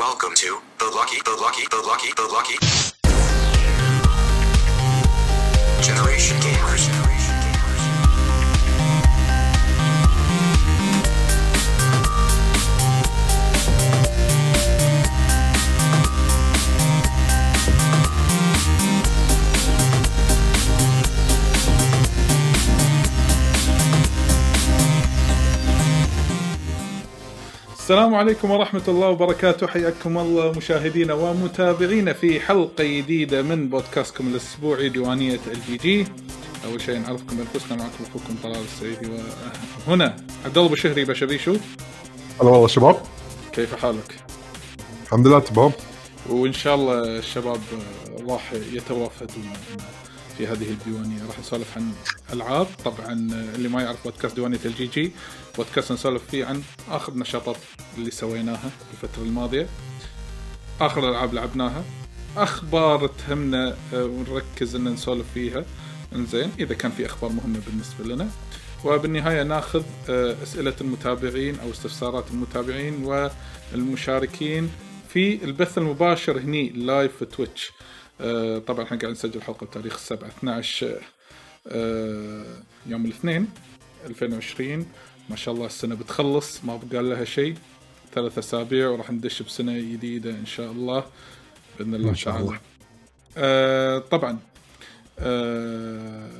Welcome to the lucky, the lucky, the lucky, the lucky generation gamers. السلام عليكم ورحمة الله وبركاته. حياكم الله مشاهدينا ومتابعينا في حلقة جديدة من بودكاستكم الأسبوعي ديوانية ال GG أول شيء نعرفكم بأنفسنا معكم أخوكم طلال السعيدي وهنا. عبد الله بشهري بشبيشو هلا والله شباب. كيف حالك؟ الحمد لله تمام. وإن شاء الله الشباب آه، راح يتوافدون في هذه الديوانية. راح نسولف عن ألعاب. طبعا آه، اللي ما يعرف بودكاست ديوانية ال GG بودكاست نسولف فيه عن آخر نشاطات اللي سويناها الفترة الماضية. آخر الألعاب لعبناها. أخبار تهمنا آه، ونركز إن نسولف فيها. إنزين إذا كان في أخبار مهمة بالنسبة لنا. وبالنهاية ناخذ آه، أسئلة المتابعين أو استفسارات المتابعين والمشاركين في البث المباشر هني live في Twitch آه، طبعا إحنا قاعد نسجل حلقة بتاريخ 7 12 آه، يوم الاثنين 2020 ما شاء الله السنة بتخلص ما بقى لها شيء ثلاث أسابيع وراح ندش بسنة جديدة إن شاء الله بإذن الله تعالى الله. آه طبعا آه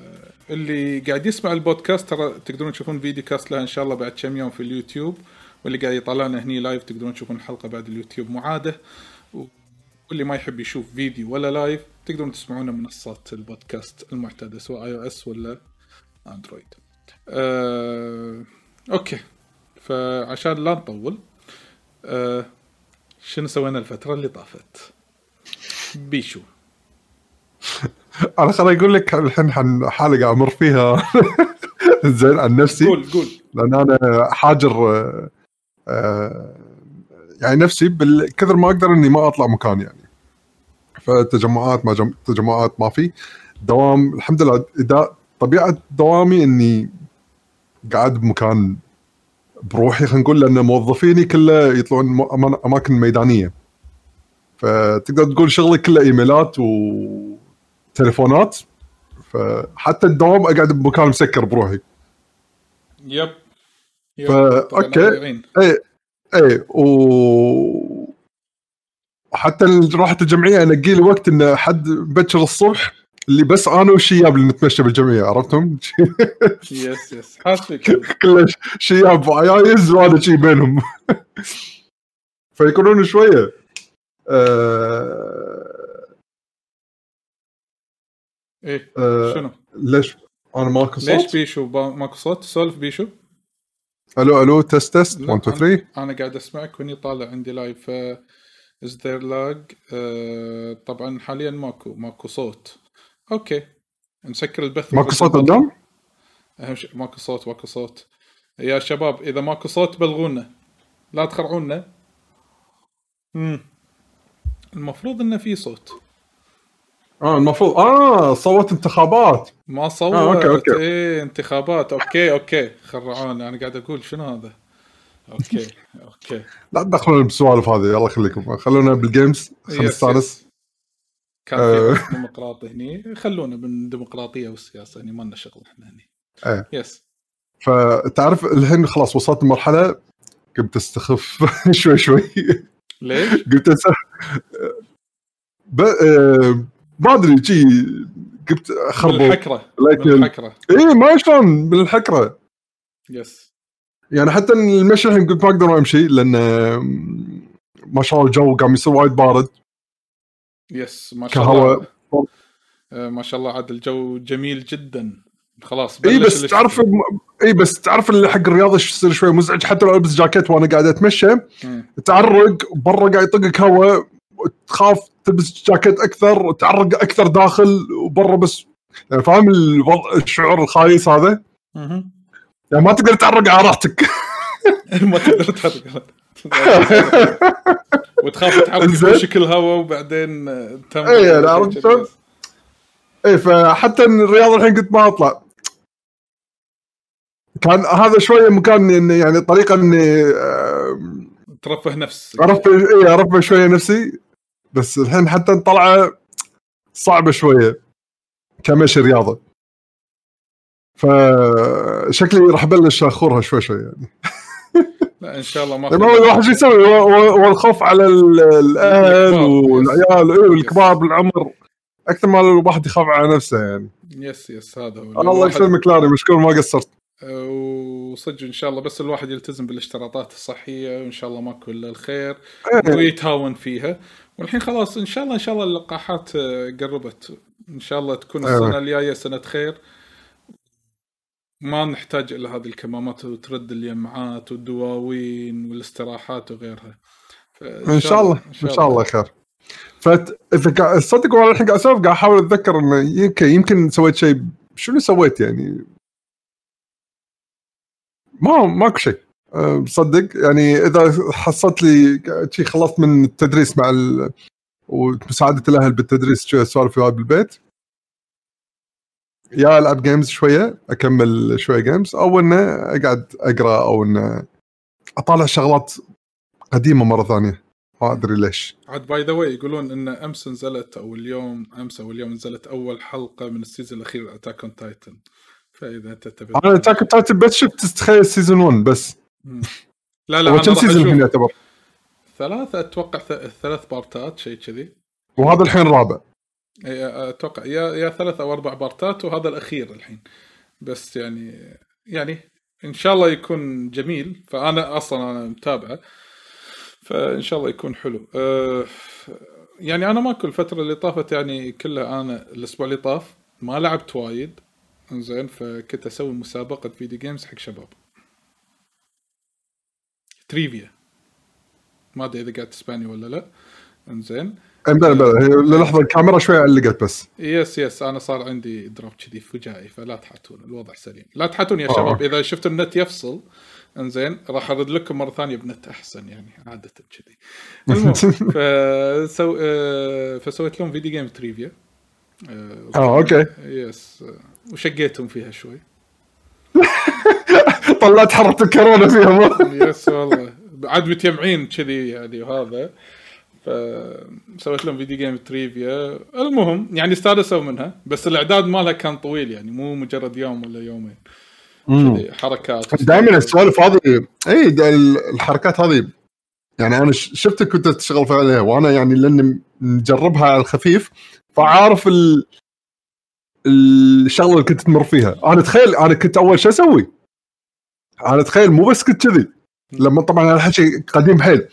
اللي قاعد يسمع البودكاست ترى تقدرون تشوفون video cast لها إن شاء الله بعد كم يوم في اليوتيوب واللي قاعد يطلعنا هني live تقدرون تشوفون الحلقة بعد اليوتيوب معاده واللي ما يحب يشوف فيديو ولا live تقدرون تسمعونه من منصات البودكاست المعتادة سواء iOS ولا Android. آه okay. فعشان لا نطول آه شنو سوينا الفترة اللي طافت؟ بيشو. أنا خليني أقول لك الحين حاله قاعد أمر فيها. زين عن نفسي. قول قول. لأن أنا حاجر آه، آه، يعني نفسي بالكثر ما أقدر إني ما أطلع مكان يعني. فتجمعات ما جم... تجمعات ما في. دوام الحمد لله إذا طبيعة دوامي إني قاعد بمكان بروحي خلينا نقول لأن موظفيني كله يطلعون أماكن ميدانية. فتقدر تقول شغلي كله إيميلات وتليفونات. فحتى الدوام أقعد بمكان مسكر بروحي. يب. فا- يعين. اي اي و حتى راحة الجمعية انقي لي وقت انه حد بكر الصبح اللي بس أنا والشياب اللي نتمشى بالجمعية عرفتهم؟ يس يس حاس فيك كله ش- شياب وعيايز وأنا شي بينهم. فيكونون شوية. آه... إيه آه... شنو؟ ليش؟ أنا ماكو ليش صوت؟ بيشو؟ با- ماكو صوت؟ سولف بيشو؟ ألو ألو test test لا، 1 2 3 أنا قاعد أسمعك وإني طالع عندي live is there lag طبعا حاليا ماكو ماكو صوت. okay. نسكر البث. ماكو صوت قدام؟ أهم شيء ماكو صوت ماكو صوت. يا شباب إذا ماكو صوت بلغونا. لا تخرعونا. امم المفروض انه في صوت. آه المفروض. آه صوت انتخابات. ما صوت. آه، okay، okay. إيه انتخابات. okay okay. خرعوني أنا قاعد أقول شنو هذا؟ okay okay. لا تدخلون بالسوالف هذه. يلا خليكم. خلونا بال games خلينا yes، نستانس. كان آه. في ديمقراطي هني. خلونا بالديمقراطية والسياسة يعني ما لنا شغل إحنا هني. إيه. yes فتعرف الحين خلاص وصلت لمرحله قمت أستخف شوي شوي. ليش؟ قمت. ب... آه، ما أدري شي قمت اخربط بالحكرة. لكن بالحكرة. اي ما شلون بالحكرة. yes يعني حتى المشي الحين قلت ما أقدر أمشي لأن ما شاء الله الجو قام يصير وايد بارد. yes ما شاء كهواء. الله آه، ما شاء الله عاد الجو جميل جدا خلاص اي بس. تعرف اي بس تعرف اللي حق الرياضة يصير شوي مزعج حتى لو ألبس جاكيت وأنا قاعد أتمشى. تعرق برا قاعد يطقك هواء تخاف تلبس جاكيت أكثر تعرق أكثر داخل وبرا بس يعني فاهم الوضع الشعور الخايس هذا. يعني ما تقدر تعرق على راحتك ما تقدر تحرك وتخاف تحرك إنزين. بوشك الهواء وبعدين تم أنا عرفت؟ اي فحتى الرياضه الحين كنت ما أطلع. كان هذا شوية مكان إن- يعني طريقة إني ترفه نفس. ارفع اي ارفع شوية نفسي. بس الحين حتى طلعه صعبة شوية كمشي رياضة. فشكلي راح ابلش أخورها شوي شوي يعني. لا إن شاء الله ما هو الواحد شو يسوي هو- هو- هو الخوف على ال- الأهل والعيال. إيه، والكبار بالعمر. أكثر ما الواحد يخاف على نفسه يعني. yes yes هذا هو. الله يسلمك لاري مشكور ما قصرت. وصدق إن شاء الله بس الواحد يلتزم بالاشتراطات الصحية وإن شاء الله ماكو الا الخير إيه. ويتهاون فيها. والحين خلاص إن شاء الله إن شاء الله اللقاحات آه، قربت. إن شاء الله تكون أيوة. السنة الجاية سنة خير. ما نحتاج إلى هذه الكمامات وترد اليمعات والدواوين والاستراحات وغيرها. إن شاء الله إن شاء الله. خير فاذا صدق وأنا الحين قاعد أسولف قاعد أحاول أتذكر إنه يمكن يمكن سويت شيء. شنو سويت يعني؟ ما ماكو شيء. صدق. يعني إذا حصلت لي شي خلصت من التدريس مع ال... ومساعدة الأهل بالتدريس سوالف بالبيت يا ألعب games شوية أكمل شوية games أو إنه أقعد أقرأ أو إنه أطالع شغلات قديمة مرة ثانية. ما أدري ليش. عاد by the way يقولون إن أمس نزلت أو اليوم أمس أو اليوم نزلت أول حلقة من ال season الأخير Attack on Titan فإذا أنت تبي أنا Attack on Titan بس شفت تخيل season 1 بس. لا لا أنا كم season يعتبر؟ ثلاثة أتوقع ثلاث part ات شيء كذي. وهذا الحين رابع. أتوقع يا يا ثلاث أو أربع part ات وهذا الأخير الحين. بس يعني يعني إن شاء الله يكون جميل فأنا أصلا أنا متابعه فإن شاء الله يكون حلو. أه يعني أنا ماكو الفترة اللي طافت يعني كلها أنا الأسبوع اللي طاف ما لعبت وايد. زين فكنت أسوي مسابقة video games حق شباب. trivia ما أدري إذا قاعد تسمعني ولا لا. إنزين. إيه، بلا بلا هي للحظة الكاميرا شوي علقت بس. yes yes أنا صار عندي drop كذي فجائي فلا تحاتون الوضع سليم. لا تحاتون يا آه. شباب إذا شفتوا النت يفصل إنزين راح أرد لكم مرة ثانية بنت أحسن يعني عادة كذي. المهم فسو... آه، فسويت لهم video game trivia آه، آه okay. yes آه، وشقيتهم فيها شوي. طلعت حرة الكورونا فيها ما yes والله. عاد متجمعين كذي يعني وهذا. فسويت لهم فيديو جيم تريفيا المهم يعني استانسوا منها بس الاعداد مالها كان طويل يعني مو مجرد يوم ولا يومين. حركات. دائما السوالف هذه اي الحركات هذه يعني أنا شفتك كنت تشتغل عليها وأنا يعني لأن مجربها على الخفيف فعارف ال الشغلة اللي كنت تمر فيها. أنا تخيل أنا كنت أول شيء أسوي؟ أنا تخيل مو بس كنت كذي. لما طبعا هذا الحكي قديم حيل.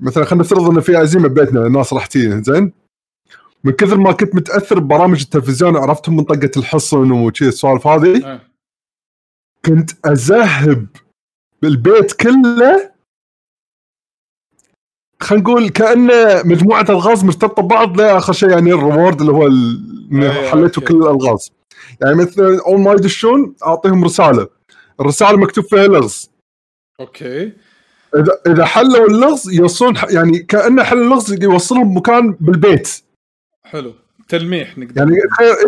مثلا خلينا نفترض إنه في عزيمة ببيتنا الناس راح تيجي زين؟ من كثر ما كنت متأثر ببرامج التلفزيون عرفتهم منطقه الحصن وشي السوالف هذه آه. كنت ازهب بالبيت كله. خلينا نقول كانه مجموعة ألغاز مرتبطة ببعض لاخر شيء يعني ال reward اللي هو حليتوا okay. كل الألغاز. يعني مثلا أول ما يدشون أعطيهم رسالة. الرسالة مكتوب فيها لغز. okay. اذا إذا حلوا اللغز يوصلون يعني كانه حل اللغز يوصلهم مكان بالبيت. حلو. تلميح نقدر. يعني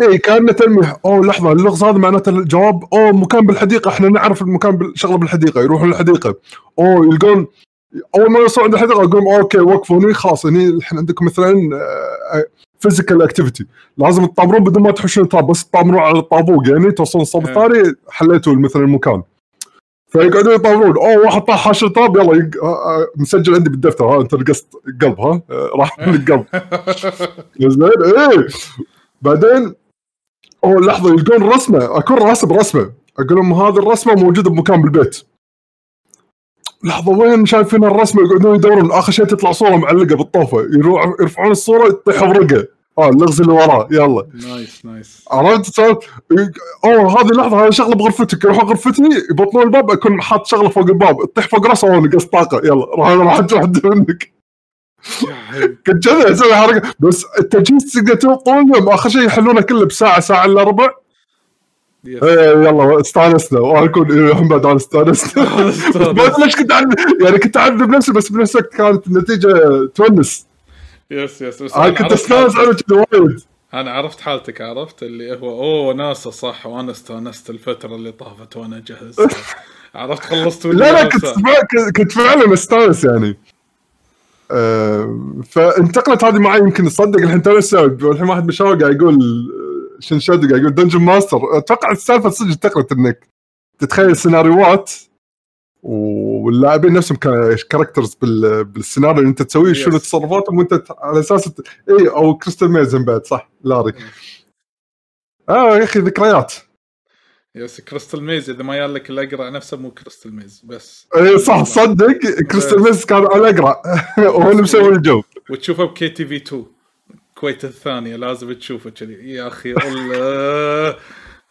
اي كأنه تلميح. أوه لحظة اللغز هذا معناته الجواب أوه مكان بالحديقة إحنا نعرف المكان شغلة بالحديقة يروحون الحديقة. أوه يلقون أول ما يوصلون عند الحديقة يقولون okay وقفوا هني خلاص هني الحين عندكم مثلا physical activity لازم تطامرون بدون ما تحوشون الطاب بس تطامرون على الطابوق يعني توصلون الصوب إيه. الثاني حليتوا مثلا المكان. فيقعدون يطامرون أوه واحد طاح حاش الطاب يلا يق... آه، آه، مسجل عندي بالدفتر. ها أنت نقصت قلب ها؟ آه، راح من القلب. زين إيه. بعدين أوه لحظة يلقون رسمة. أكون راسم رسمة. أقول لهم هذه الرسمة موجودة بمكان بالبيت. لحظة وين شايفين الرسمة؟ يقعدون يدورون. آخر شيء تطلع صورة معلقة بالطوفة. يروح يرفعون الصورة يطيح ورقة آه اللغز اللي وراه. يلا. nice nice. عرفت؟ صار أوه هذه لحظة هذه شغلة بغرفتك. يروحون غرفتي يبطلون الباب أكون حاط شغلة فوق الباب. تطيح فوق راسه وأنا نقص طاقة. يلا راح راح واحدة منك. كنت كذا أسوي حركة. بس التجهيز تقدر تقول طول اليوم. آخر شيء يحلونه كله بساعة ساعة إلا ربع. إيه يلا استانسنا. وأنا أكون إيه، الحين بعد انا استانسنا. بس ما ادري ليش كنت يعني كنت أعذب نفسي بس بنفس الوقت كانت النتيجة تونس. yes yes بس أنا أنا كنت أستانس. أنا كذا وايد. أنا عرفت حالتك عرفت اللي هو أوه وناسة صح وأنا استانست الفترة اللي طافت وأنا جهز. عرفت خلصت لا لا كنت كنت فعلا استانس يعني. آه، فانتقلت هذه معي يمكن تصدق الحين تو والحين واحد مشاور قاعد يقول آه، شنشادو قاعد يقول dungeon master أتوقع السالفة صدق انتقلت إنك تتخيل سيناريوهات واللاعبين نفسهم characters بالسيناريو اللي انت تسويه شنو. تصرفاتهم وانت على أساس اي أو Crystal Maze بعد صح؟ لاري. آه يا أخي ذكريات. yes Crystal Maze إذا ما يالك الاقرع نفسه مو Crystal Maze بس. اي صح صدق. Crystal Maze كان على الاقرع وهو اللي مسوي الجو. وتشوفه ب KTV 2 الكويت الثانية لازم تشوفه كذي. يا أخي الله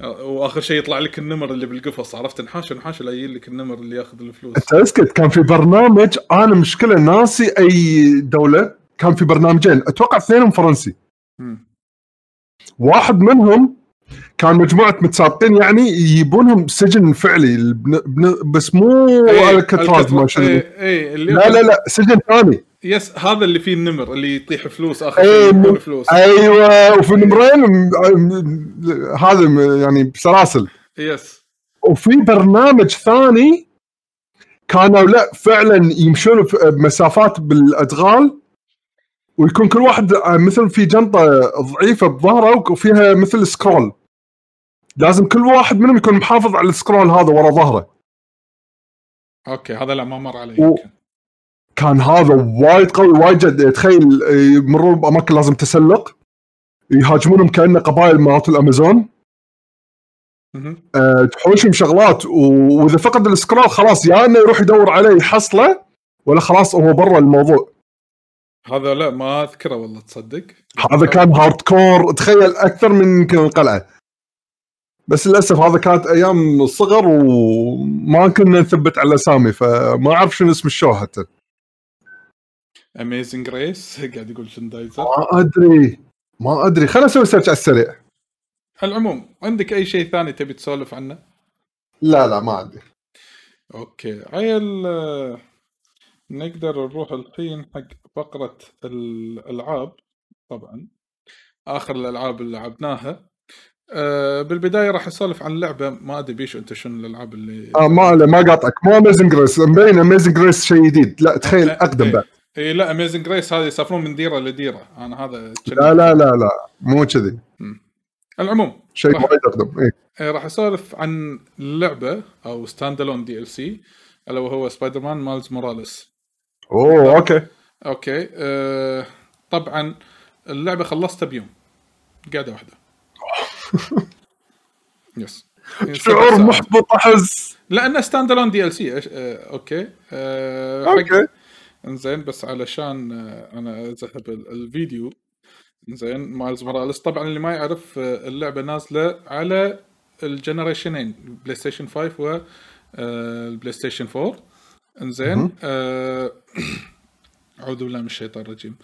واخر شيء يطلع لك النمر اللي بالقفص عرفت؟ نحاش نحاش لا يجي لك النمر اللي ياخذ الفلوس. انت اسكت. كان في برنامج أنا مشكلة ناسي أي دولة كان في برنامجين. أتوقع اثنينهم فرنسي. مم. واحد منهم كان مجموعة متسابقين يعني يجيبونهم سجن فعلي. بن- بس مو إيه، الكتراز ما شنو. إيه، إيه، لا لا لا سجن ثاني. يس هذا اللي فيه النمر اللي يطيح فلوس آخر م- فلوس. أيوه وفي نمرين هذا يعني بسلاسل. yes. وفي برنامج ثاني كانوا لا فعلا يمشون في مسافات بالأدغال ويكون كل واحد مثل في جنطة ضعيفة بظهره وفيها مثل scroll. لازم كل واحد منهم يكون محافظ على ال scroll هذا ورا ظهره. أوكي هذا لا ما مر علي و- كان هذا وايد قوي وايد جد. تخيل يمرون بأماكن لازم تسلق. يهاجمونهم كأنه قبائل مالت الأمازون. أه تحوشهم شغلات و- وإذا فقد ال scroll خلاص يا إنه يروح يدور عليه يحصله ولا خلاص هو برا الموضوع. هذا لا ما أذكره والله تصدق؟ هذا كان hardcore تخيل أكثر من يمكن القلعه بس للأسف هذا كانت أيام الصغر وما كنا نثبت على الاسامي فما أعرف شنو اسم ال show حتى. Amazing Race قاعد يقول شندايزر ما أدري. ما أدري. خليني أسوي search على السريع. العموم عندك أي شيء ثاني تبي تسولف عنه؟ لا لا ما عندي. أوكي. عيل آه، نقدر نروح الحين حق فقرة الألعاب. طبعا. آخر الألعاب اللي لعبناها. آه، بالبداية راح أسولف عن لعبة. ما أدري بيشو أنت شنو الألعاب اللي آه ما ما قاطعك. مو Amazing Race مبين Amazing Race شيء جديد. لا تخيل أقدم بعد. اي إيه، لا Amazing Race هذه يسافرون من ديرة لديرة. أنا هذا لا لا لا لا مو كذي. العموم شيء وايد أقدم إيه. آه، راح أسولف عن لعبة أو standalone DLC ألا وهو Spider-Man Miles Morales أوه أوكي. أوكي أه طبعا اللعبة خلصتها بيوم. قاعدة واحدة. yes شعور. محبط أحس. لأنه standalone DLC أوكي أه أوكي. إنزين بس علشان آه، أنا أذهب ال- الفيديو. إنزين Miles Morales. طبعا اللي ما يعرف آه، اللعبة نازلة على ال generation ين PlayStation 5 و ال PlayStation 4 إنزين آه، أعوذ بالله من الشيطان الرجيم.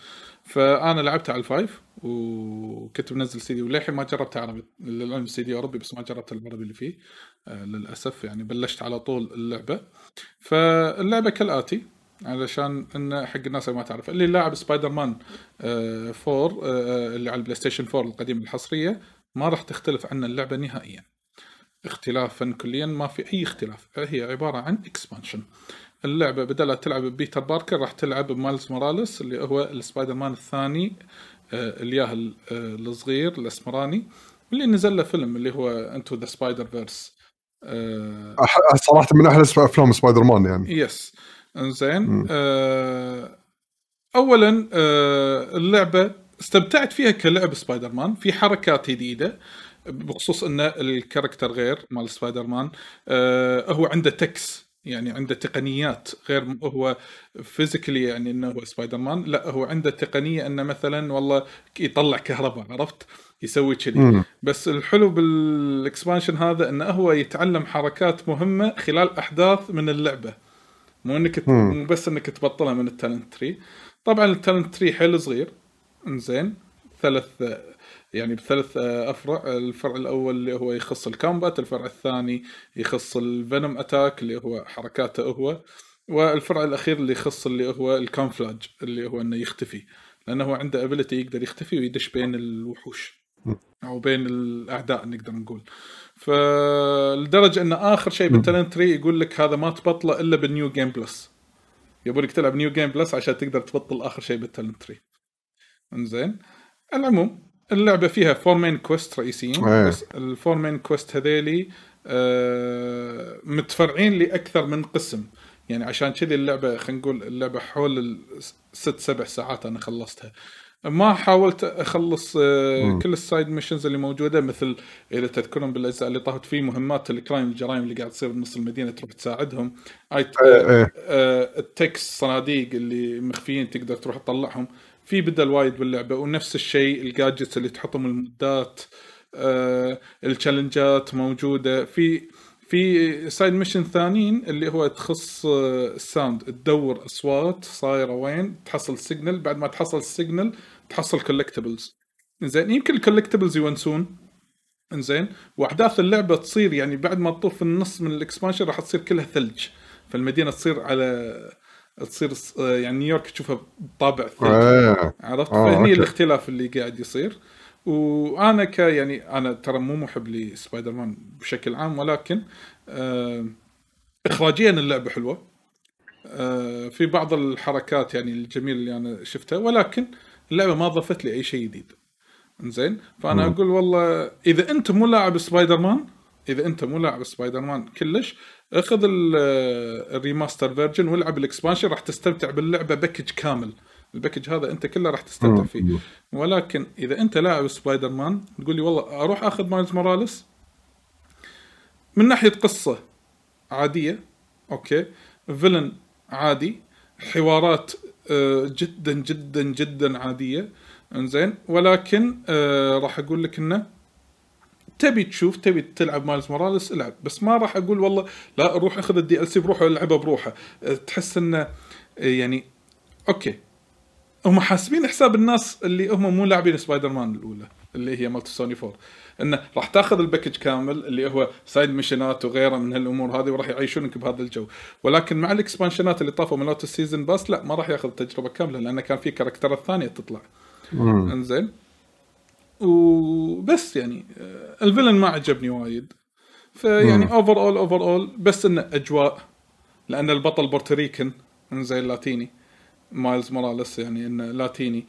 فأنا لعبتها على ال five وكنت منزل سي دي وللحين ما جربتها عربي للعلم السي دي عربي بس ما جربت العربي اللي فيه للأسف يعني بلشت على طول اللعبة. فاللعبة كالآتي. علشان إن حق الناس اللي ما تعرف. اللي لاعب سبايدر مان آه، 4 آه، اللي على ال PlayStation 4 القديم الحصرية ما راح تختلف عن اللعبة نهائيا. اختلافا كليا ما في أي اختلاف. هي عبارة عن expansion اللعبة بدل تلعب ب Peter Parker راح تلعب ب Miles Morales اللي هو السبايدر مان الثاني آه، الياه ال- آه، الصغير الأسمراني واللي نزل له فيلم اللي هو Into the Spider-Verse صراحة من أحلى أفلام سبايدر مان يعني. yes إنزين آه اولا آه اللعبة استمتعت فيها كلعب سبايدر مان في حركات جديدة بخصوص إن ال character غير مال سبايدر مان آه هو عنده techs يعني عنده تقنيات غير هو physically يعني إنه هو سبايدر مان لا هو عنده تقنية إنه مثلا والله يطلع كهرباء عرفت؟ يسوي كذي. بس الحلو بال expansion هذا إنه هو يتعلم حركات مهمة خلال أحداث من اللعبة. مو إنك. مو بس إنك تبطلها من ال talent tree. طبعا ال talent tree حيل صغير. إنزين. ثلاث يعني بثلاث أفرع. الفرع الأول اللي هو يخص ال combat الفرع الثاني يخص ال venom attack اللي هو حركاته هو والفرع الأخير اللي يخص اللي هو ال camouflage اللي هو إنه يختفي. لأنه هو عنده ability يقدر يختفي ويدش بين الوحوش أو بين الأعداء نقدر نقول. فلدرجه إن آخر شيء بال talent tree يقول لك هذا ما تبطله إلا بال new game plus يبونك تلعب new game plus عشان تقدر تبطل آخر شيء بال talent tree. إنزين. العموم اللعبة فيها four main quest رئيسيين. إيه. بس ال four main quest هذيلي آه، متفرعين لأكثر من قسم. يعني عشان كذي اللعبة خلينا نقول اللعبة حول الست سبع ساعات أنا خلصتها. ما حاولت أخلص آه، مم. كل ال side missions اللي موجودة مثل إذا تذكرون بالأجزاء اللي طافت فيه مهمات ال crime الجرائم اللي قاعد تصير بنص المدينة تروح تساعدهم اي إيه. آه، ال techs صناديق اللي مخفيين تقدر تروح تطلعهم في بدل وايد باللعبة ونفس الشيء ال gadgets اللي تحطهم ال mod ات آه، ال challenge ات موجودة في في side mission ثانيين اللي هو تخص آه، ال sound تدور أصوات صايرة وين تحصل signal بعد ما تحصل ال signal تحصل collectibles زين يمكن ال collectibles يونسون. إنزين وأحداث اللعبة تصير يعني بعد ما تطوف في النص من ال expansion راح تصير كلها ثلج. فالمدينة تصير على تصير آه، يعني نيويورك تشوفها بطابع ثلج. إيه. عرفت؟ آه، فهني أوكي. الاختلاف اللي قاعد يصير. وأنا ك يعني أنا ترى مو محب لسبايدر مان بشكل عام ولكن آه اخراجيا اللعبة حلوة. آه في بعض الحركات يعني الجميلة اللي أنا شفتها ولكن اللعبة ما ضافت لي أي شيء جديد. إنزين؟ فأنا مم. أقول والله إذا أنت مو لاعب سبايدر مان إذا أنت مو لاعب سبايدر مان كلش اخذ ال- remaster version والعب ال expansion راح تستمتع باللعبة package كامل. ال package هذا أنت كله راح تستمتع فيه. ولكن إذا أنت لاعب سبايدر مان تقول لي والله أروح آخذ Miles Morales؟ من ناحية قصة عادية أوكي. villain عادي حوارات آه، جدا جدا جدا عادية. إنزين. ولكن آه، راح أقول لك إنه تبي تشوف تبي تلعب Miles Morales العب. بس ما راح أقول والله لا روح أخذ ال DLC بروحه العبه بروحه. تحس إنه آه، يعني okay. هم حاسبين حساب الناس اللي هم مو لاعبين سبايدر مان الأولى اللي هي مالت سوني 4 إنه راح تاخذ ال package كامل اللي هو side mission ات وغيره من هالأمور هذه وراح يعيشونك بهذا الجو. ولكن مع ال expansion ات اللي طافوا مالت ال season pass لا ما راح ياخذ التجربه كاملة لأنه كان في character ات ثانية تطلع. إنزين؟ وبس يعني آه، ال villain ما عجبني وايد. فيعني. overall overall بس إنه أجواء لأن البطل Puerto Rican إنزين لاتيني. Miles Morales يعني إنه لاتيني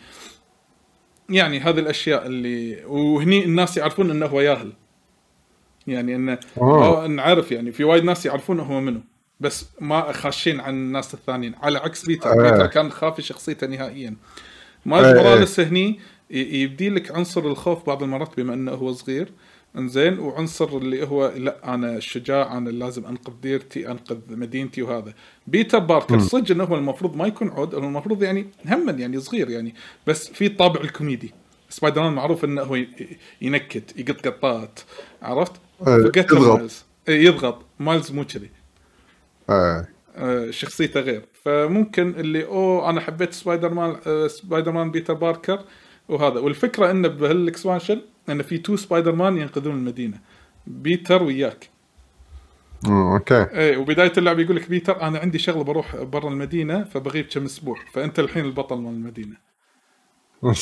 يعني هذه الأشياء اللي وهني الناس يعرفون إنه هو ياهل يعني انه آه. آه. نعرف يعني في وايد ناس يعرفون هو منو بس ما خاشين عن الناس الثانيين على عكس بيتر آه. بيتر كان خافي شخصيته نهائيا Miles آه،. Morales هني يبدي لك عنصر الخوف بعض المرات بما إنه هو صغير انزين وعنصر اللي هو لا أنا الشجاع أنا لازم أنقذ ديرتي أنقذ مدينتي وهذا. Peter Parker صدق إنه هو المفروض ما يكون عود هو المفروض يعني هم يعني صغير يعني بس في طابع الكوميدي. سبايدر مان معروف إنه هو ينكت يقط قطات عرفت؟ إيه، يضغط. إيه، يضغط. Miles مو كذي. إيه. آه، شخصيته غير. فممكن اللي أوه أنا حبيت سبايدر مان آه، Spider-Man Peter Parker. وهذا. والفكرة انه بهال expansion انه في two Spider-Man ينقذون المدينة. بيتر وياك. مم. okay. إيه وبداية اللعبه يقول لك بيتر أنا عندي شغله بروح برا المدينة فبغيب كم أسبوع. فأنت الحين البطل مال المدينة.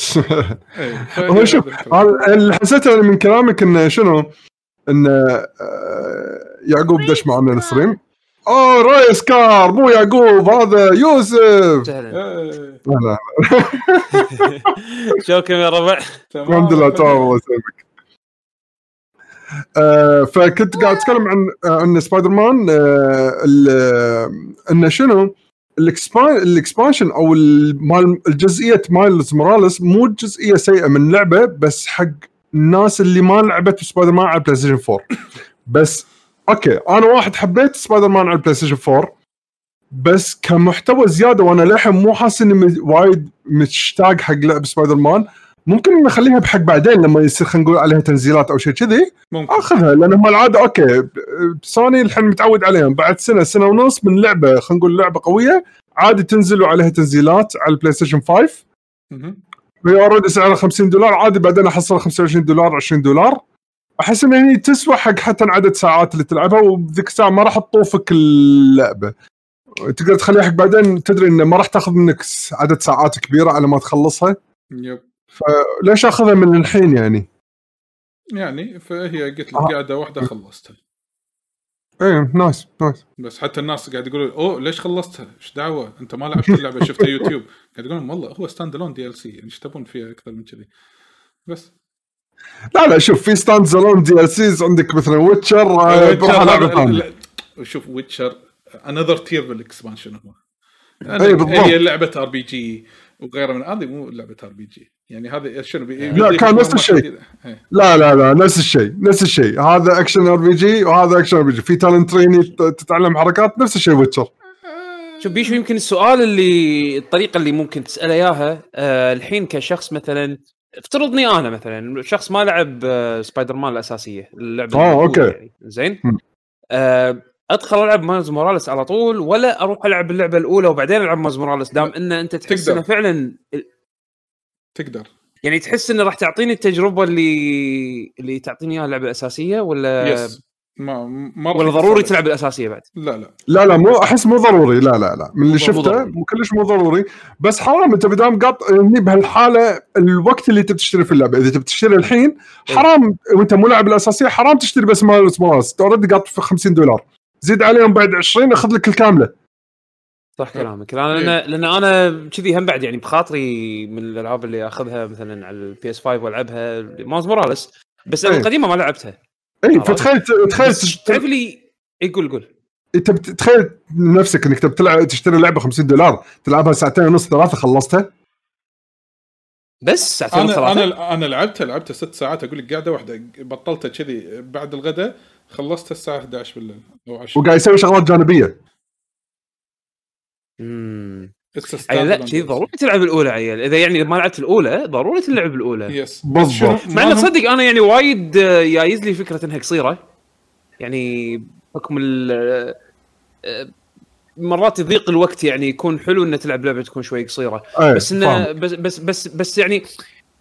فهي هو شوف اللي حسيته من كلامك إنه شنو؟ إنه آه، يعقوب دش معنا ال stream اوه رايس كار مو يعقوب هذا يوسف. إيه، هلا شوكم يا ربع. الحمد لله تمام الله يسلمك. آه فكنت قاعد أتكلم عن آه، عن سبايدر مان آه ال- إنه شنو؟ ال expan- ال expansion أو الجزئية Miles Morales مو جزئية سيئة من لعبة بس حق الناس اللي ما لعبت سبايدر مان على PlayStation 4 بس okay أنا واحد حبيت سبايدر مان على ال PlayStation 4 بس كمحتوى زيادة وأنا للحين مو حاسس إني وايد مشتاق حق لعب سبايدر مان ممكن نخليها بحق بعدين لما يصير خلينا نقول عليها تنزيلات أو شيء كذي. أخذها لأن هم العادة okay Sony الحين متعود عليهم بعد سنة سنة ونص من لعبة خلينا نقول لعبة قوية عادي تنزل عليها تنزيلات على ال PlayStation 5 مهم. هي already سعرها 50 دولار عادي بعدين أحصلها 25 دولار 20 دولار. أحس ان هي تسوى حق حتى عدد ساعات اللي تلعبها وبذيك الساعة ما راح تطوفك اللعبة تقدر تخليها حق بعدين تدري إنه ما راح تاخذ منك عدد ساعات كبيرة على ما تخلصها yep ليش أخذها من الحين يعني؟ يعني فهي قلت لك. قاعدة واحدة خلصتها إيه nice nice بس حتى الناس قاعد يقولوا أوه ليش خلصتها؟ إيش دعوة؟ أنت ما لعبت اللعبة شفتها يوتيوب قاعد يقولون والله هو standalone DLC يعني إيش تبون فيها أكثر من كذي؟ بس لا لا شوف في standalone DLCs عندك مثلا Witcher بروح ألعب لا، شوف Witcher another tier بال expansion هو. إيه، بالضبط. هي لعبة RPG وغيرها من هذه مو لعبة RPG يعني هذا شنو بي- لا، كان نفس الشيء. إيه. لا لا لا نفس الشيء نفس الشيء. هذا action RPG وهذا action RPG في talent tree يعني تتعلم حركات نفس الشيء Witcher شوف بيشو يمكن السؤال اللي الطريقة اللي ممكن تسأله إياها آه الحين كشخص مثلا افترضني أنا مثلا شخص ما لعب آه سبايدر مان الأساسية اللعبة الأولى okay. يعني زين. آه أدخل ألعب Miles Morales على طول ولا أروح ألعب اللعبة الأولى وبعدين ألعب Miles Morales دام إن أنت تحس تقدر. إنه فعلا تقدر يعني تحس إنه راح تعطيني التجربة اللي اللي تعطيني إياها اللعبه الاساسيه ولا yes ما ما ولا ضروري. تلعب الأساسية بعد. لا لا. لا لا مو أحس مو ضروري. لا لا لا. من اللي مو شفته ضروري. مو كلش مو ضروري. بس حرام أنت بدام قاط هني بهالحالة الوقت اللي تبي تشتري في اللعبة. إذا تبي تشتري الحين حرام. وأنت مو لاعب الأساسية حرام تشتري بس Morales أنت already قاط في 50 دولار. زيد عليهم بعد 20 أخذ لك الكاملة. صح كلامك. لأن أنا لأن أنا كذي هم بعد يعني بخاطري من الألعاب اللي أخذها مثلا على ال PS 5 وألعبها Miles Morales. بس أنا إيه. القديمة ما لعبتها. اي. فتخيل تخيل بس تعرف لي اي قول قول. انت بت- تخيل نفسك إنك تبي تلعب تشتري لعبة 50 دولار تلعبها ساعتين ونص ثلاثة خلصتها بس ساعتين أنا ثلاثة أنا أنا لعبتها لعبتها ست ساعات أقول لك قاعدة واحدة بطلتها كذي بعد الغداء خلصتها الساعة 11 بالليل أو 10 وقاعد يسوي شغلات جانبية. امم عيل لا standalone شي DLC. ضروري تلعب الأولى عيل إذا يعني ما لعبت الأولى ضروري تلعب الأولى. يس بالضبط. مع إنه تصدق أنا يعني وايد آه، جايز لي فكرة إنها قصيرة. يعني بحكم ال آه، مرات يضيق الوقت يعني يكون حلو إنه تلعب لعبة تكون شوي قصيرة. إيه بس إنه بس بس بس يعني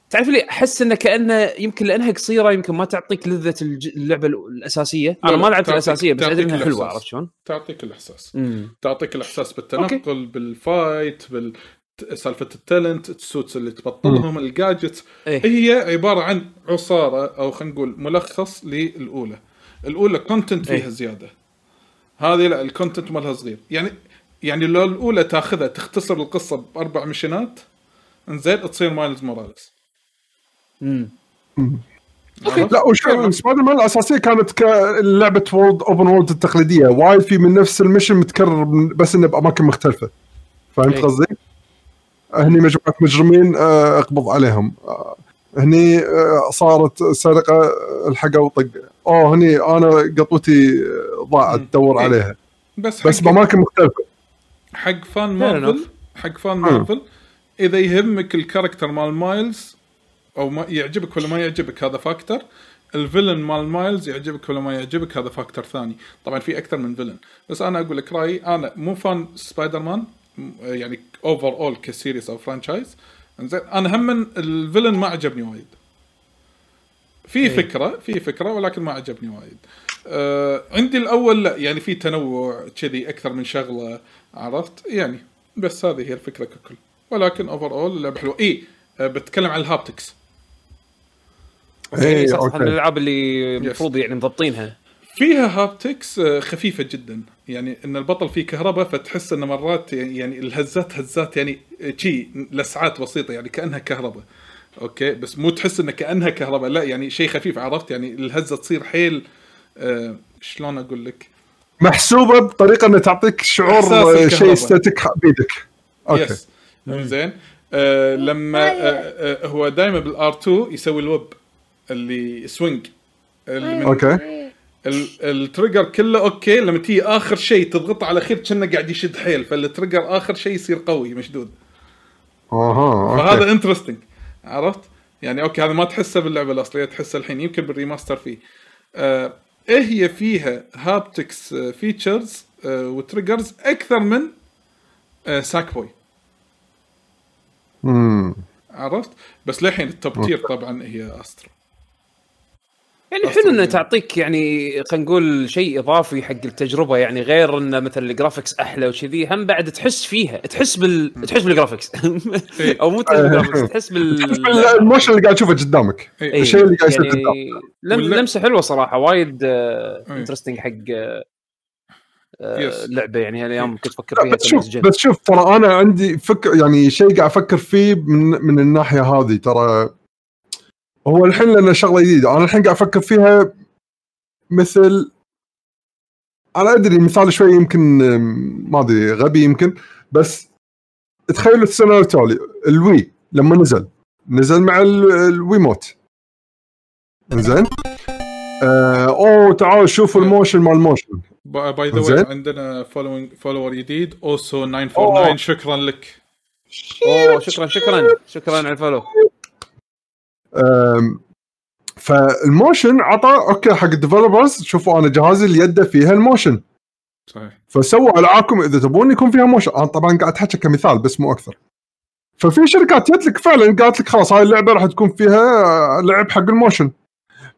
تعرف لي أحس إنه كأنه يمكن لأنها قصيرة يمكن ما تعطيك لذة اللعبة الأساسية أنا ما لعبت الأساسية بس أدري إنها حلوة. عرفت شلون؟ تعطيك الإحساس تعطيك الإحساس بالتنقل بال fight بال سالفة ال talent ال suits اللي تبطلهم ال gadgets إيه. هي عبارة عن عصارة أو خلينا نقول ملخص للأولى الأولى content فيها إيه. زيادة هذه لا ال content مالها صغير يعني يعني لو الأولى تأخذها تختصر القصة بأربع mission ات إنزين تصير Miles Morales؟ لا وشو سبايدر مان الأساسية كانت كلعبه world open world التقليدية. وايد في من نفس ال mission متكرر بس إنه بأماكن مختلفة. فهمت إيه. قصدي؟ هني مجموعة مجرمين آه، أقبض عليهم. آه، هني آه، صارت سرقة الحقوا وطق. أوه هني أنا قطوتي ضاعت. دور إيه. عليها. بس بس بأماكن مختلفة. حق fan مارفل. حق fan مارفل إذا يهمك ال character مال مايلز أو ما يعجبك ولا ما يعجبك هذا factor ال villain مال مايلز يعجبك ولا ما يعجبك هذا factor ثاني. طبعا في أكثر من villain بس أنا أقول لك رأيي أنا مو fan سبايدر مان يعني overall ك series أو franchise إنزين أنا هم من ال villain ما عجبني وايد. في فكرة في فكرة ولكن ما عجبني وايد. آه عندي الأول لا يعني في تنوع كذي أكثر من شغلة عرفت؟ يعني بس هذه هي الفكرة ككل. ولكن overall اللعبة حلوة. اي آه بتكلم عن ال haptics. يعني إيه هذه الألعاب اللي المفروض يعني مضبطينها. فيها haptics آه، خفيفة جدا. يعني إن البطل فيه كهرباء فتحس انه مرات يعني الهزات هزات يعني شي لسعات بسيطة يعني كأنها كهرباء. okay؟ بس مو تحس انه كأنها كهرباء لا يعني شيء خفيف عرفت؟ يعني الهزة تصير حيل آه شلون أقول لك؟ محسوبة بطريقة إنها تعطيك شعور. شيء static بيدك. okay. yes زين. آه لما آه آه هو دائما بال R2 يسوي الويب. اللي swing اللي من okay ال- ال trigger كله okay لما تيجي آخر شيء تضغط على خير كأنه قاعد يشد حيل فال trigger آخر شيء يصير قوي مشدود أها فهذا interesting عرفت؟ يعني okay هذا ما تحسه باللعبة الأصلية تحسه الحين يمكن بال remaster فيه. آه إيه هي فيها haptics features آه و triggers أكثر من آه ساك بوي مم. عرفت؟ بس للحين ال top tier طبعا هي استرو. يعني حلو إنه يعني. تعطيك يعني خلينا نقول شيء إضافي حق التجربة يعني غير انه مثلا ال graphics أحلى وكذي هم بعد تحس فيها تحس بال تحس بال graphics إيه. أو مو تحس بال graphics تحس بال ال motion اللي قاعد تشوفه قدامك إيه. إيه، الشيء اللي قاعد يصير يعني قدامك لم- لمسة حلوة صراحة وايد إيه. interesting حق آه، آه،. لعبه يعني هالايام كنت أفكر فيها بس شوف. بس شوف ترى أنا عندي فكر يعني شيء قاعد أفكر فيه من من الناحية هذه ترى هو الحين لأن شغلة جديدة. أنا الحين قاعد أفكر فيها مثل أنا أدري مثال شوي يمكن ما أدري غبي يمكن بس تخيل السنتالي الوي لما نزل نزل مع ال- الويموت. زين؟ آه أوه تعالوا شوفوا ال motion مال الموشن. by the. way عندنا following follower جديد also 949 شكرا لك. أوه شكرا شكرا شكرا على ال follow فال motion عطى okay حق ال developers شوفوا أنا جهازي اللي يده فيها ال motion. صحيح. فسووا ألعابكم إذا تبون يكون فيها motion. أنا طبعا قاعد احكي كمثال بس مو أكثر. ففي شركات جت لك فعلا قالت لك خلاص هاي اللعبة راح تكون فيها لعب حق ال motion.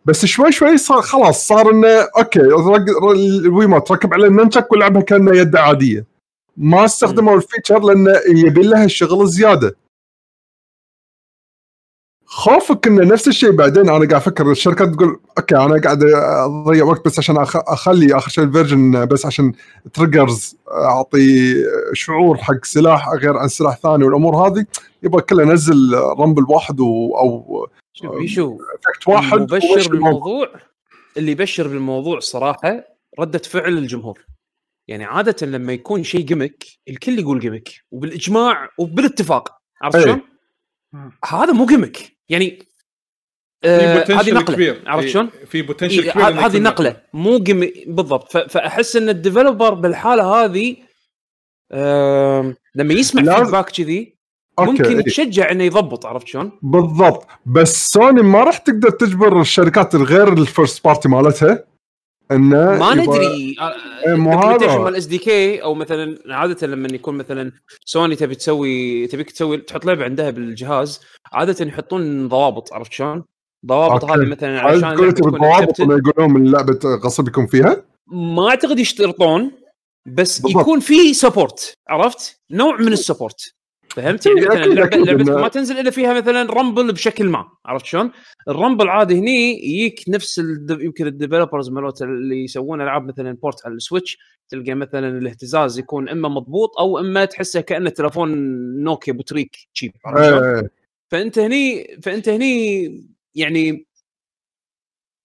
بس شوي شوي صار خلاص صار إنه okay الويموت ركب عليه الننشك ولعبها كانها يد عادية. ما استخدموا ال feature لأنه يبي لها الشغل الزيادة. خوفك إنه نفس الشيء بعدين أنا قاعد أفكر الشركات تقول okay أنا قاعد أضيع وقت بس عشان أخ- أخلي آخر شيء ال version بس عشان triggers أعطي شعور حق سلاح غير عن سلاح ثاني والأمور هذه يبغى كله انزل rumble واحد و- أو شوف effect واحد مبشر. بالموضوع اللي يبشر بالموضوع الصراحه ردة فعل الجمهور يعني عادة لما يكون شيء gimmick الكل يقول gimmick وبالإجماع وبالاتفاق عرفت إيه. شلون؟ هذا مو gimmick يعني في آه هذه نقلة. كبير. عرفت إيه، شلون؟ في potential إيه، كبير هذه نقلة. مو جيم بالضبط. فأحس إن ال developer بالحالة هذه لما يسمع لازم- feedback كذي ممكن إيه. يتشجع إنه يضبط عرفت شلون؟ بالضبط. بس سوني ما راح تقدر تجبر الشركات الغير ال first party مالتها إنه ما ندري إيه، مو هذا. مال اس دي كي أو مثلا عادة لما يكون مثلا سوني تبي تسوي تبيك تسوي تحط لعبة عندها بالجهاز عادة يحطون ضوابط عرفت شلون؟ ضوابط. هذه مثلا تكون بالضوابط accepted. انه يقولون اللعبه غصب يكون فيها؟ ما أعتقد يشترطون بس بالضبط. يكون في support عرفت؟ نوع من ال support فهمت؟ يعني إيه، مثلا لعبه لعبتك ما تنزل إلا فيها مثلا rumble بشكل ما عرفت شلون؟ ال rumble عادي هني يجيك نفس. يمكن ال developers مالوت اللي يسوون ألعاب مثلا port على السويتش تلقى مثلا الاهتزاز يكون إما مضبوط أو إما تحسه كأنه تلفون نوكيا بوتريك cheap عرفت شلون؟ إيه فأنت هني فأنت هني يعني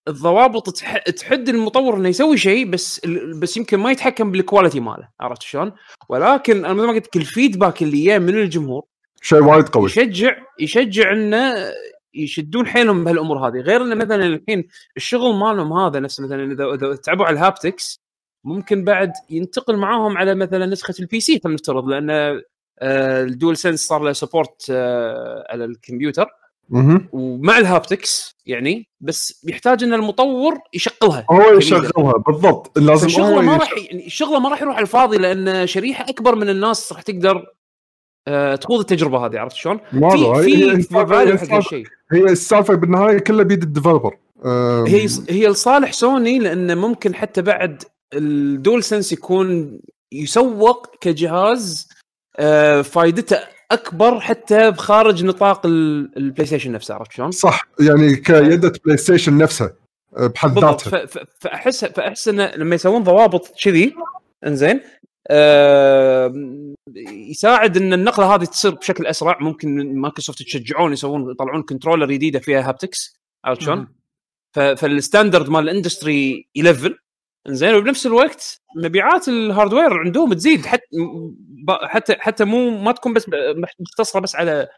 الضوابط تح... تحد المطور إنه يسوي شيء بس بس يمكن ما يتحكم بال quality ماله عرفت شلون؟ ولكن أنا مثل ما قلت لك ال feedback اللي جاء من الجمهور شيء وايد قوي. يشجع يشجع إنه يشدون حيلهم بهالأمور هذه. غير إنه مثلا الحين الشغل مالهم هذا نفس مثلا إذا إذا تعبوا على ال haptics ممكن بعد ينتقل معاهم على مثلا نسخة ال PC خلينا نفترض لأن آه، الدول سنس صار له support على الكمبيوتر. مهم. ومع ال haptics يعني بس يحتاج إن المطور يشغلها هو. يشغلها بالضبط لازم فشغله هو ما راح يعني شغله ما راح يروح على الفاضي لأن شريحة أكبر من الناس راح تقدر آه، تخوض التجربة هذه عرفت شلون؟ في في هي السالفه بالنهاية كلها بيد ال developer هي هي لصالح سوني لأنه ممكن حتى بعد الدول سنس يكون يسوق كجهاز آه، فائدته أكبر حتى بخارج نطاق ال- البلاي ستيشن نفسه عرفت شلون؟ صح يعني كيدة بلاي ستيشن نفسها أه، بحد ذاتها. فأحس فأحس انه لما يسوون ضوابط كذي إنزين آه يساعد إن النقلة هذه تصير بشكل أسرع. ممكن مايكروسوفت يشجعون يسوون يطلعون controller جديدة فيها haptics عرفت شلون؟ فال standard مال ال industry يلفل. انزين وبنفس الوقت مبيعات ال hardware عندهم تزيد حتى حتى حتى مو ما تكون بس مختصرة بس على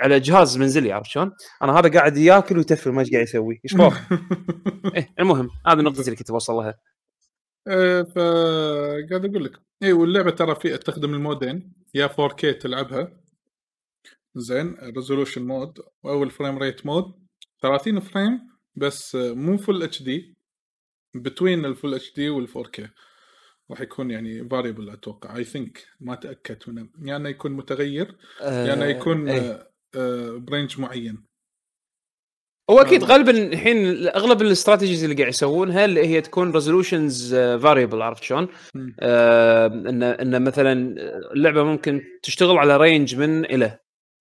على جهاز منزلي عرفت شلون؟ أنا هذا قاعد ياكل ويتفل ما إيش قاعد يسوي. إيش؟ إيه المهم هذه النقطه اللي كنت بوصل لها. آه، فقاعد أقول لك. اي واللعبة ترى في تخدم ال mode ين. يا 4K تلعبها. زين resolution mode أو ال frame rate mode 30 frame بس مو full HD between ال full HD وال 4K راح يكون يعني variable أتوقع I think ما اتاكد هنا يعني يكون متغير يعني يكون إيه. آه، آه، ب range معين هو أكيد آه. غالبا الحين أغلب ال strategies اللي قاعد يسوونها اللي هي تكون resolutions variable عرفت شلون؟ آه إن إن مثلا اللعبة ممكن تشتغل على range من إلى.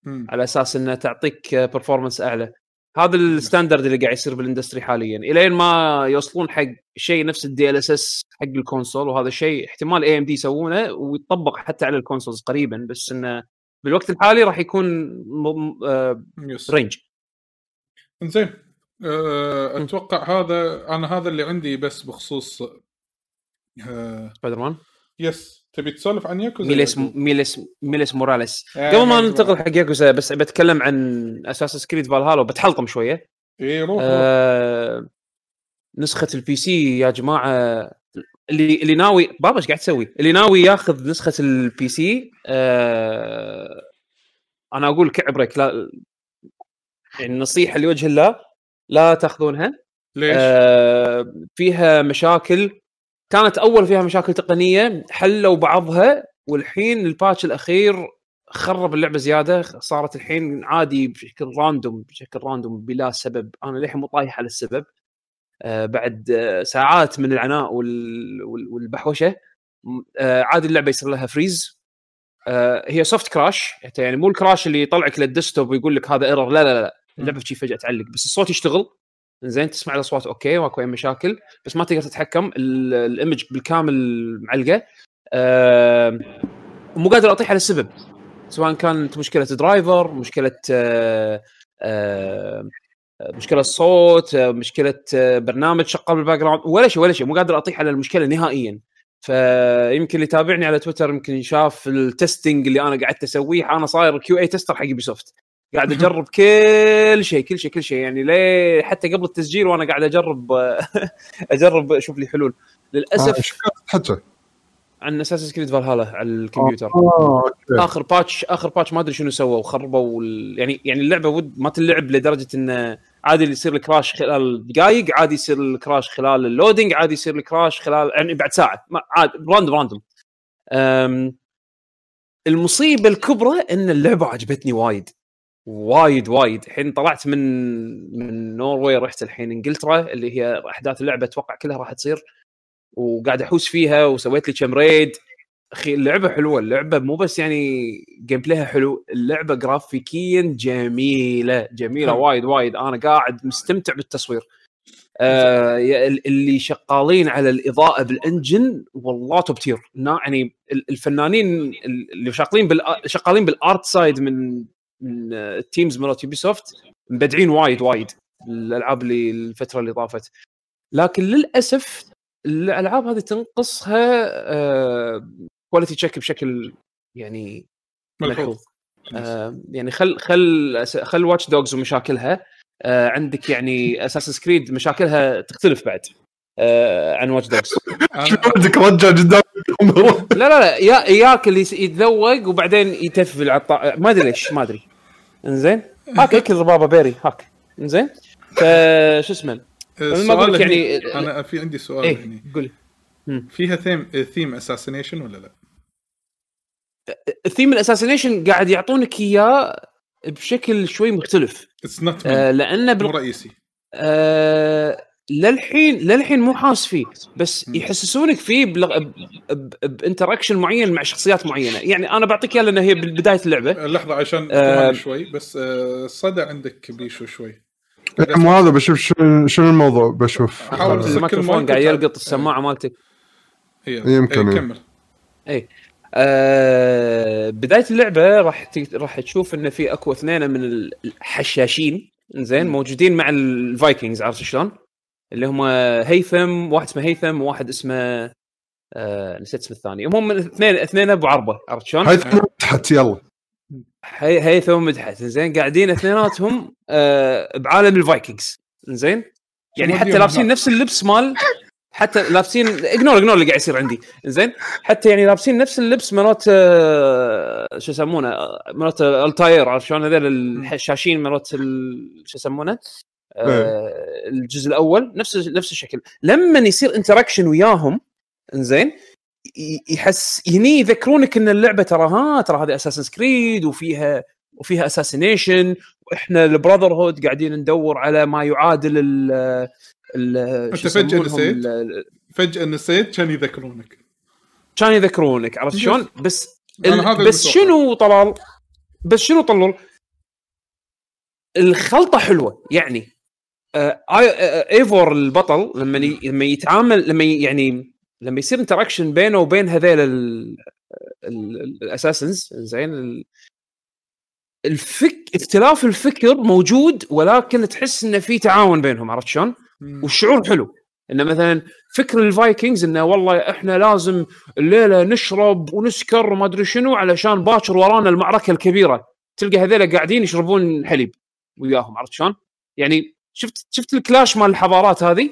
على أساس إنها تعطيك performance أعلى هذا ال standard اللي قاعد يصير بال industry حاليا. الين ما يوصلون حق شيء نفس ال DLSS حق ال console وهذا الشيء احتمال AMD يسوونه ويطبق حتى على ال consoles قريبا بس إنه بالوقت الحالي راح يكون م- آه، yes range زين أه، أتوقع هذا أنا هذا اللي عندي بس بخصوص أه، سبايدر مان؟ yes تبي تسولف عن ياكوزا ميليس ميليس ميليس موراليس آه، قبل ما ننتقل حق ياكوزا بس بتكلم عن أساسنز كريد فالهالا وبتحلطم شوية اي روح روح. آه نسخة ال PC يا جماعة اللي اللي ناوي بابا إيش قاعد تسوي؟ اللي ناوي ياخذ نسخة ال PC آه أنا أقول كعبرك لا يعني النصيحه لوجه الله لا تأخذونها ليش؟ آه فيها مشاكل كانت أول فيها مشاكل تقنية حلوا بعضها والحين ال patch الأخير خرب اللعبة زيادة صارت الحين عادي بشكل random بشكل random بلا سبب. أنا للحين مو طايح على السبب. آه بعد آه ساعات من العناء وال- وال- والبحوشة آه عادي اللعبة يصير لها freeze آه هي soft crash يعني مو ال crash اللي يطلعك لل desktop ويقول لك هذا error لا لا لا اللعبة شي فجأة تعلق بس الصوت يشتغل. زين تسمع الأصوات okay ماكو أي مشاكل بس ما تقدر تتحكم ال- ال image بالكامل معلقة. آه مو قادر أطيح على السبب. سواء كانت مشكلة driver مشكلة آه آه مشكلة صوت مشكلة آه، برنامج شغال بال background ولا شيء ولا شيء مو قادر أطيح على المشكلة نهائيا. فيمكن اللي يتابعني على تويتر يمكن شاف ال testing اللي أنا قعدت أسويه أنا صاير QA tester حق soft قاعد أجرب كل شيء كل شيء كل شيء يعني ليه حتى قبل التسجيل وأنا قاعد أجرب أجرب أشوف لي حلول آه، للاسف كانت تحكي؟ عن أساسنز كريد فالهالا على الكمبيوتر okay آخر patch آخر patch ما أدري شنو سووا خربوا. يعني يعني اللعبة ود ما تلعب لدرجة انه عادي اللي يصير ال crash خلال دقائق عادي يصير ال crash خلال ال loading عادي يصير ال crash خلال يعني بعد ساعة ما عاد random random. المصيبة الكبرى إن اللعبة عجبتني وايد وايد وايد. الحين طلعت من من نوروي رحت الحين إنجلترا اللي هي أحداث اللعبة أتوقع كلها راح تصير وقاعد أحوس فيها وسويت لي كم raid أخي اللعبة حلوة. اللعبة مو بس يعني gameplay ها حلو اللعبة جرافيكيا جميلة جميلة. وايد وايد. أنا قاعد مستمتع بالتصوير. آه اللي شغالين على الإضاءة بال engine والله top tier يعني ال- الفنانين اللي شغالين شغالين بال art side من ال teams مالت يوبي سوفت مبدعين وايد وايد الألعاب اللي الفترة اللي طافت. لكن للأسف الألعاب هذه تنقصها آه quality check بشكل يعني ملحوظ. آه يعني خل خل خل واتش دوجز ومشاكلها آه عندك يعني أساسنز كريد مشاكلها تختلف بعد آه عن واتش دوجز عندك رجع قدام لا لا لا يا ياك اللي يتذوق وبعدين يتفل على الطا... ما أدري ليش ما أدري. إنزين؟ هاك اكل ربابه بيري هاك إنزين؟ فشو اسمه؟ ما السؤال أقول لك يعني- أنا في عندي سؤال إيه هني. قول فيها ثيم ثيم اساسينيشن ولا لا؟ الثيم الاساسينيشن قاعد يعطونك إياه بشكل شوي مختلف. اتس نوت آه لأنه مو بال... رئيسي. آه للحين للحين مو حاس فيه بس. يحسسونك فيه بلغ... ب... ب... ب interaction معين مع شخصيات معينة يعني أنا بعطيك اياه لأن هي بداية اللعبة لحظة عشان آه. شوي بس آه، صدى عندك بيشو شوي مو هذا بشوف شنو شنو الموضوع بشوف حاول آه، الميكروفون قاعد. يلقط السماعة مالتك هي يمكن، إيه، إيه. كمل آه بداية اللعبة راح ت... راح تشوف انه في أكو اثنين من الحشاشين زين. موجودين مع ال Vikings عرفت شلون؟ اللي هم هيثم واحد اسمه هيثم وواحد اسمه آه نسيت اسم الثاني. هم من اثنين اثنين ابو عربة. عرفت شلون؟ هاي تحت يلا. هي هيثم ومدحت زين قاعدين اثنيناتهم آه بعالم الفايكنجز. زين؟ يعني حتى لابسين. نفس اللبس مال حتى لابسين ignore ignore اللي قاعد يصير عندي. زين؟ حتى يعني لابسين نفس اللبس مالت آه، شو يسمونه آه، مالت ال attire عرفت شلون؟ هذول الحشاشين ال- شو يسمونه؟ الجزء الأول نفس نفس الشكل لما يصير interaction وياهم إنزين يحس هني يذكرونك إن اللعبة ترى ها ترى هذه Assassin's Creed وفيها وفيها assassination وإحنا ال brotherhood قاعدين ندور على ما يعادل ال فجأة يسمونهم؟ نسيت؟ فجأة نسيت كان يذكرونك كان يذكرونك عرفت شلون؟ بس ال- بس. شنو طلال؟ بس شنو طلول؟ الخلطة حلوة يعني آه آه، Eivor البطل لما لما يتعامل لما يعني لما يصير interaction بينه وبين هذيل ال assassins زين ال- الفك اختلاف الفكر موجود ولكن تحس إنه في تعاون بينهم عرفت شلون؟ والشعور حلو إنه مثلا فكر ال Vikings إنه والله إحنا لازم الليلة نشرب ونسكر وما أدري شنو علشان باكر ورانا المعركة الكبيرة تلقى هذول قاعدين يشربون حليب وياهم عرفت شلون؟ يعني شفت شفت ال clash مال الحضارات هذه؟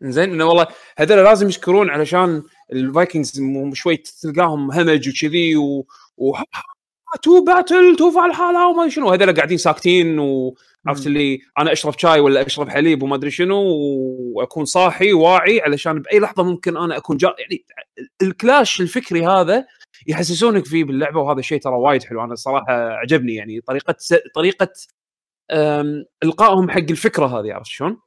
زين إنه والله هذول لازم يشكرون علشان ال Vikings شوي تلقاهم همج وكذي و, و... to battle to الحالة وما شنو. هذول قاعدين ساكتين وعرفت اللي أنا أشرب شاي ولا أشرب حليب وما أدري شنو وأكون صاحي واعي علشان بأي لحظة ممكن أنا أكون جا يعني الكلاش الفكري هذا يحسسونك فيه باللعبة وهذا الشيء ترى وايد حلو. أنا الصراحه عجبني يعني طريقة س... طريقة. إلقائهم حق الفكرة هذه عرفت شلون؟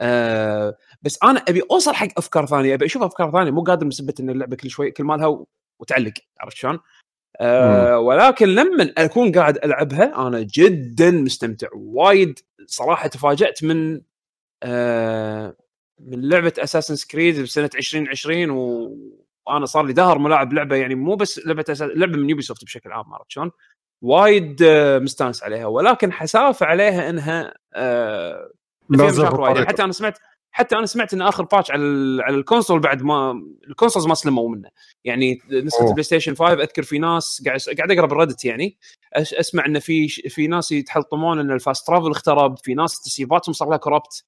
أه بس أنا أبي أوصل حق أفكار ثانية أبي أشوف أفكار ثانية مو قادر مثبت إن اللعبة كل شوي كل مالها وتعلق عرفت شلون؟ أه ولكن لما أكون قاعد ألعبها أنا جدا مستمتع وايد صراحة تفاجأت من أه من لعبة Assassin's Creed بسنة 2020 و... وأنا صار لي دهر ملاعب لعبة يعني مو بس لعبة Assass... لعبة من Ubisoft بشكل عام عرفت شلون؟ وايد آه، مستانس عليها. ولكن حسافة عليها إنها آه، وايد. يعني. حتى أنا سمعت حتى أنا سمعت إن آخر patch على على ال console بعد ما ال consoles ما سلموا منه. يعني نسخة أوه. ال PlayStation 5 أذكر في ناس قاعد قاعد أقرأ بال Reddit يعني. أسمع إن في في ناس يتحلطمون إن ال fast travel اخترب. في ناس تسييفاتهم صار لها corrupt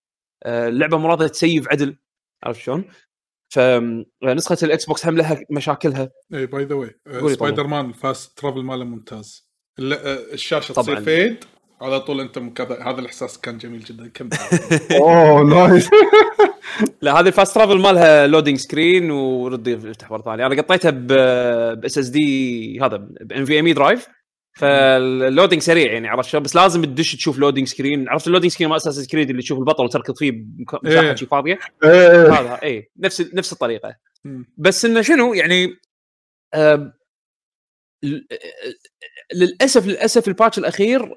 اللعبة مو راضيه تسيف عدل. عرفت شلون؟ فنسخه ال Xbox هم لها مشاكلها. اي by the way Spider Man ال fast travel ماله ممتاز. آه، الشاشة طبعاً. تصير fade على طول أنت مكذا هذا الإحساس كان جميل جدا. كمل أوه nice لا هذه ال fast travel مالها loading screen ورد يفتح مره ثانية أنا قطيتها باس اس دي هذا بان في ام اي درايف فاللودينج سريع يعني عرفت شلون؟ بس لازم تدش تشوف لودينج سكرين عرفت اللودينج سكرين مال أساس كريد اللي تشوف البطل وتركض فيه مساحه إيه. شي فاضية؟ إيه هذا اي نفس نفس الطريقة. بس إنه شنو يعني ل- للأسف للأسف الباتش الأخير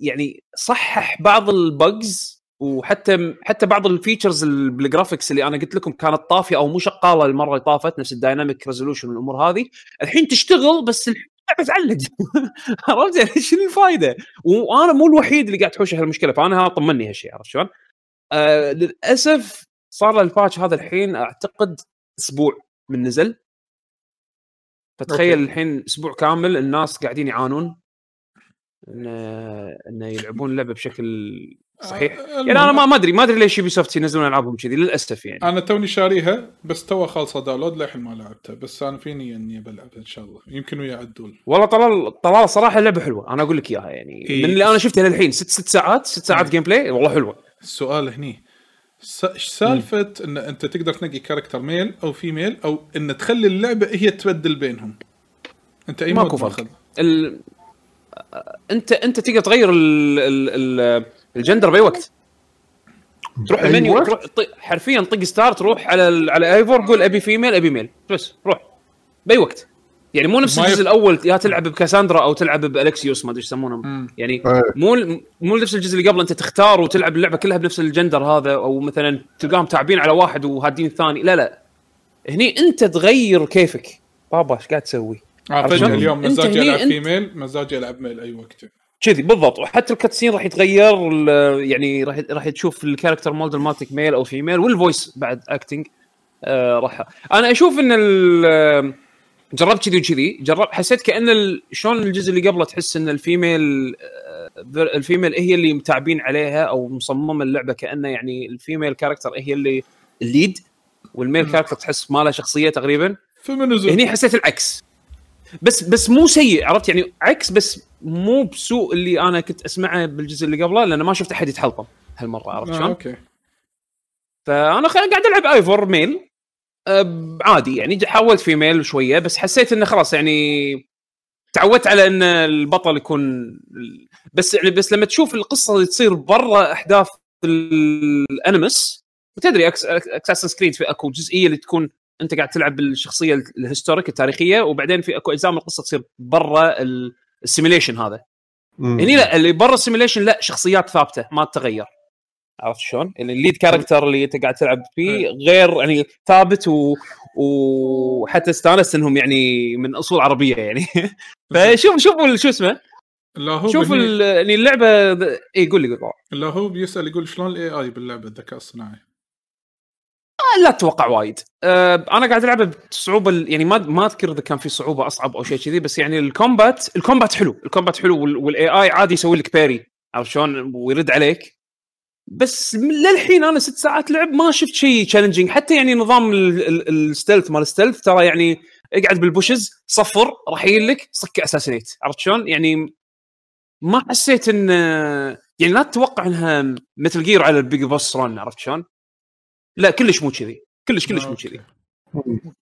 يعني صحح بعض البجز وحتى حتى بعض الفيتشرز ال- بالجرافيكس اللي أنا قلت لكم كانت طافية أو مو شغاله المرة اللي طافت نفس الدايناميك ريزولوشن والأمور هذه الحين تشتغل بس اللعبه تعلق عرفت يعني شنو الفائده؟ وأنا مو الوحيد اللي قاعد تحوش هالمشكلة فأنا طمني هالشيء عرفت شلون؟ آه للأسف صار ال patch هذا الحين أعتقد أسبوع من نزل فتخيل okay. الحين أسبوع كامل الناس قاعدين يعانون ان انه يلعبون اللعبه بشكل صحيح. آه، يعني أنا ما ما ادري ما أدري ليش Ubisoft ينزلون ألعابهم كذي للأسف يعني. أنا توني شاريها بس تو خالصة download للحين ما لعبتها بس أنا فيني إني بلعبها إن شاء الله. يمكن ويا عدول. والله طلال طلال صراحة اللعبه حلوة أنا أقول لك إياها يعني. إيه. من اللي أنا شفته للحين ست ست ساعات ست ساعات gameplay والله حلوة. السؤال هني سالفة إن أنت تقدر تنقي character male أو female أو إن تخلي اللعبة هي تبدل بينهم أنت أي ماكو فرق. ال... أنت أنت تقدر تغير ال... ال... ال... الجندر بأي وقت تروح المنيو؟ تروح. حرفيا طق start تروح على. على Eivor قول أبي female أبي male بس روح بأي وقت يعني مو نفس الجزء الأول يا تلعب ب Kassandra أو تلعب ب Alexios ما أدري إيش يسمونه مم. يعني إيه. مو ال- مو نفس الجزء اللي قبل أنت تختار وتلعب اللعبة كلها بنفس الجندر هذا أو مثلا تلقاهم تعبين على واحد وهادين الثاني لا لا هني أنت تغير كيفك بابا إيش قاعد تسوي؟ آه فجأة شلون؟ اليوم مزاجي ألعب female مزاجي ألعب male أي وقت كذي بالضبط وحتى ال cutscene راح يتغير ال- يعني راح راح تشوف ال character model مالتك male أو female وال voice بعد acting آه راح أنا أشوف إن ال- جربت كذي وكذي. جرب حسيت كأن ال- شلون الجزء اللي قبله تحس إن ال female آه، ال female هي اللي متعبين عليها أو مصممة اللعبة كأنه يعني ال female character هي اللي ال lead وال male character تحس ما له شخصية تقريبا. feminism هني حسيت العكس. بس بس مو سيء عرفت؟ يعني عكس بس مو بسوء اللي أنا كنت أسمعه بالجزء اللي قبله لأن ما شفت أحد يتحلطم هالمرة عرفت آه شلون؟ okay. فأنا قاعد ألعب Eivor male عادي يعني حاولت female شوية بس حسيت إنه خلاص يعني تعودت على إن البطل يكون بس يعني بس لما تشوف القصة اللي تصير برا أحداث ال Animus وتدري Assassin's Creed في أكو جزئية اللي تكون أنت قاعد تلعب بالشخصية ال- ال historic التاريخية وبعدين في أكو أجزاء من القصة تصير برا ال- ال simulation هذا. هني لا اللي برا ال simulation لا شخصيات ثابتة ما تتغير عرفت شلون؟ يعني ال lead character اللي انت قاعد تلعب فيه غير يعني ثابت و... وحتى استانست إنهم يعني من أصول عربية يعني. فشوف شوفوا ال- شو اسمه؟ لا هو شوف بني- ال- يعني اللعبة اي قول لي قول. لا هو بيسأل يقول شلون ال AI باللعبة الذكاء الصناعي؟ لا تتوقع وايد. أه أنا قاعد العب بصعوبة يعني ما ما أذكر إذا كان في صعوبة أصعب أو شيء كذي بس يعني ال combat ال combat حلو. ال combat حلو وال AI عادي يسوي لك parry عرفت شلون؟ ويرد عليك. بس للحين أنا ست ساعات لعب ما شفت شيء challenging حتى يعني نظام ال- ال- ال stealth مال ال stealth ترى يعني اقعد بال bushes صفر راح يجي لك صك assassinate عرفت شلون؟ يعني ما حسيت إن يعني لا تتوقع إنها مثل Gear على ال Big Boss run عرفت شلون؟ لا كلش مو كذي كلش كلش مو. كذي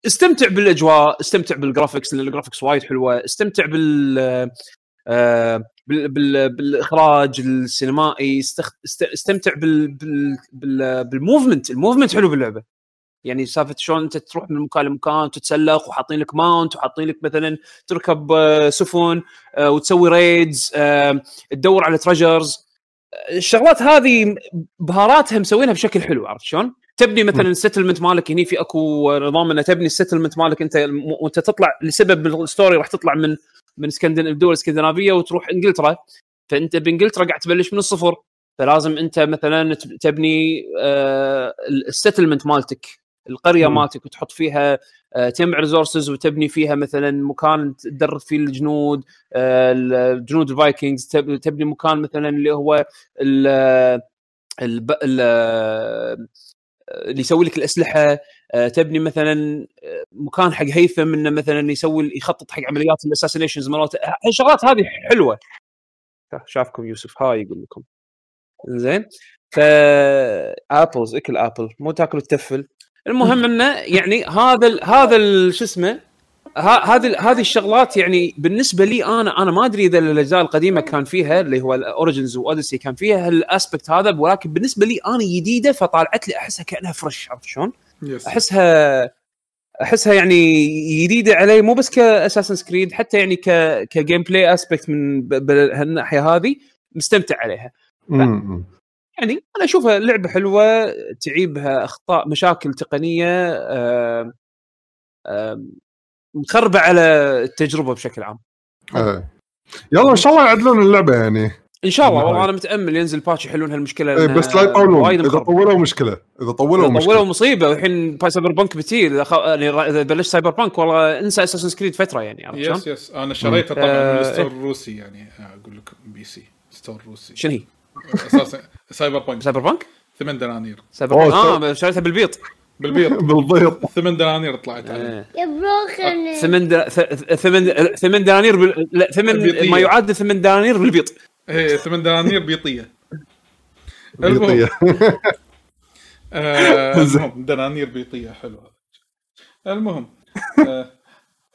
استمتع بالأجواء استمتع بال graphics لأن ال graphics وايد حلوة استمتع بال بالإخراج السينمائي. استمتع بال بال بال بال movement ال movement حلو باللعبة يعني سالفة شلون أنت تروح من مكان لمكان تتسلق وحاطين لك mount وحاطين لك مثلا تركب آه، سفن آه، وتسوي raids آه، تدور على treasures الشغلات هذه بهاراتها مسوينها بشكل حلو عرفت شلون؟ تبني مثلا ال settlement مالك هني في أكو نظام إنه تبني ال settlement مالك أنت وانت تطلع لسبب بال story راح تطلع من من الدول الإسكندنافية وتروح إنجلترا فأنت بإنجلترا قاعد تبلش من الصفر فلازم أنت مثلا تبني آه ال settlement مالتك القرية مم. مالتك وتحط فيها آه تجمع resources وتبني فيها مثلا مكان تدرب فيه الجنود آه الجنود ال Vikings تب- تبني مكان مثلا اللي هو ال. اللي يسوي لك الأسلحة تبني مثلا آه، مكان حق هيثم إنه مثلا يسوي يخطط حق عمليات ال assassinations مالته الشغلات هذه حلوة. شافكم يوسف. هاي يقول لكم. زين ف apples إكل apple مو تاكل التفل. المهم إنه يعني هذا ال... هذا ال- شو اسمه؟ هذه هذه الشغلات يعني بالنسبة لي أنا أنا ما أدري إذا الأجزاء القديمة كان فيها اللي هو ال Origins و Odyssey كان فيها ال aspect هذا ولكن بالنسبة لي أنا جديده فطالعت لي أحسها كأنها fresh عرفت شلون؟ yes احسها أحسها يعني جديدة علي مو بس ك Assassin's Creed حتى يعني ك ك gameplay aspect من بهالناحيه هذه مستمتع عليها. يعني أنا أشوفها لعبة حلوة تعيبها أخطاء مشاكل تقنية مخربة على التجربة بشكل عام إيه. يلا إن شاء الله يعدلون اللعبة يعني إن شاء الله. والله أنا متأمل ينزل patch يحلون هالمشكلة إيه، بس لا يطولون إذا. طولوا مشكلة إذا طولوا طولوا مشكلة مصيبة والحين جاي Cyberpunk بتي إذا خ... يعني إذا بلش Cyberpunk والله انسى Assassin's Creed فترة يعني عرفت؟ yes yes أنا شريته طبعا من آه، ال store إيه. الروسي يعني أقول لكم بي سي ستور روسي شنو هي؟ أساسا سايبر بانك سايبر بانك؟ ثمان دنانير سايبر بانك آه شريتها بالبيض بالبيض بالضيط ثمان دنانير طلعت عليه آه. يا بروخن ثمان د- ث- ثمان ثمان دنانير بال... لا ثمان. ما يعادل ثمان دنانير بالبيض إيه ثمان دنانير بيطية. المهم بيطية. آه،. المهم دنانير بيطية حلوة المهم آه،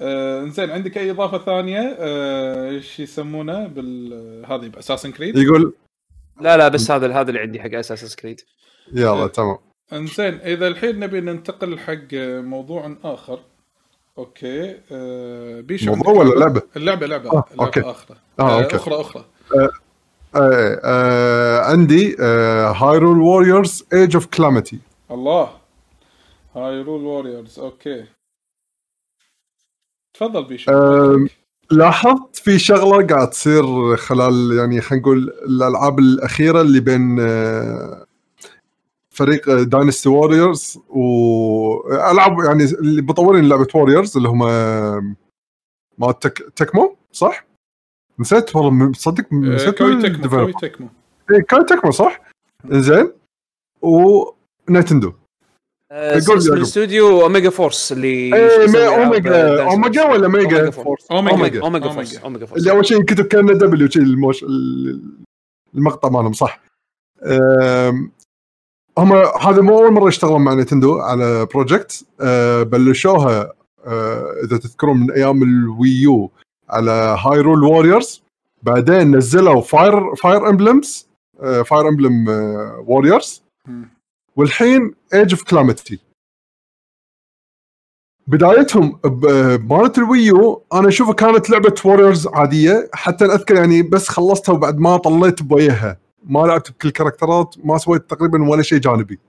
آه، زين عندك أي إضافة ثانية؟ آه، إيش يسمونه بال هذه ب Assassin's Creed يقول لا لا بس هذا هذا اللي عندي حق Assassin's Creed يلا تمام. إنزين إذا الحين نبي ننتقل حق موضوع آخر. okay. آه بيشو موضوع ولا لعبة؟ اللعبة لعبة. آه، لعبه okay. أخرى آه okay. أخرى أخرى. آه آه عندي Hyrule Warriors Age of Calamity الله. Hyrule Warriors okay. تفضل بيشو. لاحظت في شغلة قاعد تصير خلال يعني خلينا نقول الألعاب الأخيرة اللي بين آه، فريق Dynasty Warriors والعاب يعني اللي مطورين لعبة Warriors اللي هم ما Tec- Tecmo صح؟ نسيت والله صدق آه، نسيت Koei Tecmo. Koei Tecmo. إيه، Koei Tecmo صح؟ زين. آه، يعقوب. الاستوديو Omega Force اللي إيه Omega Dynas- Omega. ولا Mega Force Omega Omega. Force Omega Force اللي أول شيء ينكتب كان W شيء الموش ال- المقطع مالهم صح. هم هذا مو أول مرة يشتغلون مع Nintendo على project أه، بلشوها أه، إذا تذكرون من أيام ال Wii U. على Hyrule Warriors بعدين نزلوا Fire Fire Emblems Fire Emblem Warriors. والحين Age of Calamity بدايتهم ب- مالت ال Wii U أنا أشوفها كانت لعبة Warriors عادية حتى أذكر يعني بس خلصتها وبعد ما طليت بوجهها ما لعبت بكل ال characterات ما سويت تقريبا ولا شيء جانبي.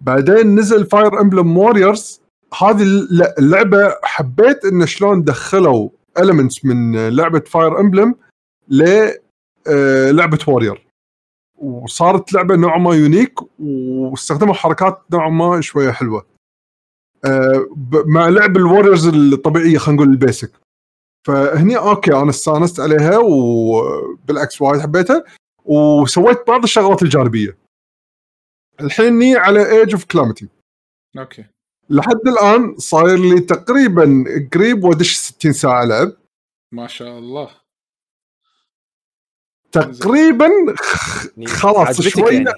بعدين نزل Fire Emblem Warriors هذه الل- اللعبة حبيت إن شلون دخلوا elements من لعبة Fire Emblem للعبه Warriors وصارت لعبة نوعا ما unique واستخدموا حركات نوعا ما شوية حلوة. آه، مع لعب ال Warriors الطبيعية خلينا نقول ال basic. فهني okay أنا استانست عليها وبالعكس وايد حبيتها. وسويت بعض الشغلات الجانبية. الحين ني على ايج اوف كلامتي أوكي. لحد الآن صاير لي تقريبا قريب ودش 60 ساعة لعب. ما شاء الله. تقريبا خ- يعني خلاص شوية يعني.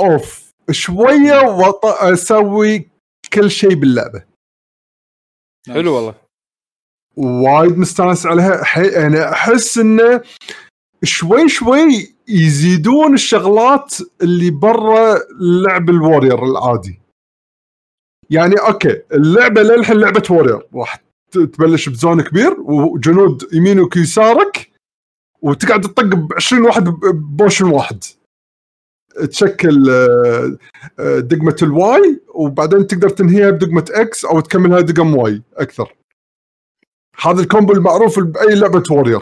أوف. شوية وط... أسوي كل شيء باللعبة. حلو والله. وايد مستانس عليها. حي... يعني أحس انه شوي شوي يزيدون الشغلات اللي برا لعب ال Warriors العادي. يعني okay اللعبة للحين لعبة Warriors راح تبلش ب zone كبير وجنود يمينك ويسارك وتقعد تطق ب 20 واحد بوشن واحد. تشكل آه، آه، دقمة ال Y وبعدين تقدر تنهيها بدقمة X أو تكملها دقم Y أكثر. هذا ال combo المعروف بأي لعبة Warriors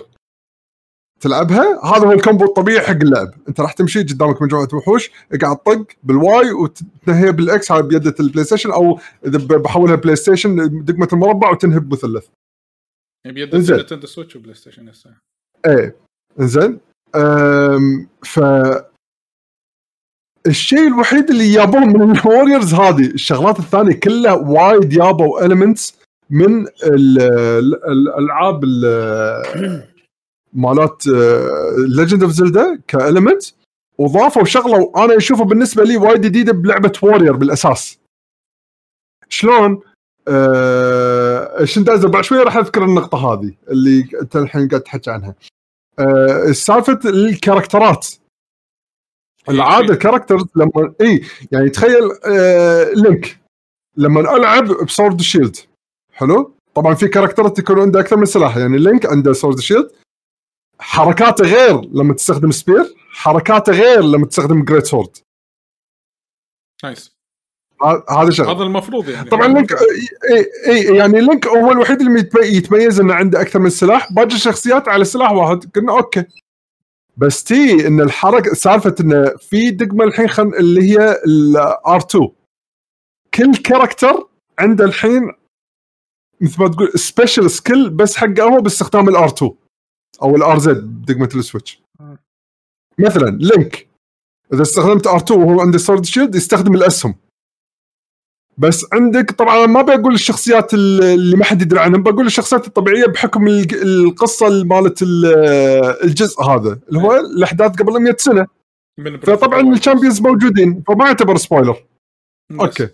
تلعبها؟ هذا هو ال combo الطبيعي حق اللعب. انت راح تمشي قدامك مجموعة وحوش اقعد طق بال Y وتنهيها بال X هاي بيده البلاي ستيشن أو إذا بحولها بلاي ستيشن دقمة المربع وتنهي بمثلث. بيد إنزين. نينتندو سويتش وبلاي ستيشن هسه إيه. إنزين. ف الشيء الوحيد اللي يابوه من ال Warriors هذه الشغلات الثانية كلها وايد يابوا elements من ال- ال- الألعاب ال- مالات Legend of Zelda ك element وضافوا شغلة وأنا أشوفها بالنسبة لي وايد جديدة بلعبة Warriors بالأساس. شلون؟ آه شنو هذا؟ بعد شوية راح أذكر النقطة هذه اللي أنت الحين قاعد تحكي عنها. آه سالفة ال characterات. العادة ال characters لما اي يعني تخيل آه لينك لما ألعب ب sword shield حلو؟ طبعا في characterات يكون عنده أكثر من سلاح يعني لينك عنده sword shield حركاته غير لما تستخدم spear حركاته غير لما تستخدم great sword nice. هذا شغله هذا المفروض يعني. طبعا لينك اي اي يعني لينك هو الوحيد اللي يتمي- يتميز إنه عنده أكثر من سلاح. باقي الشخصيات على سلاح واحد. قلنا okay. بس تي إن الحركة سالفة إنه في دقمة الحين خن اللي هي ال R 2 كل character عنده الحين مثل ما تقول special skill بس حقه هو باستخدام ال R 2 أو ال ZR دقمة السويتش. مثلا لينك. إذا استخدمت R 2 وهو عنده sword shield يستخدم الاسهم بس عندك طبعا ما بقول الشخصيات اللي ما حد يدري عنهم بقول الشخصيات الطبيعية بحكم القصة مالت ال- الجزء هذا اللي هو الأحداث قبل 100 سنة. فطبعا ال champions موجودين فما يعتبر spoiler. okay.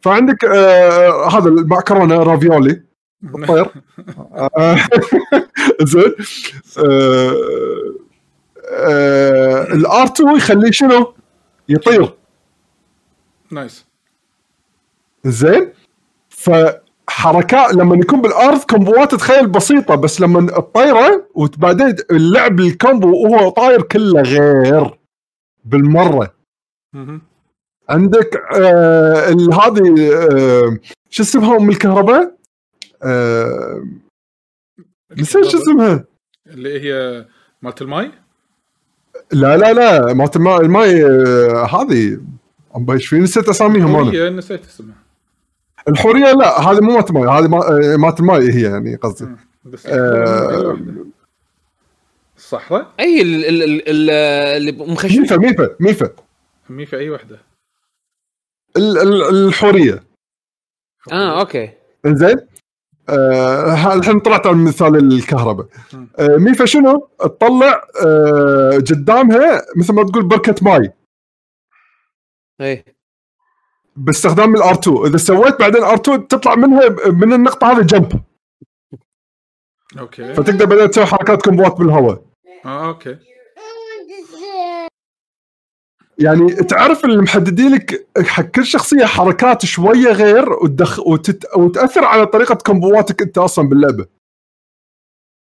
فعندك آه هذا المعكرونه رافيولي. الطير زين آه، آه، ال R 2 يخليه شنو؟ يطير nice زين فحركات لما يكون بالارض comboات تخيل بسيطة بس لما اطيره وبعدين اللعب ال combo وهو طاير كله غير بالمرة. عندك آه هذه آه شو اسمها أم الكهرباء؟ آه نسيت شو اسمها. اللي هي مالت الماي؟ لا لا لا مالت الماء الماي آه هذه. إيش في نسيت اساميهم أنا هي نسيت اسمها. الحورية لا هذه مو مالت الماي هذه ما- آه، مالت الماي هي يعني قصدي. بس آه،. الصحراء أي ال- ال- ال- ال- اللي مخشبين ميفا ميفا ميفا. مي في أي وحده ال- ال- الحورية. آه أوكي. إنزين؟ آه الحين طلعت على مثال الكهرباء. آه ميفا شنو؟ تطلع آه قدامها مثل ما تقول بركة ماي. اي باستخدام ال R 2 إذا سويت بعدين R 2 تطلع منها من النقطة هذه jump okay. فتقدر بعدين تسوي حركات comboات بالهواء. آه okay. يعني تعرف اللي محددين لك حق كل شخصية حركات شوية غير وتدخ وتت... وتأثر على طريقة comboاتك انت أصلا باللعبة.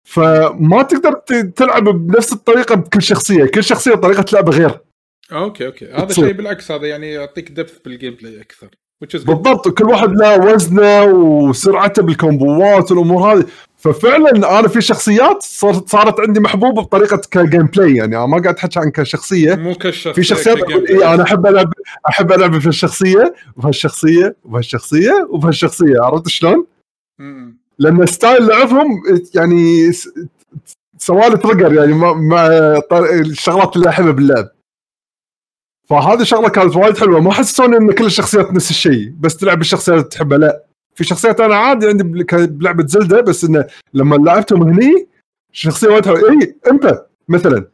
فما تقدر تلعب بنفس الطريقة بكل شخصية. كل شخصية طريقة لعبة غير. okay okay. هذا. شيء بالعكس هذا يعني يعطيك depth بال gameplay أكثر. بالضبط. كل واحد له وزنه وسرعته بال comboات والأمور هذه. ففعلا أنا في شخصيات صارت صارت عندي محبوبة بطريقة ك gameplay يعني. أنا ما قاعد أحكي عن كشخصية. مو كشخص في شخصيات اي أنا أحب العب أحب ألعب في الشخصية وبهالشخصيه وبهالشخصيه وبهالشخصيه عرفت شلون؟ لأن style لعبهم يعني سوالي trigger يعني مع, الشغلات اللي أحبها باللعب. فهذه شغلة كانت وايد حلوة. ما حسسوني إن كل الشخصيات نفس الشيء بس تلعب الشخصيات اللي تحبها. لا. في شخصيات أنا عادي عندي بلعبة Zelda بس انه لما لعبتهم هني شخصيه حلوة اي إمتى مثلا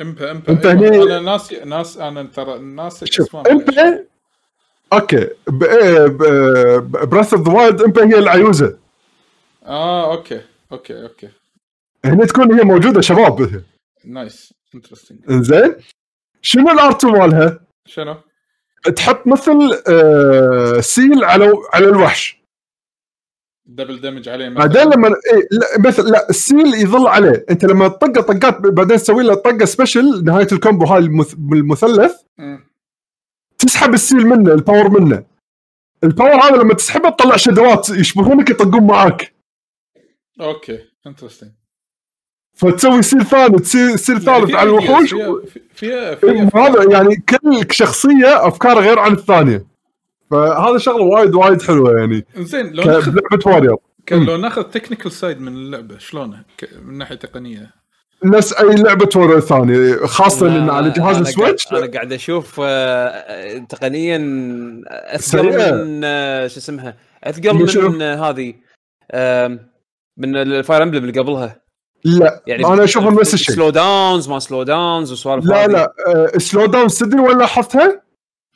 Impa Impa أيوة. هني- أنا ناس ناس أنا ترى الناس شوف. Impa okay Breath of the Wild Impa هي العيوزة آه okay okay okay هنا تكون هي موجودة شباب nice interesting إنزين شنو ال art مالها؟ شنو؟ تحط مثل آه seal على على الوحش double damage عليه مثلاً. بعدين لما إيه لا مثل لا ال seal يظل عليه. أنت لما تطقه طقات بعدين تسوي له طقة special نهاية ال combo هاي المث- بالمثلث مم. تسحب ال seal منه ال power منه. ال power هذا لما تسحبه تطلع shadow ات يشبهونك يطقون معاك. okay interesting فتسوي seal ثاني seal ثالث على الوحوش فيها فيها إيه، فيها. هذا يعني كل شخصية أفكار غير عن الثانية. فهذا شغلة وايد وايد حلوة يعني. زين لو ناخذ بلعبه Warrior كان لو ناخذ technical side من اللعبة شلونه ك- من ناحية تقنية. نفس أي لعبة Warrior ثانية خاصة إن على جهاز أنا ال Switch. قاعد أنا قاعد أشوف آه، تقنيا. أثقل من آه، شو اسمها؟ أثقل من آه، هذه من ال Fire Emblem اللي قبلها. لا يعني أنا اشوفها نفس الشيء. slow downs ما slow downs وسوالف لا. لا slow down تدري وين لاحظتها؟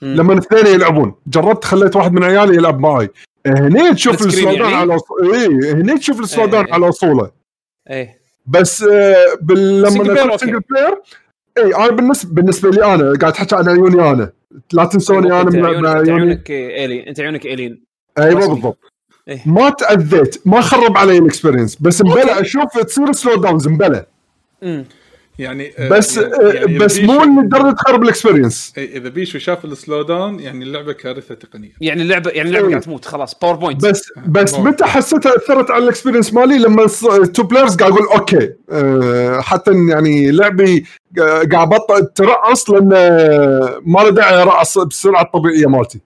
لما الاثنين يلعبون جربت خليت واحد من عيالي يلعب معي هني تشوف full screen ال slow down يعني؟ على اي هني تشوف ال slow down إيه. على أصوله إيه بس آه، بال- لما. single player اي أنا بالنسبة بالنسبة لي أنا قاعد احكي عن عيوني أنا لا تنسوني أنا من عيونك, مع أنت عيوني عيونك alien أنت عيونك alien أيوه. بالضبط إيه. ما تأذيت ما خرب علي ال experience بس okay. أشوف تصير slow downs مبلا مم. يعني آه، بس يعني- آه، يعني بس مو لدرجة تخرب ال experience إذا بيشو شاف ال slow down يعني اللعبة كارثة تقنية. يعني اللعبة يعني اللعبة إيه. قاعد تموت خلاص PowerPoint بس بس wow. متى حسيتها أثرت على ال experience مالي؟ لما two players قاعد أقول okay أه حتى يعني لعبي قا- قاعد بطل ترعص لأن آه، ما له داعي ارعص بالسرعه الطبيعيه مالتي.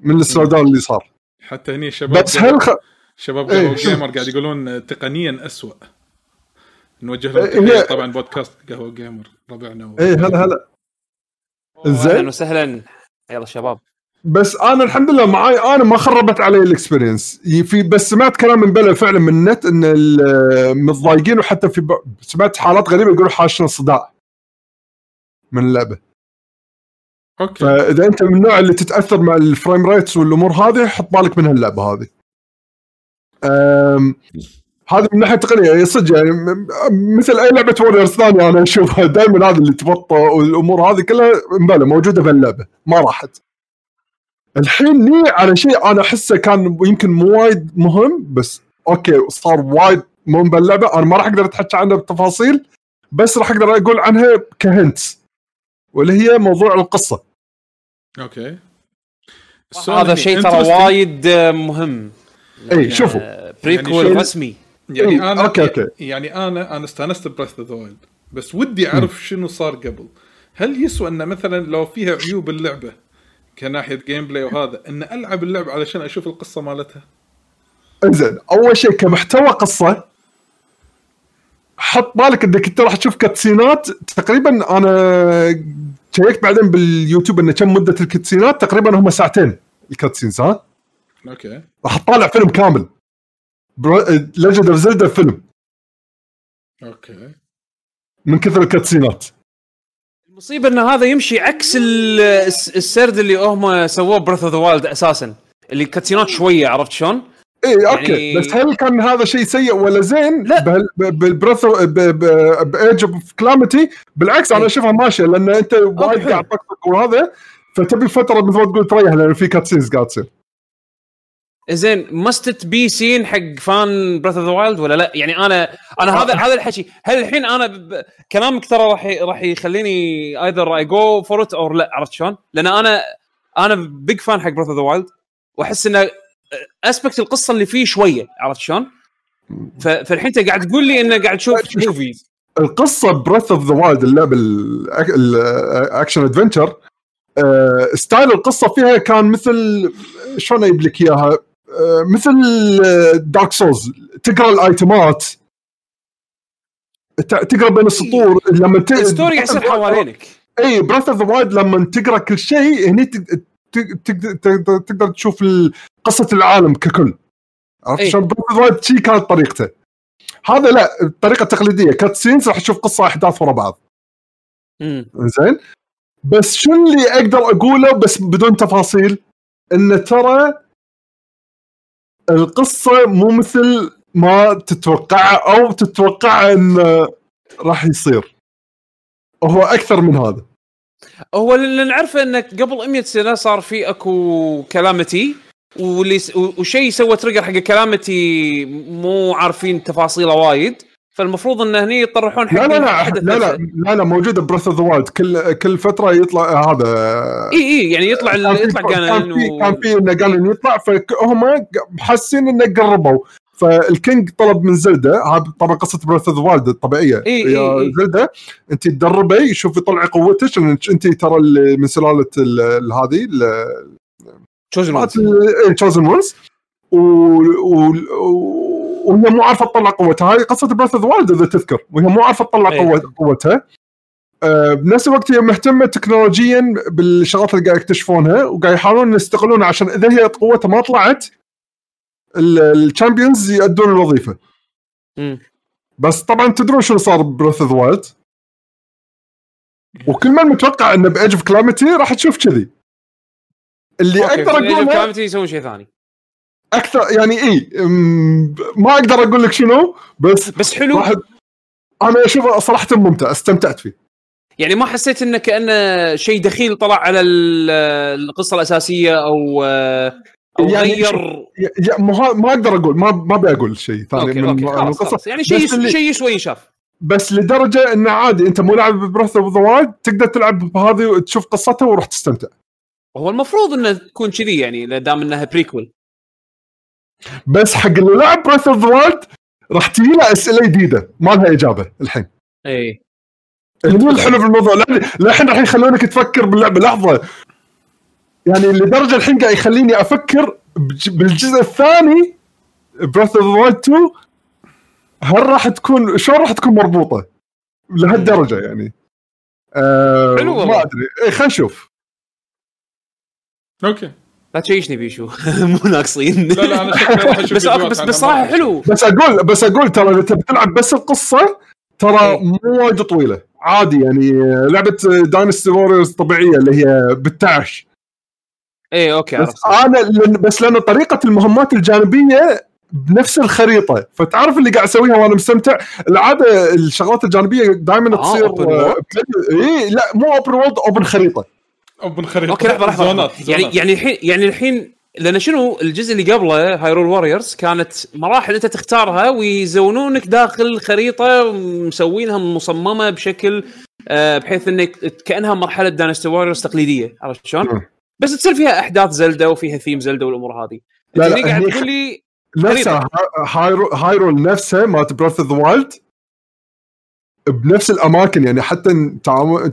من ال slow down اللي صار. حتى هني شباب بس هل خ... شباب شوف. gamer قاعد يقولون آه، تقنيا أسوأ. نوجه لهم إيه، طبعا بودكاست قهوة Gamer. ربعنا و... إيه هلا هلا. أهلا زين. وسهلا. يلا شباب. بس أنا الحمد لله معاي أنا ما خربت علي ال experience. في بس سمعت كلام من بلا فعلا من النت إن ال- متضايقين وحتى في ب... سمعت حالات غريبة يقولوا حاشنا صداع من اللعبة. okay. فإذا أنت من النوع اللي تتأثر مع ال frame rates والأمور هذه حط بالك من هاللعبة هذه. أم... هذا من ناحية تقنية صدق يعني م- مثل أي لعبة Warriors ثانية أنا أشوفها. دائما هذا اللي تبطئ والأمور هذه كلها مبالة موجودة في اللعبة ما راحت. الحين ني على شيء أنا أحسه كان يمكن مو وايد مهم بس okay صار وايد مهم باللعبة. أنا ما راح أقدر أتحكى عنها بالتفاصيل بس راح أقدر أقول عنها ك hints واللي هي موضوع القصة. okay. هذا شيء ترى وايد آه، مهم. اي شوفوا. آه، prequel يعني شيء- رسمي. يعني إيه، أنا okay، okay. يعني أنا أنا استانست Breath of the Wild بس ودي أعرف شنو صار قبل. هل يسوى إن مثلا لو فيها عيوب اللعبة كناحية gameplay وهذا إن ألعب اللعبة علشان أشوف القصة مالتها؟ إنزين أول شيء كمحتوى قصة حط بالك إنك أنت راح تشوف cutscene ات تقريبا أنا شيكت بعدين باليوتيوب إنه كم مدة ال cutscene ات تقريبا هم ساعتين ال cutscenes ها؟ okay. راح تطالع فيلم كامل. Legend of Zelda فيلم okay من كثر ال cutscene ات المصيبة إن هذا يمشي عكس ال- الس- السرد اللي هم سووه Breath of the Wild أساسا اللي cutscene ات شوية عرفت شلون؟ اي okay يعني- بس هل كان هذا شيء سيء ولا زين؟ لا. بال Breath بال Age of Calamity بالعكس أنا إي. أشوفها ماشية لأن أنت وايد. قاعد تطقطق وهذا فتبي فترة مثل ما تقول تريح لأن في cutscenes قاعد تصير زين must be seen حق fan Breath of the Wild ولا لا؟ يعني أنا أنا هذا هذا الحكي هل الحين أنا ب... كلامك ترى راح راح يخليني either I go for it or لا عرفت شلون؟ لأن أنا أنا big fan حق Breath of the Wild وأحس إنه aspect القصة اللي فيه شوية عرفت شلون؟ ف... فالحين أنت قاعد تقول لي إنه قاعد تشوف movies القصة Breath of the Wild اللعبة ال action adventure style القصة فيها كان مثل شلون أجيب لك إياها آه، مثل Dark Souls تقرأ ال item ات. تقرأ بين السطور لما ت... ال story يصير حوالينك. اي Breath of the Wild لما تقرأ كل شيء هني تق- تق- تقدر تقدر- تشوف قصة العالم ككل. عرفت إي. شلون؟ Breath of the Wild كانت طريقته. هذا لا الطريقة التقليدية. cutscenes راح تشوف قصة أحداث ورا بعض. زين؟ بس شو اللي أقدر أقوله بس بدون تفاصيل؟ إن ترى القصة مو مثل ما تتوقعها أو تتوقع انه راح يصير هو أكثر من هذا هو اللي نعرفه انه قبل 100 سنة صار في أكو كلامتي واللي. وشيء سوى تريجر حق كلامتي مو عارفين تفاصيله وايد فالمفروض انه هني يطرحون حق لا لا لا لا لا. لا لا موجوده Breath of the Wild كل كل فترة يطلع هذا إي إي يعني يطلع كان يطلع كان في و... كان في إنه قال يطلع فهم حاسين إنه قربوا ف King طلب من هذا طبعا قصة Breath of the Wild الطبيعية إي إي يا إي. Zelda أنت تدربي يشوف يطلع قوتك أنت ترى اللي من سلالة ال- ال- هذه مالت Ones. Chosen Ones وهي مو عارفة تطلع قوتها. هاي قصة Breath of Wild إذا تذكر. وهي مو عارفة تطلع إيه. قوتها. آه، بنفس الوقت هي مهتمة تكنولوجيا بالشغلات اللي قاعد يكتشفونها وقاعد يحاولون يستغلونها عشان إذا هي قوتها ما طلعت ال Champions يأدون الوظيفة. مم. بس طبعا تدرون شنو صار Breath of Wild وكل من متوقع إنه ب Age of Calamity راح تشوف كذي. اللي أقدر اقوله Calamity يسوون شيء ثاني. أكثر يعني اي ما أقدر أقول لك شنو بس بس حلو. واحد أنا أشوفه صراحة ممتع استمتعت فيه. يعني ما حسيت إنه كأنه شيء دخيل طلع على ال- القصة الأساسية أو أو يعني غير. ما أقدر أقول ما ما ابي أقول شيء ثاني أوكي من أوكي من خلاص, القصة. خلاص. يعني شيء شيء يسوى ينشاف بس لدرجة انه عادي أنت مو لاعب ب Breath of the تقدر تلعب بهذه وتشوف قصتها وراح تستمتع. هو المفروض إنه تكون كذي يعني دام إنها prequel بس حق اللي لعب Breath of the راح تجي له أسئلة جديدة. ما لها إجابة الحين. اي هني الحلو في الموضوع للحين راح يخلونك تفكر باللعبة. لحظة. يعني لدرجة الحين قاعد يخليني أفكر بالجزء الثاني Breath of the Wild 2 هل راح تكون شلون راح تكون مربوطة؟ لهالدرجة يعني. آه حلو والله. ما أدري. إيه خلينا نشوف. أوكي. لا تشيشني بيشو مو ناقصين. لا لا أنا شكلي راح أشوف بس بس بس صراحة مرة. حلو. بس أقول بس أقول ترى إذا تبي تلعب بس القصة ترى إيه. مو وايد طويلة. عادي يعني لعبة Dynasty Warriors طبيعية اللي هي بالتعش. اي أوكي بس عرفت. أنا لأن بس لأن طريقة المهمات الجانبية بنفس الخريطة. فتعرف اللي قاعد أسويها وأنا مستمتع؟ العادة الشغلات الجانبية دائما آه، تصير. اي لا مو open world open خريطة. open خريطة أوكي لحظة لحظة زونات. يعني. يعني الحين يعني الحين لأن شنو الجزء اللي قبله Hyrule Warriors كانت مراحل أنت تختارها ويزونونك داخل خريطة مسوينها مصممة بشكل آه، بحيث إنك كأنها مرحلة Dynasty Warriors تقليدية عرفت شلون؟ بس تصير فيها أحداث Zelda وفيها theme Zelda والأمور هذه لا، لا، قاعد تقول لي نفسها Hyru Hyrule نفسها مالت Breath of the Wild بنفس الأماكن يعني حتى تعامل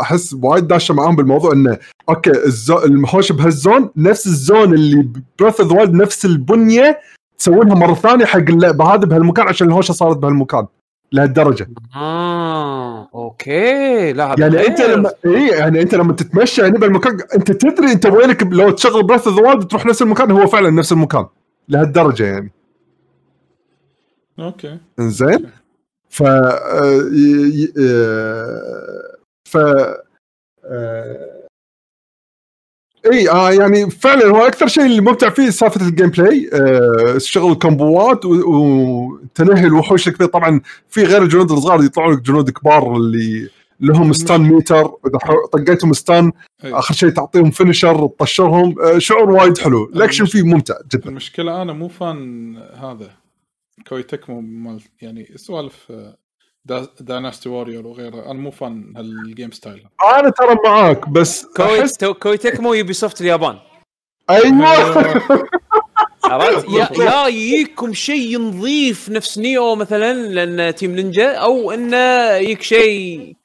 أحس وايد داشة معاهم بالموضوع إنه أوكي الزو... الوحوش بهال zone نفس ال zone اللي Breath of the Wild نفس البنية تسوونها مرة ثانية حق اللعبه هذه بهالمكان عشان الهوشة صارت بهالمكان لهالدرجة. آه أوكي. لا يعني أنت. لما إي يعني أنت لما تتمشى يعني بالمكان أنت تدري أنت وينك لو تشغل Breath of the Wild تروح نفس المكان هو فعلا نفس المكان لهالدرجة يعني. أوكي. إنزين؟ ف آه، آه، ف آه، إي آه يعني فعلا هو أكثر شيء اللي ممتع فيه سالفه ال gameplay آه شغل الكومبوات وتنهي الوحوش الكبير. طبعا في غير الجنود الصغار يطلعون لك جنود كبار اللي لهم stun meter إذا طقيتهم stun. آخر شيء تعطيهم finisher تطشرهم. آه شعور وايد حلو. الأكشن فيه ممتع جدا. المشكلة أنا مو fan هذا. Koei Tecmo مال يعني سوالف آه، دا- Dynasty Warrior وغيره. أنا مو fan هال game style. أنا ترى معاك بس Koei تو- Koei Tecmo Ubi soft اليابان. أيوه. عرفت؟ يا يا يجيكم شيء نظيف نفس Nioh مثلا لأن Team Ninja أو انه يجيك شيء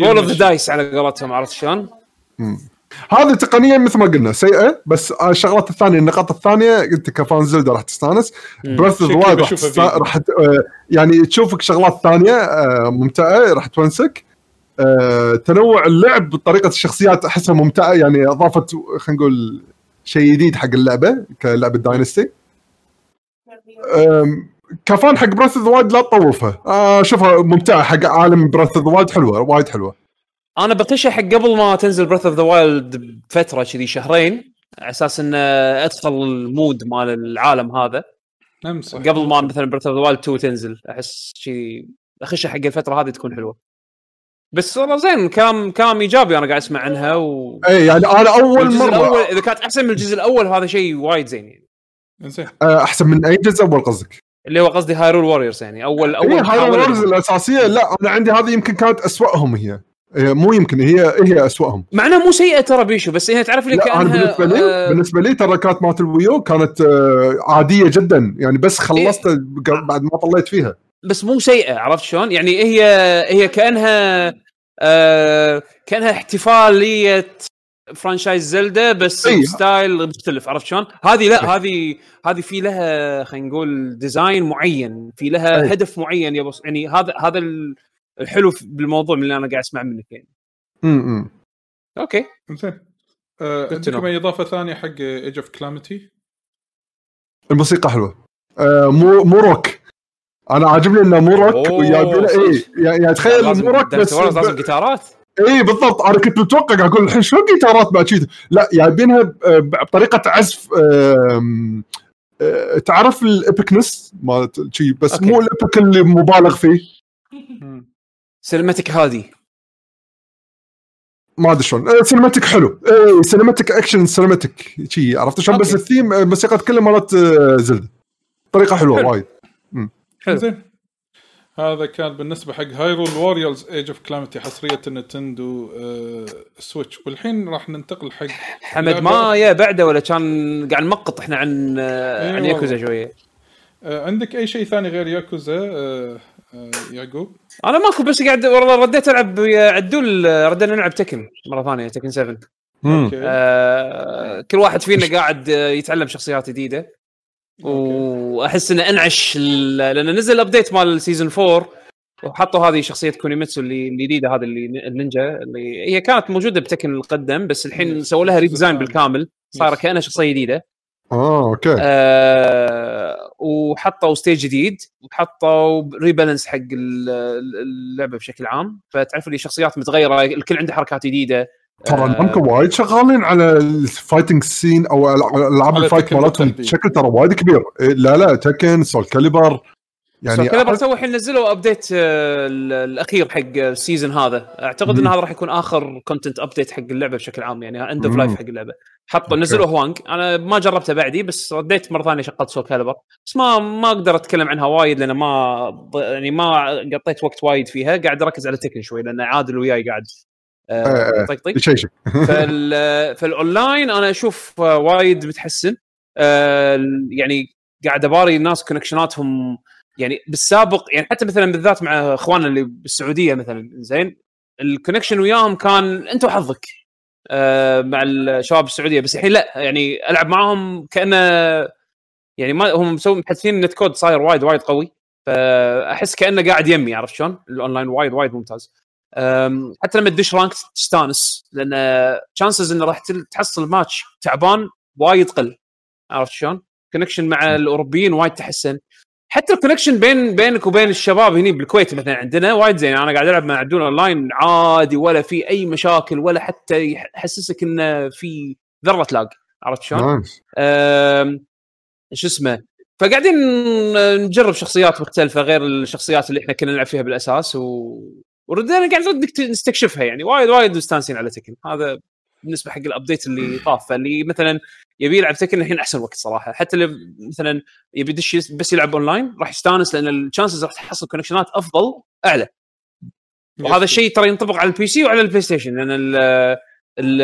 roll of the dice على قولتهم عرفت شلون؟ هذه تقنيا مثل ما قلنا سيئة بس الشغلات الثانية النقاط الثانية انت ك fan Zelda راح تستانس. Breath of Wild راح تستا... راح ت... آه، يعني تشوفك شغلات ثانية آه، ممتعة راح تونسك. آه، تنوع اللعب بطريقة الشخصيات أحسها ممتعة يعني أضافت خلينا نقول شيء جديد حق اللعبة كلعبة Dynasty ك fan حق Breath of Wild لا تطوفها. آه شوفها ممتعة حق عالم Breath of Wild حلوة وايد حلوة. أنا بطيشه حق قبل ما تنزل Breath of the Wild بفترة كذي شهرين على أساس إنه أدخل ال mood مال العالم هذا. امسح قبل ما مثلا Breath of the Wild 2 تنزل أحس شيء اخش حق الفترة هذه تكون حلوة. بس والله زين كلام كلام إيجابي أنا قاعد أسمع عنها و إي يعني أنا أول مرة الأول إذا كانت أحسن من الجزء الأول هذا شيء وايد زين يعني. زين. آه، أحسن من أي جزء أول قصدك؟ اللي هو قصدي Hyrule Warriors يعني. أول اول أول هاي محاولة Warriors لهم. الأساسية. لا أنا عندي هذه يمكن كانت أسوأهم هي. مو يمكن هي هي أسوأهم مع انها مو سيئة ترى بيشو بس هي تعرف لي كانها بالنسبة لي آه، بالنسبة لي ترى كانت مالت ال Wii U كانت آه، عادية جدا يعني بس خلصت بعد ما طليت فيها بس مو سيئة عرفت شلون؟ يعني هي هي كأنها آه كأنها احتفالية franchise زلدا بس إي. style مختلف عرفت شلون؟ هذه لا هذه هذه في لها خلينا نقول design معين، في لها إي. هدف معين يعني هذا هذا الحلو في- بالموضوع من اللي أنا قاعد أسمع منك يعني. امم okay زين آه، عندكم. أي إضافة ثانية حق Age of Calamity؟ الموسيقى حلوة آه، مو مو روك أنا عاجبني إنه مو روك صدق؟ اي يعني يعني تخيل مو روك بس بس لازم جيتارات إي بالضبط أنا كنت متوقع قاعد أقول الحين شلون جيتارات بعد شي لا جايبينها ب- بطريقة عزف آه، تعرف ال epicness مالت شي بس okay. مو ال epic اللي مبالغ فيه cinematic هادي. ما أدري شلون. cinematic حلو. اي cinematic action cinematic شي عرفت شلون؟ بس. الثيم الموسيقى كلها مالت آه، زلدة. طريقة حلوة حلو. وايد. حلو. زين. هذا كان بالنسبة حق هايرول ووريرز Age of Calamity حصرية النينتندو آه سويتش والحين راح ننتقل حق حمد ما يا بعده ولا كان قاعد نمقط إحنا عن آه، إي عن. ياكوزا شوية. آه عندك أي شيء ثاني غير ياكوزا؟ آه يعقوب؟ أنا ماكو بس قاعد والله رديت ألعب ويا عدول آه، ردينا نلعب تكن مرة ثانية تكن 7 okay. آه كل واحد فينا قاعد آه، يتعلم شخصيات جديدة. وأحس إنه أنعش لأن نزل ال update مال season 4 وحطوا هذه شخصية كونيميتسو اللي الجديده هذه اللي النينجا اللي هي كانت موجودة بتكن القديم بس الحين سووا لها redesign بالكامل صار. كأنها شخصية جديدة. آه okay. آه وحطوا stage جديد وحطوا rebalance حق ال- اللعبة بشكل عام. فتعرف لي شخصيات متغيرة الكل عنده حركات جديدة. ترى آه، نامكو وايد شغالين على ال fighting scene أو ألعاب ال fight مالتهم. بشكل ترى وايد كبير. إيه، لا لا تكن سول كاليبر يعني كاليبر too الحين نزلوا update آه، ال- الأخير حق ال season هذا أعتقد إن مم. هذا راح يكون آخر content update حق اللعبة بشكل عام يعني end of. life حق اللعبة حطوا. نزلوا هوانج أنا ما جربته بعدي بس رديت مرة ثانية شغلت سول كاليبر بس ما ما أقدر أتكلم عنها وايد لأن ما يعني ما قطيت وقت وايد فيها قاعد أركز على تكن شوي لأن عادل وياي قاعد آه،. يطقطق يشيشك فال فالأونلاين أنا أشوف آه، وايد متحسن آه، يعني قاعد أباري الناس connection اتهم يعني بالسابق يعني حتى مثلا بالذات مع إخواننا اللي بالسعودية مثلا زين ال connection وياهم كان أنت وحظك آه، مع الشباب السعودية بس الحين لا يعني ألعب معاهم كأنه يعني ما هم مسوي محدثين ال netcode صاير وايد وايد قوي فأحس كأنه قاعد يمي عرفت شلون؟ الأونلاين وايد وايد ممتاز. حتى لما تدش ranked تستانس لأن chances انه راح تحصل ماتش تعبان وايد قل عرفت شلون؟ connection مع الأوروبيين وايد تحسن حتى ال connection بين بينك وبين الشباب هني بالكويت مثلا عندنا وايد زين. أنا قاعد ألعب مع عدول اونلاين عادي ولا في أي مشاكل ولا حتى يحسسك انه في ذرة lag عرفت شلون؟ شو اسمه؟ فقاعدين نجرب شخصيات مختلفة غير الشخصيات اللي إحنا كنا نلعب فيها بالأساس و... وردينا قاعد نستكشفها يعني. وايد وايد مستانسين على تكن. هذا بالنسبة حق ال update اللي طاف فاللي مثلا يبي يلعب تكن الحين أحسن وقت صراحة. حتى اللي مثلا يبي يدش بس يلعب اونلاين راح يستانس لأن ال chances راح تحصل connection ات أفضل أعلى. وهذا الشيء ترى ينطبق على ال PC وعلى البلاي ستيشن لأن ال ال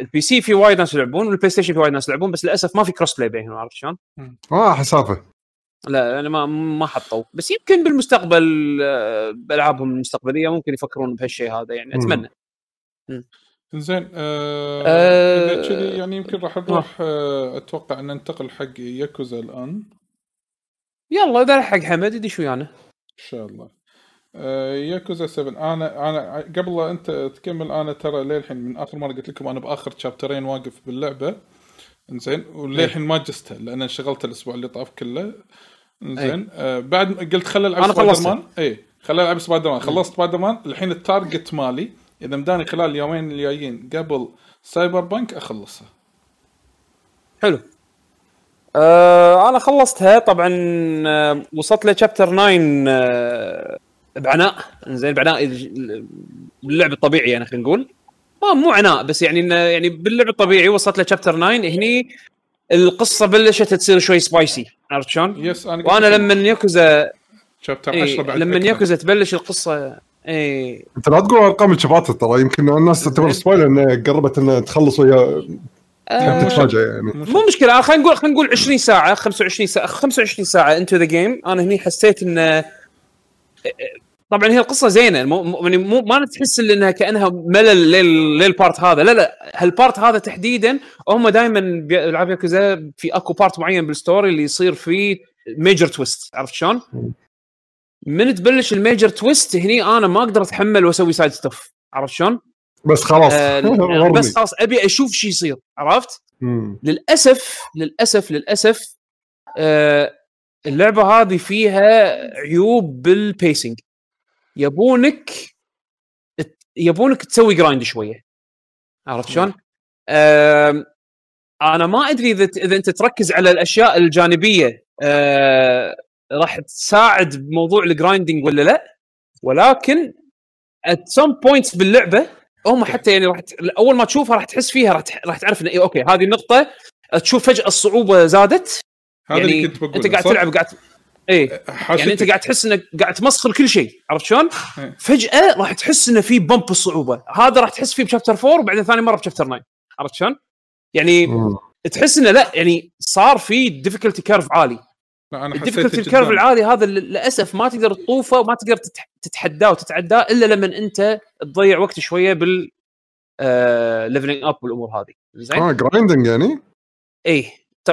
ال PC في وايد ناس يلعبون والبلاي ستيشن في وايد ناس يلعبون بس للأسف ما في cross-play بينهم عرفت شلون؟ آه حسافة. لا أنا ما ما حطوا. بس يمكن بالمستقبل آه، بألعابهم المستقبلية ممكن يفكرون بهالشيء هذا يعني. أتمنى. زين آه آه، إذا كذي يعني يمكن راح نروح آه أتوقع أن ننتقل حق ياكوزا الآن. يلا إذا حق حمد يدش ويانا إن شاء الله. آه ياكوزا 7 أنا أنا قبل لا أنت تكمل أنا ترى للحين من آخر مرة قلت لكم أنا بآخر شابترين واقف باللعبة. إنزين وللحين ما جستها لأن انشغلت الأسبوع اللي طاف كله. إنزين آه بعد قلت خل ألعب سبايدر. مان إي خل ألعب سبايدر مان خلصت سبايدر مان الحين ال target مالي إذا مداني خلال اليومين الجايين قبل سايبر بانك أخلصها. حلو. آه أنا خلصتها. طبعا آه وصلت ل chapter 9 آه بعناء. زين بعناء ال- باللعب الطبيعي يعني خلينا نقول. ما مو عناء بس يعني إنه يعني باللعب الطبيعي وصلت ل chapter 9 هني القصة بلشت تصير شوي spicy عرفت شلون؟ yes أنا وأنا لما ياكوزا chapter إيه 10 بعد لما. ياكوزا تبلش القصة إيه. أنت لا تقول أرقام ال chapter ترى يمكن الناس تعتبر spoiler إنها قربت إنها تخلص ويا آه تتفاجئ يعني. مو مشكلة. خلينا نقول خلينا نقول 20 ساعة 25 ساعة 25 ساعة into the game أنا هني حسيت إن طبعا هي القصة زينة. يعني مو ما تحس إنها كأنها ملل لل لل part هذا. لا لا هال part هذا تحديدا هم دائما بالعاب ياكوزا في أكو part معين بال story اللي يصير فيه major twist عرفت شلون؟ من تبلش ال major twist هني أنا ما أقدر أتحمل وأسوي side stuff عرفت شلون؟ بس خلاص آه. بس خلاص أبي أشوف شو يصير عرفت؟ مم. للأسف للأسف للأسف آه اللعبة هذه فيها عيوب بال pacing يبونك يبونك تسوي grind شوية عرفت شلون؟ آم، أنا ما أدري إذا إذا أنت تركز على الأشياء الجانبية آه راح تساعد بموضوع ال grinding ولا لا ولكن at some points باللعبه هم حتى يعني راح. أول ما تشوفها راح تحس فيها راح. راح تعرف إن إيه okay هذه النقطه تشوف فجأة الصعوبة زادت هذا يعني اللي كنت بقوله أنت قاعد؟ تلعب قاعد إيه يعني حاشتك. انت قاعد تحس إنك قاعد تمسخر كل شيء عرفت شلون؟ إيه. فجأة راح تحس إنه في bump الصعوبة هذا راح تحس فيه ب chapter 4 وبعدين ثاني مرة ب chapter 9 عرفت شلون؟ يعني مم. تحس إنه لا يعني صار في difficulty curve عالي لا، أنا ال difficulty حسيت ال curve. العالي هذا لل- للأسف ما تقدر تطوفه وما تقدر تتح- تتحداه وتتعداه إلا لما أنت تضيع وقت شوية بال leveling up والامور هذه. زين؟ آه grinding يعني؟ إيه.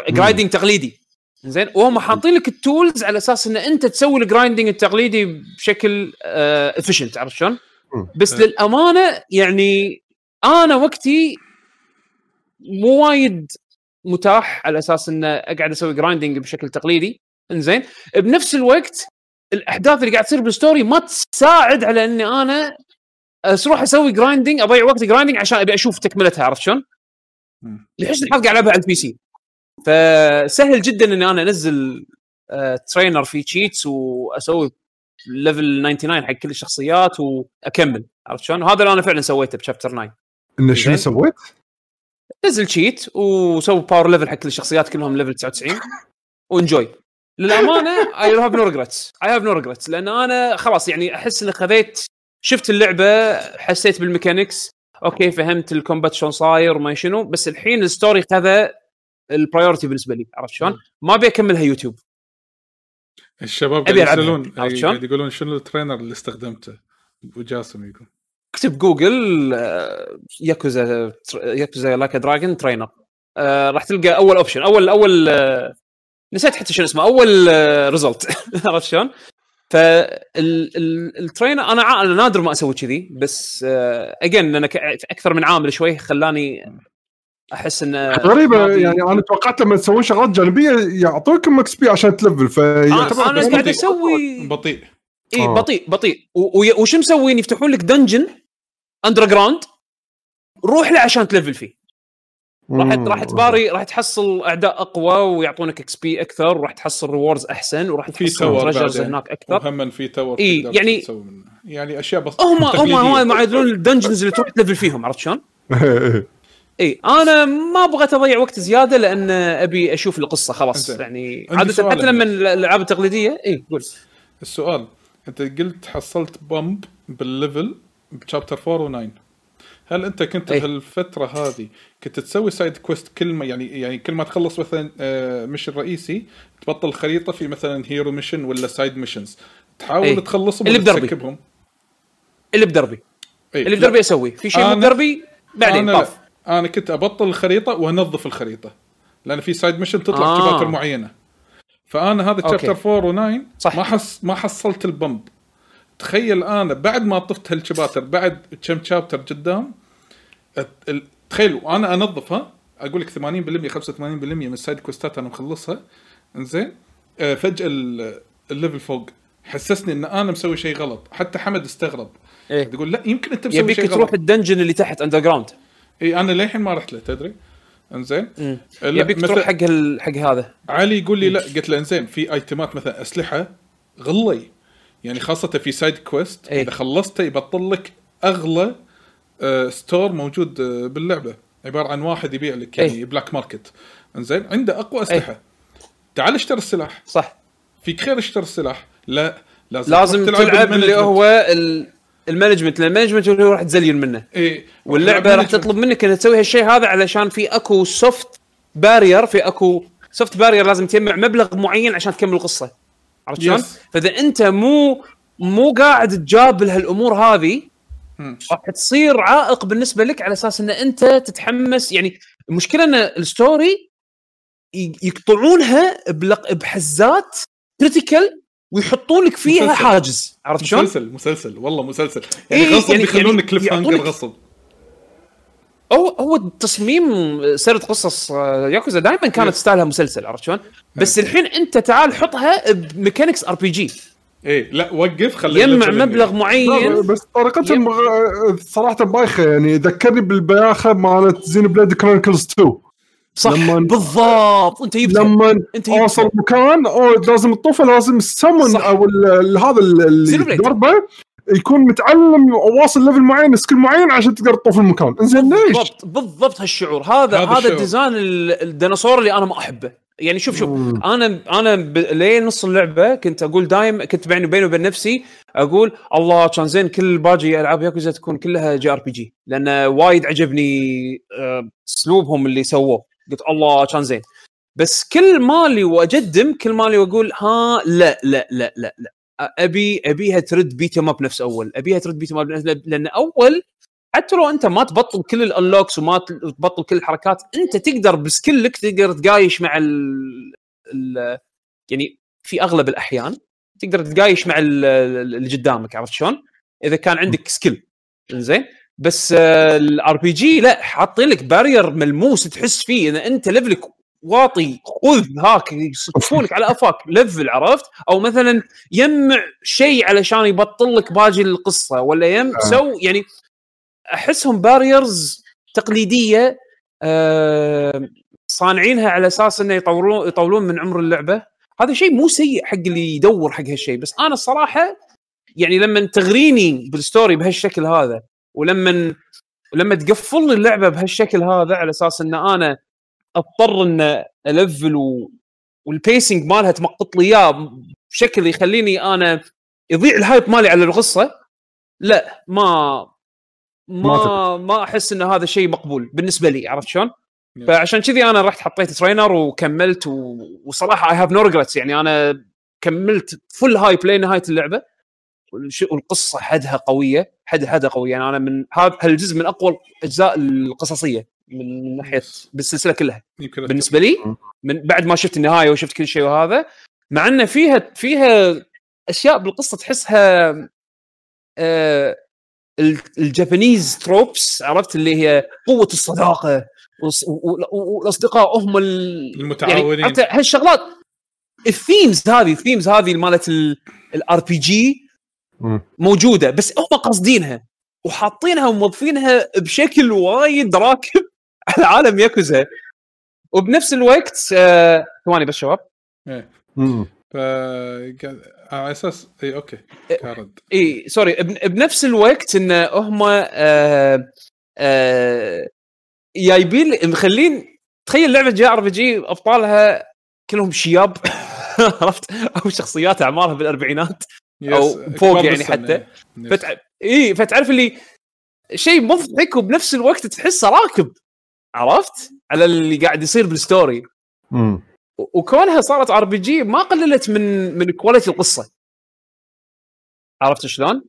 grinding تقليدي. زين؟ وهم حاطين لك ال tools على أساس إن أنت تسوي ال grinding التقليدي بشكل efficient عرفت شلون؟ بس إيه. للأمانة يعني أنا وقتي مو وايد متاح على أساس إن أقعد أسوي grinding بشكل تقليدي. إنزين بنفس الوقت الأحداث اللي قاعد تصير بال story ما تساعد على إني أنا أروح أسوي grinding أضيع وقت grinding عشان أبي أشوف تكملتها عرفت شلون؟ لحسن الحظ قاعد ألعبها على ال PC فسهل جدا إني أنا أنزل آه trainer في cheats وأسوي level 99 حق كل الشخصيات وأكمل عرفت شلون؟ وهذا اللي أنا فعلا سويته ب chapter 9 إنه شنو. سويت؟ نزل cheat وسوي power level حق كل الشخصيات كلهم level 99 و enjoy للأمانة I have no regrets I have no regrets لأن أنا خلاص يعني أحس إني خذيت شفت اللعبة حسيت بال mechanics okay فهمت ال combat شلون صاير وما شنو. بس الحين ال story خذا ال priority بالنسبة لي. عرفت شلون؟ ما أبي أكملها يوتيوب. الشباب قاعد. يسألون؟ قاعد يقولون شنو ال trainer اللي استخدمته؟ أبو جاسم يقول. اكتب جوجل آه، ياكوزا ياكوزا لايك دراجون trainer راح تلقى أول option أول أول آه، نسيت حتى شنو اسمه أول result عرفت شلون؟ فال trainer أنا أنا نادر ما أسوي كذي بس again أنا ك- أكثر من عامل شوي خلاني أحس انه غريبة يعني أنا توقعت لما تسوون شغلات جانبية يعطوكم XP عشان ت level فيعتبر أنا بس قاعد بطيء. أسوي بطيء إي آه. بطيء بطيء وش مسوين يفتحون لك dungeon underground روح له عشان ت level فيه راح. راح تباري راح تحصل أعداء أقوى ويعطونك XP أكثر وراح تحصل rewards أحسن وراح تحصل بعدين هناك أكثر وهم في تور إي، تقدر يعني-. يعني أشياء بس هم هم. هم ما يدرون ال dungeons اللي تروح ت level فيهم عرفت شلون؟ إيه. إي أنا ما بغيت اضيع وقت زيادة لأن أبي أشوف القصة خلاص. يعني عادة حتى. لما الألعاب التقليدية إي قول السؤال أنت قلت حصلت bump بال level ب chapter 4 و9 هل أنت كنت إيه. بهالفترة هذه كنت تسوي side quest كل ما يعني يعني كل ما تخلص مثلا آه، mission رئيسي تبطل خريطة في مثلا hero mission ولا side missions تحاول إيه. تخلصهم اللي بدربي. ت skip هم اللي بدربي إيه. اللي بدربي أسوي في شيء أنا- بدربي بعدين لا. أنا كنت أبطل الخريطة وأنظف الخريطة لأن في side mission تطلع آه. آه. chapters معينة فأنا هذا. chapter 4 و9 صح. ما حس ما حصلت ال bump تخيل أنا بعد ما طفت هال chapters بعد كم chapter قدام الت- ال- تخيل وأنا انظفها أقول لك 80% 85% من ال side quest ات أنا مخلصها. إنزين؟ آه فجأة ال- ال level فوق. حسسني إن أنا مسوي شيء غلط. حتى حمد استغرب. إيه. تقول لا يمكن أنت مسوي يبيك شيء تروح غلط. ال dungeon اللي تحت underground اي أنا للحين ما رحت له تدري؟ إنزين؟ لا، يبيك مثل- تروح حق ال... حق هذا. علي يقول لي لا قلت له إنزين في item ات مثلا أسلحة غلي. يعني خاصة في side quest إيه. إذا خلصته يبطل لك أغلى آه store موجود آه باللعبة عبارة عن واحد يبيع لك يعني إيه. black market إنزين عنده أقوى أسلحة تعال اشتري السلاح صح فيك خير اشتري السلاح لا لازم, لازم تروح تلعب اللي. هو ال- ال management لأن ال management هو اللي راح تزلين منه إيه. واللعبة تلعب راح. تطلب منك إنك تسوي هالشيء هذا علشان في أكو soft barrier في أكو soft barrier لازم تجمع مبلغ معين عشان تكمل القصة عرفت شلون؟ Yes. فإذا أنت مو مو قاعد تجابل هالأمور هذه. راح تصير عائق بالنسبة لك على أساس إن أنت تتحمس يعني المشكلة إن ال story يقطعونها. بحزات critical ويحطون لك فيها مسلسل. حاجز عرفت شلون؟ مسلسل مسلسل والله مسلسل يعني إيه، غصب يعني- يخلونك يعني cliffhanger غصب هو هو تصميم سرد قصص آه، ياكوزا دائما كانت yes. تستاهلها مسلسل عرفت شلون؟ بس الحين أنت تعال حطها ب mechanics RPG إيه لا وقف خلي يجمع مبلغ معين. بس طريقتهم غ- صراحة بايخة يعني ذكرني بالبياخة مالت زين بلاد كرونيكلز 2 صح لما- بالضبط. انت جبتها لما أنت جبتها. اوصل مكان أو لازم الطفل لازم السمن صح. أو هذا ال- اللي يكون متعلم واصل ليفل معين skill معين عشان تقدر تطوف المكان. انزين ليش؟ بالضبط بالضبط هالشعور. هذا هذا هذا. ال design ال- ال design اللي أنا ما أحبه. يعني شوف شوف مم. أنا أنا ب... لين نص اللعبة كنت أقول دايم كنت بيني بيني وبين نفسي أقول الله كان زين كل باقي ألعاب ياكوزا تكون كلها JRPG. لأن وايد عجبني آه، أسلوبهم اللي سووه. قلت الله كان زين. بس كل مالي واجدم كل مالي واقول ها لا لا لا لا لا. أبي أبيها ترد beat 'em up نفس أول. أبيها ترد beat 'em up نفس لأن أول حتى لو أنت ما تبطل كل ال unlocks وما تبطل كل الحركات أنت تقدر بسكلك تقدر تقايس مع ال... ال... يعني في أغلب الأحيان تقدر تقايس مع ال- اللي قدامك عرفت شلون؟ إذا كان عندك skill زين بس ال RPG لا حاطين لك barrier ملموس تحس فيه اذا أنت level ك واطي خذ هاك يصفونك على أفاك level عرفت؟ أو مثلا يمع شيء علشان يبطل لك باقي القصة ولا يم آه. so يعني أحسهم barriers تقليدية آه صانعينها على أساس إنه يطورون يطولون من عمر اللعبة. هذا شيء مو سيء حق اللي يدور حق هالشيء بس أنا الصراحة يعني لما تغريني بال story بهالشكل هذا ولما ولما تقفل لي اللعبة بهالشكل هذا على أساس إن أنا أضطر ان أ level و... وال pacing مالها تمقط لي إياه بشكل يخليني أنا يضيع ال hype مالي على القصة لا ما ما ما أحس إن هذا شيء مقبول بالنسبة لي عرفت شلون؟ فعشان كذي أنا رحت حطيت trainer وكملت و... وصراحة I have no regrets يعني أنا كملت full hype لنهايه اللعبة. والش- والقصة حدها قوية حد حدها قوية. يعني أنا من هذا هالجزء من أقوى الأجزاء القصصية من ناحية بالسلسلة كلها. بالنسبة لي. من بعد ما شفت النهاية وشفت كل شيء وهذا مع ان فيها فيها أشياء بالقصة تحسها ال- ال Japanese tropes عرفت اللي هي قوة الصداقة والاصدقاء هم ال- المتعاونين. يعني عرفت هالشغلات ال themes هذه ال themes هذه مالت ال RPG. موجودة بس هم قاصدينها وحاطينها وموظفينها بشكل وايد راكب على عالم ياكوزا وبنفس الوقت آه، ثواني بس شباب ف على أساس إي okay كارد إي sorry بن- بنفس الوقت إن هم آه آه جايبين مخلين تخيل لعبة JRPG أبطالها كلهم شياب عرفت؟ أو شخصيات اعمارها بالأربعينات أو فوق يعني حتى. فتع... إي فتعرف اللي شيء مضحك وبنفس الوقت تحسه راكب عرفت؟ على اللي قاعد يصير بال story. مم. و- وكونها صارت RPG ما قللت من من quality القصة عرفت شلون؟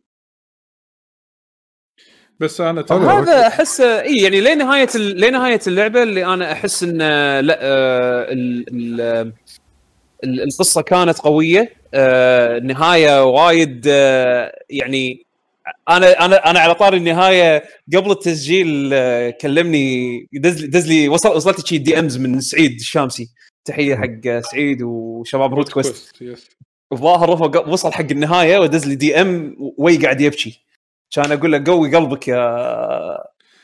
بس أنا. ترى هذا احس إي يعني لنهايه ال... لنهايه اللعبة اللي أنا أحس إن لا آه، ال... ال... ال- القصة كانت قوية آه، النهايه وايد آه، يعني أنا أنا أنا على طار النهاية قبل التسجيل آه، كلمني دز لي دز لي وصل وصلت شي DMs من سعيد الشامسي تحية حق سعيد وشباب روت كويست. كويست yes الظاهر رفع وصل حق النهاية ودز لي DM وي قاعد يبكي. كان أقول له قوي قلبك يا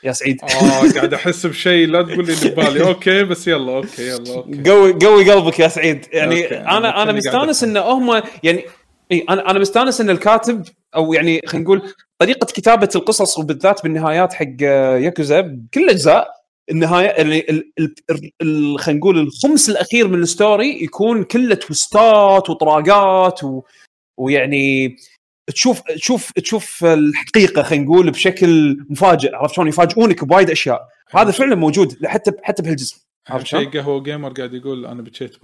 يا سعيد. آه قاعد أحس بشيء لا تقول لي اللي ببالي okay بس يلا okay يلا okay. قوي قوي قلبك يا سعيد. يعني okay، أنا أنا مستانس ان هم يعني إي أنا أنا مستانس إن الكاتب أو يعني خلينا نقول طريقة كتابة القصص وبالذات بالنهايات حق ياكوزا بكل الاجزاء النهاية يعني ال- ال- ال- ال- خلينا نقول الخمس الأخير من ال story يكون كله twist ات وطراقات و ويعني تشوف تشوف تشوف الحقيقة خلينا نقول بشكل مفاجئ عرفت شلون؟ يفاجئونك بوايد أشياء. هذا فعلا موجود حتى حتى بهالجزء عرفت شلون؟ شيء قهوة جيمر قاعد يقول أنا بكيت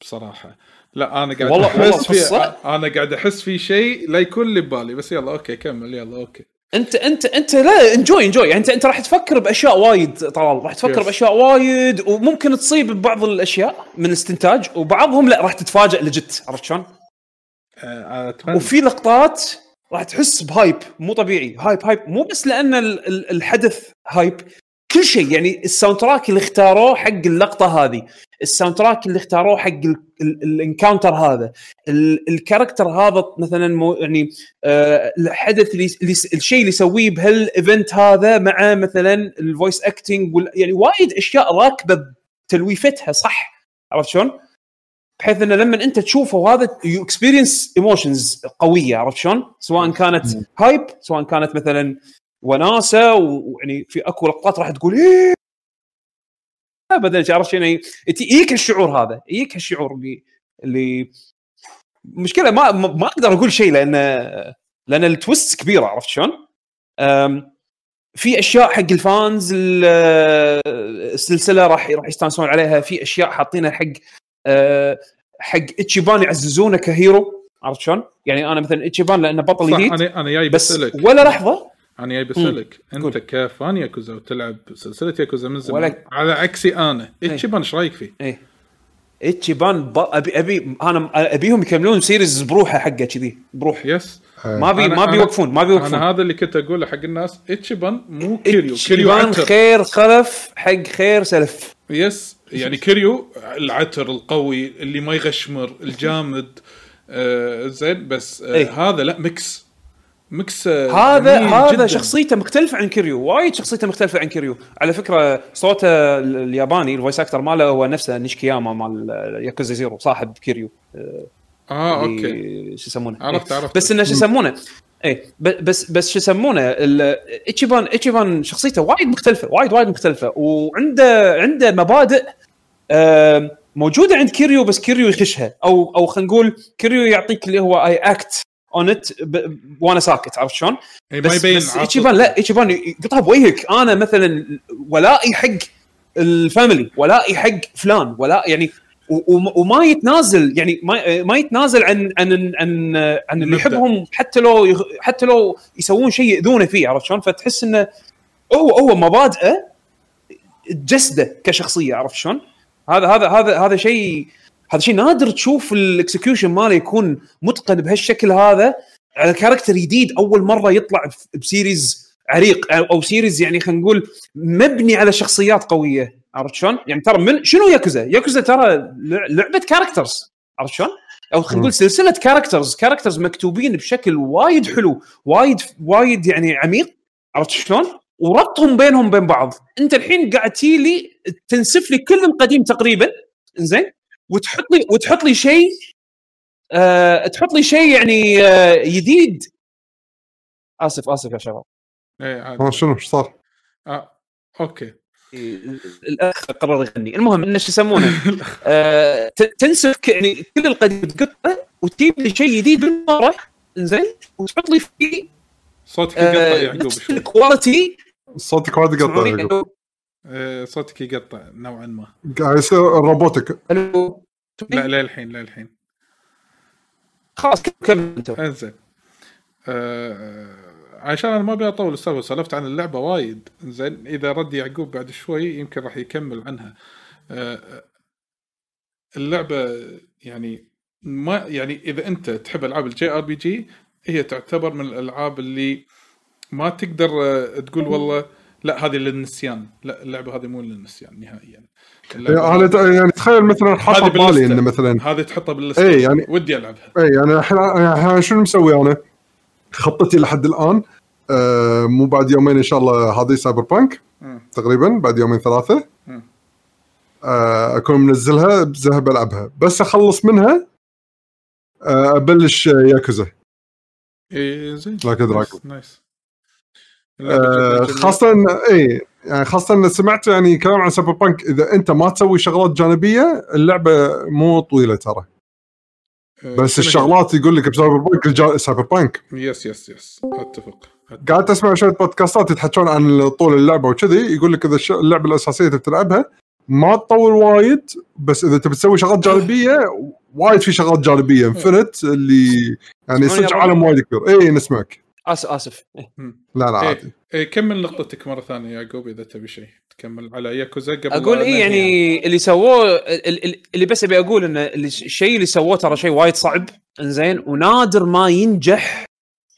بصراحة. لا أنا قاعد والله- والله احس في قصة. أنا قاعد أحس في شيء لا يكون اللي ببالي بس يلا okay كمل يلا okay. انت انت انت لا enjoy enjoy يعني انت انت راح تفكر بأشياء وايد طلال. راح تفكر Yes. بأشياء وايد وممكن تصيب ببعض الأشياء من الاستنتاج وبعضهم لا راح تتفاجئ لجت عرفت شلون؟ آه، أتمنى. وفي لقطات راح تحس ب hype مو طبيعي. hype hype. مو بس لأن ال- ال- الحدث hype. كل شيء يعني ال soundtrack اللي اختاروه حق اللقطة هذه ال soundtrack اللي اختاروه حق ال- ال- ال encounter هذا ال- ال character هذا مثلا مو يعني آه الحدث اللي, الشيء اللي يسويه بهال event هذا مع مثلا ال voice acting يعني وايد أشياء راكبة بتوليفتها صح عرفت شلون؟ بحيث إنه لما أنت تشوفه هذا you experience emotions قوية عرفت شلون؟ سواء كانت hype سواء كانت مثلا وناسة ويعني في أكو لقطات راح تقول إيه ابدا عرفت؟ يعني يجيك الشعور هذا يجيك الشعور اللي اللي مشكلة ما ما أقدر أقول شيء لأن لأن ال twist كبيرة عرفت شلون؟ في أشياء حق ال fans ال- السلسلة راح راح يستانسون عليها في أشياء حاطينها حق أه، حق إتشيبان يعززونه ك hero عرفت شلون؟ يعني أنا مثلا إتشيبان لأنه بطل جديد أنا أنا جاي بس ولا لحظة أنا جاي بسألك أنت قول. ك fan ياكوزا وتلعب سلسلة ياكوزا من زمان. ولا- على عكسي أنا. إيه. اتشيبان إيش رأيك فيه؟ إيه. اتشيبان ب... ابي ابي أنا أبيهم يكملون series بروحه حقه كذي. بروح. yes ما بي ما بيوقفون ما بيوقفون. أنا هذا اللي كنت أقوله حق الناس. اتشيبان مو كيريو. كيريو عتر. خير خلف حق خير سلف. yes يعني كيريو العتر القوي اللي ما يغشمر الجامد آه زين. بس آه إيه. هذا لا mix mix آه هذا هذا جداً. شخصيته مختلفة عن كيريو وايد شخصيته مختلفة عن كيريو. على فكرة صوته ال- الياباني ال voice actor ماله هو نفسه نيشكياما مال ياكوزا زيرو صاحب كيريو. آه okay. شو يسمونه؟ عرفت- إيه. عرفت. بس إنه شو يسمونه؟ ب- بس بس شو يسمونه؟ اتشيبان اتشيبان شخصيته وايد مختلفة وايد وايد مختلفة. وعنده عنده مبادئ موجودة عند كيريو بس كيريو يخشها. أو أو خلينا نقول كيريو يعطيك اللي هو I act on it وأنا ساكت عرفت شلون؟ بس بس. ايتشيبان لا ايتشيبان يقطها بوجهك أنا مثلا ولائي حق ال family ولائي حق فلان ولا يعني وما- يتنازل يعني ما ما يتنازل عن عن عن عن اللي. يحبهم حتى لو حتى لو يسوون شيء ياذونه فيه عرفت شلون؟ فتحس إنه هو هو مبادئه تجسده كشخصية عرفت شلون؟ هذا هذا هذا هذا شيء هذا شيء نادر تشوف ال execution ماله يكون متقن بهالشكل هذا. على character جديد أول مرة يطلع ب series عريق أو series يعني خلينا نقول مبني على شخصيات قوية. عرفت شلون؟ يعني ترى من شنو ياكوزا؟ ياكوزا ترى لع- لعبة characters عرفت شلون؟ أو خلينا نقول سلسلة characters characters مكتوبين بشكل وايد حلو وايد وايد يعني عميق. عرفت شلون؟ وربطهم بينهم بين بعض. أنت الحين قاعد تجي تنسف لي كل القديم تقريبا. زين وتحط لي وتحط لي شيء آه تحط لي شيء يعني آه جديد آسف آسف يا شباب إيه عادي شنو إيش صار؟ آه. أوكي الأخ قرر يغني المهم إنه شو يسمونه آه ت- تنسف ك- يعني كل القديم تقطه وتجيب لي شيء جديد من ورا زين وتحط لي فيه صوتك يقطع آه يعقوب شوي ال quality صوتك وايد يقطع؟ يعقوب. آه، صوتك يقطع نوعا ما. قاعد يصير robotic ألو؟ لا لا الحين لا الحين. خلاص كمل أنت. انزين. آه عشان أنا ما أبي أطول السالفة سولفت عن اللعبة وايد. زين إذا رد يعقوب بعد شوي يمكن راح يكمل عنها. آه اللعبة يعني ما يعني إذا أنت تحب ألعاب ال JRPG هي تعتبر من الألعاب اللي ما تقدر تقول والله لا هذه للنسيان لا اللعبة هذه مو للنسيان نهائيا اللعبة أنا يعني تخيل مثلا حاط هذه بالي. إنه مثلا هذه تحطها بال list ة إيه، يعني- ودي ألعبها اي يعني الحين الحين شنو مسوي أنا؟ خطتي لحد الآن آه مو بعد يومين إن شاء الله هذه سايبر بانك. تقريبا بعد يومين ثلاثة. آه أكون منزلها بذهب ألعبها بس أخلص منها آه أبلش ياكوزا إيه زين لايك دراجون. nice آه خاصة اي يعني خاصة ان سمعت يعني كلام عن سايبر بانك إذا أنت ما تسوي شغلات جانبية اللعبة مو طويلة ترى. بس الشغلات يقول لك بسايبر بانك الجا- سايبر بانك. yes yes yes أتفق. أتفق. قاعد اسمع شوية بودكاستات يتحكون عن طول اللعبة وكذي يقول لك إذا الش- اللعبة الأساسية تبي تلعبها ما تطول وايد بس إذا تبي تسوي شغلات جانبية وايد في شغلات جانبية. infinite اللي يعني صدق عالم؟ وايد كبير. اي نسمعك. آسف آسف إيه. لا لا عادي إيه. إيه كمل نقطتك مرة ثانية يا يعقوب إذا تبي شيء تكمل على ياكوزا قبل أقول إيه ننهي. يعني اللي سووه ال- ال- اللي بس أبي أقول إن اللي- الشيء اللي سووه ترى شيء وايد صعب إنزين ونادر ما ينجح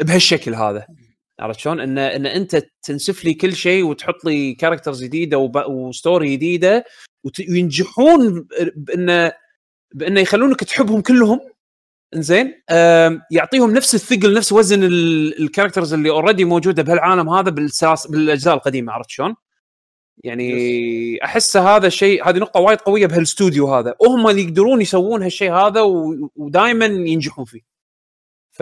بهالشكل هذا عرفت شلون؟ إن إن أنت تنسف لي كل شيء وتحط لي characters جديدة و story جديدة وينجحون بإنه بإنه يخلونك تحبهم كلهم إنزين يعطيهم نفس الثقل نفس وزن ال- ال characters اللي already موجودة بهالعالم هذا بالسلسلة بالأجزاء القديمة عرفت شلون؟ يعني أحس هذا الشيء هذه نقطة وايد قوية بهالاستوديو هذا. وهم اللي يقدرون يسوون هالشيء هذا ودائما ينجحون فيه. ف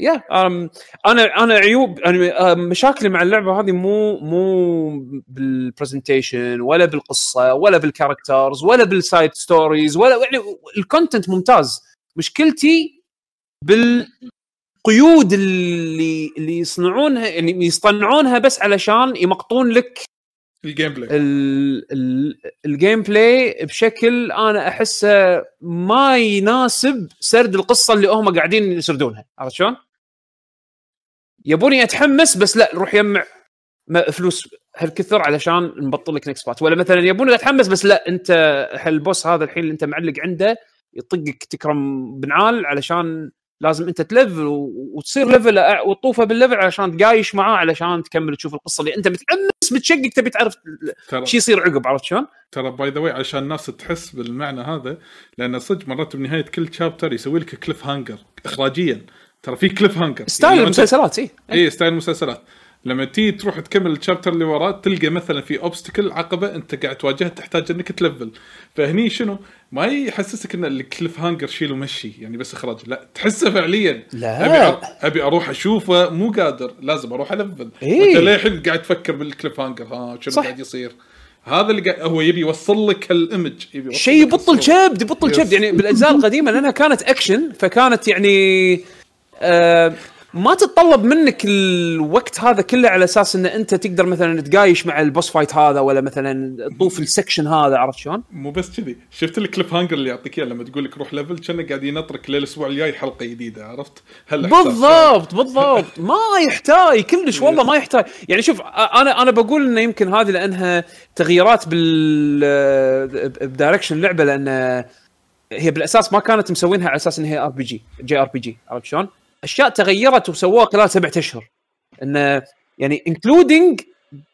يا أم، أنا أنا عيوب أنا أم، مشاكلي مع اللعبة هذه مو مو بال presentation ولا بالقصة ولا بال characters ولا بال side stories ولا يعني ال content ممتاز. مشكلتي بالقيود اللي اللي يصنعونها يعني يصطنعونها بس علشان يمغطون لك ال gameplay ال- ال- ال gameplay بشكل أنا أحسه ما يناسب سرد القصة اللي هم قاعدين يسردونها. عرفت شلون؟ يبوني أتحمس بس لا روح يجمع فلوس هالكثر علشان نبطل لك next part ولا مثلا يبوني أتحمس بس لا أنت هال boss هذا الحين اللي أنت معلق عنده يطقك تكرم بنعال علشان لازم انت ت level وتصير level وتطوفه بال level علشان تقايش معاه علشان تكمل تشوف القصة اللي انت متحمس متشقق تبي تعرف شو يصير عقب عرفت شلون؟ ترى by the way عشان الناس تحس بالمعنى هذا لأن صدق مرات بنهاية كل chapter يسوي لك cliffhanger اخراجيا. ترى في cliffhanger style يعني المسلسلات اي اي style المسلسلات. لما تيجي تروح تكمل ال chapter اللي وراه تلقى مثلا في obstacle عقبة أنت قاعد تواجهها تحتاج إنك ت level فهني شنو ما يحسسك إن ال cliffhanger شيل ومشي يعني بس إخراج لا تحسه فعليا لا. أبي أر- أبي أروح أشوفه مو قادر لازم أروح أ level إيه. وأنت للحين قاعد تفكر بال cliffhanger ها شنو صح. قاعد يصير هذا اللي قاعد هو يبي يوصل لك هال image يبي شيء يبطل. كبد يبطل. كبد يعني بالأجزاء القديمة لأنها كانت اكشن فكانت يعني آه ما تتطلب منك الوقت هذا كله على أساس إن أنت تقدر مثلا تقايش مع ال boss fight هذا ولا مثلا تطوف ال section هذا عرفت شلون؟ مو بس كذي شفت ال cliffhanger اللي يعطيك إياه لما تقول لك روح level كأنه قاعد ينطرك للأسبوع الجاي حلقة جديدة عرفت؟ هالإحساس. بالضبط بالضبط ما يحتاج كلش والله ما يحتاج يعني شوف أنا أنا بقول إنه يمكن هذه لأنها تغييرات بال ب direction اللعبه لأن هي بالأساس ما كانت مسوينها على أساس انها ار بي جي جي ار بي جي عرفت شلون؟ أشياء تغيرت وسووها خلال سبعة أشهر انه يعني including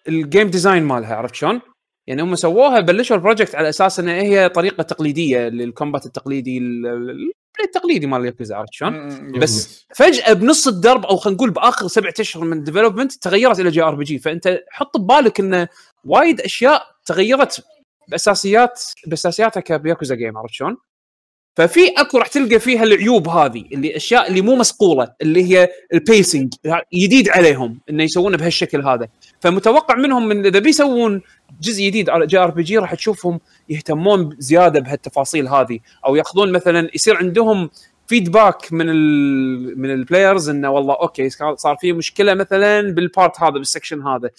ال game design مالها عرفت شلون؟ يعني هم سووها بلشوا ال project على أساس انها هي طريقة تقليدية لل combat التقليدي ال- ال- ال- التقليدي مال ياكوزا عرفت شلون؟ بس. فجأة بنص الدرب أو خلينا نقول بآخر سبعة أشهر من ال development تغيرت إلى JRPG فأنت حط ببالك انه وايد أشياء تغيرت بأساسيات بأساسياتها كب ياكوزا game عرفت شلون؟ ففي اكو راح تلقى فيها العيوب هذه اللي أشياء اللي مو مسقولة اللي هي ال pacing جديد عليهم إنه يسوونه بهالشكل هذا. فمتوقع منهم من إذا بيسوون جزء جديد على جي آر بي جي راح تشوفهم يهتمون زيادة بهالتفاصيل هذه. أو ياخذون مثلا يصير عندهم feedback من ال من ال players إنه والله okay صار في مشكلة مثلا بال part هذا بال section هذا.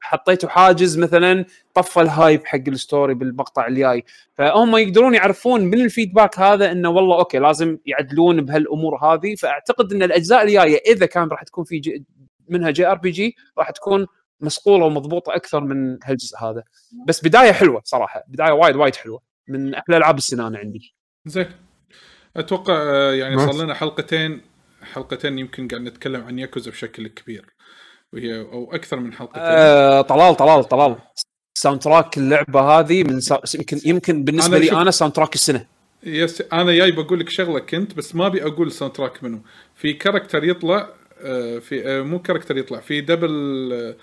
حطيتوا حاجز مثلا طفى ال hype حق ال story بالمقطع الجاي. فهم يقدرون يعرفون من ال feedback هذا إنه والله okay لازم يعدلون بهالأمور هذه. فأعتقد إن الأجزاء الجاية إذا كان راح تكون في منها JRPG راح تكون مسقولة ومضبوطة أكثر من هالجزء هذا. بس بداية حلوة صراحة بداية وايد وايد حلوة. من أحلى ألعاب السنة أنا عندي. زين. أتوقع آه، يعني. صار لنا حلقتين حلقتين يمكن قاعد نتكلم عن ياكوزا بشكل كبير وهي أو أكثر من حلقتين. آه طلال طلال طلال. soundtrack اللعبة هذه من سا... يمكن يمكن بالنسبة أنا لي شوف- أنا soundtrack السنة. yes أنا جاي بقول لك شغلة كنت بس ما أبي أقول ال soundtrack منه في character يطلع آه، في آه، مو character يطلع في double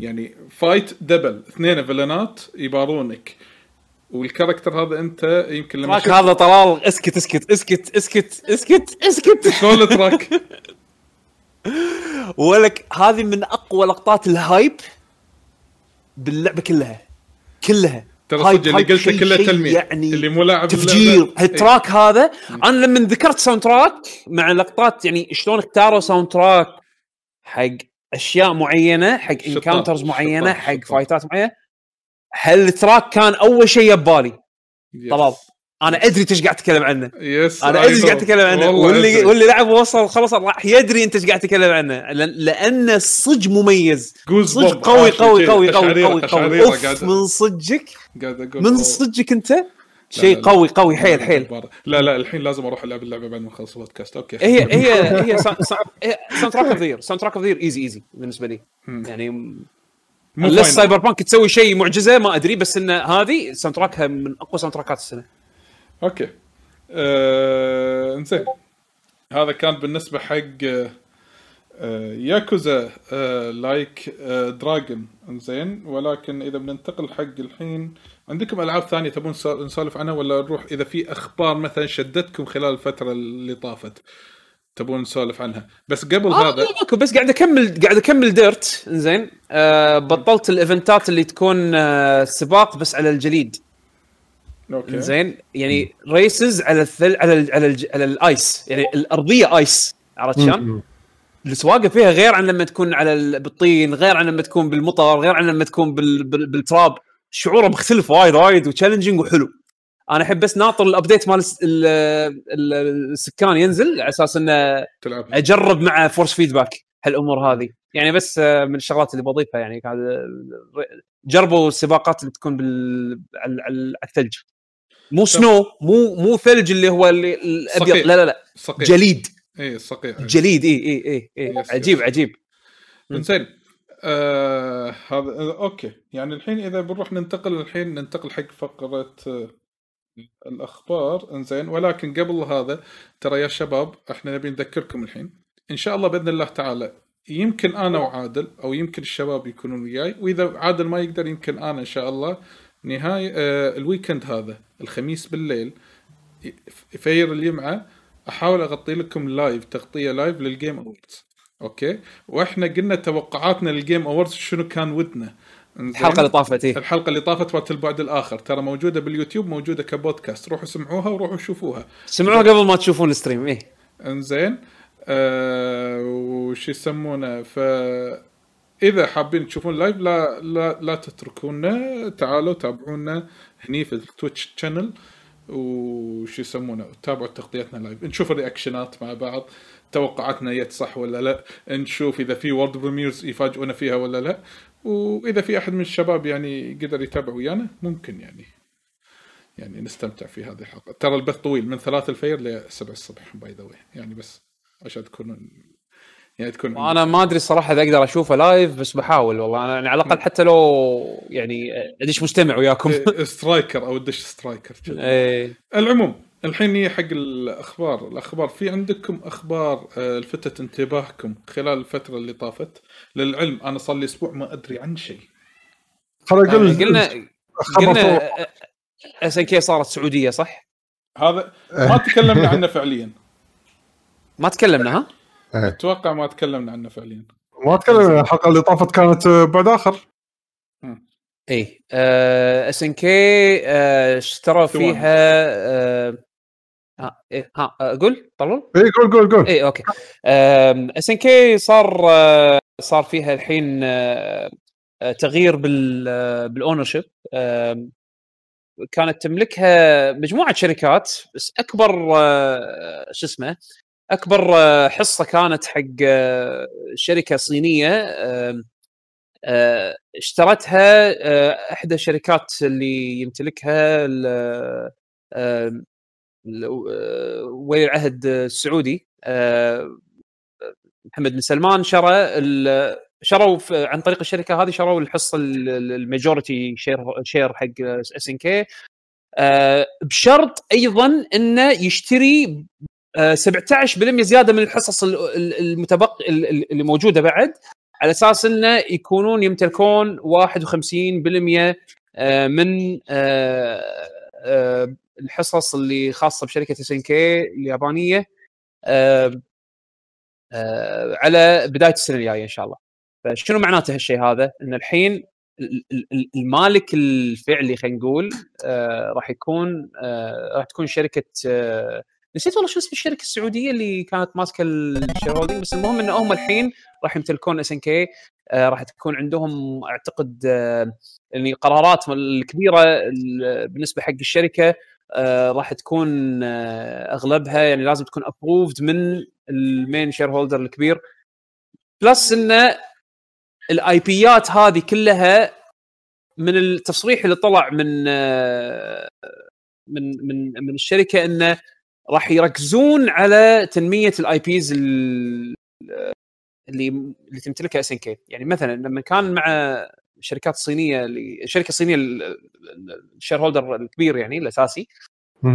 يعني fight double اثنين villain ات يبارونك. وال character هذا انت يمكن لما track هذا طلال. اسكت اسكت اسكت اسكت اسكت. اسكت. شلون ال track؟ ولك هذه من أقوى لقطات ال hype باللعبة كلها. كلها. ترى صدق اللي قلته كله شيء تلميح يعني اللي مو لاعب تفجير. اللعبة. هال track هذا أنا لما ذكرت soundtrack مع لقطات يعني شلون اختاروا soundtrack حق أشياء معينة حق encounters معينة شطار، حق شطار. fight ات معينة هال track كان أول شيء يبالي؟ yes. طلال أنا أدري انت إيش قاعد تتكلم عنه. yes أنا أدري إيش. قاعد تتكلم عنه. واللي أدري. واللي لعب وصل خلص راح يدري أنت إيش قاعد تتكلم عنه. لأن لأنه صدق مميز. صدق قوي قوي. قوي قوي قوي قوي. أوف من أقول من. صدقك أنت؟ شيء. قوي قوي. حيل حيل. لا لا الحين لازم أروح ألعب اللعبة بعد ما أخلص ال podcast. okay. هي هي هي soundtrack of the year soundtrack of the year easy easy بالنسبة لي. مم. يعني لسه. سايبر بانك تسوي شيء معجزة؟ ما أدري بس إن هذه soundtrack ها من أقوى soundtrack ات السنة. okay. آه، إنزين. هذا كان بالنسبة حق آه، ياكوزا آه، Like آه، Dragon إنزين. ولكن إذا بننتقل حق الحين عندكم ألعاب ثانية تبون نسولف عنها ولا نروح؟ إذا في أخبار مثلا شدتكم خلال الفترة اللي طافت. تبون نسولف عنها. بس قبل آه هذا ماكو بس قاعد اكمل قاعد أكمل ديرت زين آه بطلت ال event ات اللي تكون آه سباق بس على الجليد. okay. زين يعني races على الثل على ال على, ال على ال ice يعني الأرضية ice عرفت شلون؟ السواقة فيها غير عن لما تكون على ال- بالطين غير عن لما تكون بالمطر غير عن لما تكون بال بال بالتراب. شعوره مختلف وايد وايد و challenging وحلو. أنا احب بس ناطر ال update مال الس- ال- ال- السكان ينزل على أساس انه تلعب. اجرب مع force feedback هالامور هذه. يعني بس آه، من الشغلات اللي بضيفها يعني جربوا السباقات اللي تكون بال على الثلج. مو snow مو مو ثلج اللي هو اللي الأبيض. لا لا لا. صقيع جليد. اي صقيع جليد. اي اي اي, إي. yes، عجيب yes. عجيب إنزين آه هذا okay. يعني الحين إذا بنروح ننتقل الحين ننتقل حق فقرة آه الأخبار. إنزين. ولكن قبل هذا ترى يا شباب إحنا نبي نذكركم الحين. إن شاء الله بإذن الله تعالى يمكن أنا وعادل أو يمكن الشباب يكونون وياي. وإذا عادل ما يقدر يمكن أنا إن شاء الله. نهاية آه ال weekend هذا الخميس بالليل فير الجمعة أحاول أغطي لكم live تغطية live لل Game Awards okay؟ وإحنا قلنا توقعاتنا لل Game Awards شنو كان ودنا؟ الحلقة اللي طافت إيه. الحلقة اللي طافت مالت البعد الآخر. ترى موجودة باليوتيوب موجودة كبودكاست. روحوا سمعوها وروحوا شوفوها. سمعوها قبل ما تشوفون ال stream إيه. انزين. آه وش يسمونه؟ ف إذا حابين تشوفون live لا لا لا تتركونا. تعالوا تابعونا هني في ال Twitch channel وش يسمونه؟ تابعوا تغطيتنا live نشوف ال reaction ات مع بعض. توقعاتنا جت صح ولا لا. نشوف إذا في world premieres يفاجئونا فيها ولا لا. وإذا في أحد من الشباب يعني قدر يتابع ويانا ممكن يعني يعني نستمتع في هذه الحلقة. ترى البث طويل من ثلاث الفير ل 7 الصبح by the يعني بس عشان تكونون يعني تكون وأنا ما أدري الصراحه إذا أقدر أشوفه live بس بحاول والله. أنا يعني على الأقل حتى لو يعني أدش مستمع وياكم. سترايكر أو دش سترايكر. إيه. العموم الحين نيجي حق الأخبار الأخبار في عندكم أخبار آه، لفتت انتباهكم خلال الفترة اللي طافت للعلم أنا صار لي أسبوع ما أدري عن شيء خليني أقول يعني قلنا فوق. قلنا إس إن كي صارت سعودية صح؟ هذا ما تكلمنا عنه فعليا ما تكلمنا ها؟ إيه. أتوقع ما تكلمنا عنه فعليا ما اتكلم الحلقة اللي طافت كانت آه، بعد آخر اي SNK اشترى ثواني. فيها آه، ها إيه ها آه، قول طلول؟ اي قول قول قول. اي okay. SNK صار آه، صار فيها الحين آه، آه، تغيير بال بال ownership كانت تملكها مجموعة شركات بس أكبر آه، شو اسمه أكبر آه، حصة كانت حق آه، شركة صينية. آه، اشترتها آه، إحدى الشركات اللي يمتلكها آه، ولي العهد السعودي آه، محمد بن سلمان شرى شروا عن طريق الشركة هذه شروا الحصة ال- ال- ال majority share share حق SNK بشرط أيضا إنه يشتري آه، 17% زيادة من الحصص ال- ال- المتبقي ال- ال- اللي موجودة بعد على أساس إنه يكونون يمتلكون 51% آه، من آه، آه، الحصص اللي خاصة بشركة اس ان كي اليابانية آه، آه، على بداية السنة الجاية إن شاء الله. فشنو معناته هالشيء هذا؟ إن الحين ال- ال- ال- المالك الفعلي خلينا نقول آه، راح يكون آه، راح تكون شركة آه، نسيت والله شو اسم الشركة السعودية اللي كانت ماسكة ال share بس المهم ان هم الحين راح يمتلكون SNK راح تكون عندهم أعتقد آه، يعني قرارات الكبيرة ال- بالنسبة حق الشركة آه، راح تكون آه، أغلبها يعني لازم تكون approved من ال main shareholder الكبير. plus إن ال IP ات هذه كلها من التصريح اللي طلع من من من من الشركة إنه راح يركزون على تنمية ال IPs اللي اللي تمتلكها SNK يعني مثلا لما كان مع الشركات الصينيه اللي الشركة الصينية ال shareholder الكبير يعني الأساسي.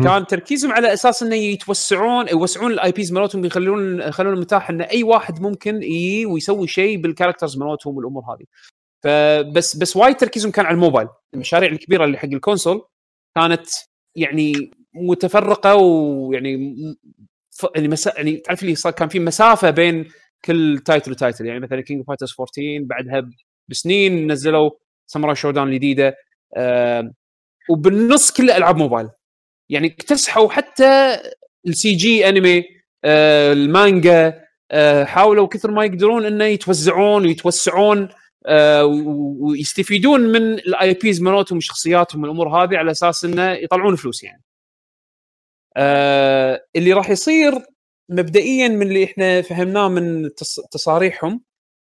كان تركيزهم على أساس إنه يتوسعون يوسعون ال IPs مالتهم يخلون يخلون متاح إن أي واحد ممكن يجي ويسوي شيء بال characters مالتهم والأمور هذه. فبس بس وايد تركيزهم كان على الموبايل. المشاريع الكبيرة اللي حق ال console كانت يعني متفرقة ويعني ف... يعني, مسا... يعني تعرف اللي صار كان في مسافة بين كل title و title يعني مثلا King Fighters 14 بعدها بسنين نزلوا Samurai Shodown الجديدة. آه... وبالنص كله ألعاب موبايل. يعني اكتسحوا حتى السي جي انمي آه المانجا آه حاولوا كثر ما يقدرون إنه يتوزعون ويتوسعون آه ويستفيدون من ال IPs مالتهم وشخصياتهم والأمور هذه على أساس إنه يطلعون فلوس يعني. آه اللي راح يصير مبدئيا من اللي إحنا فهمناه من تص- تصاريحهم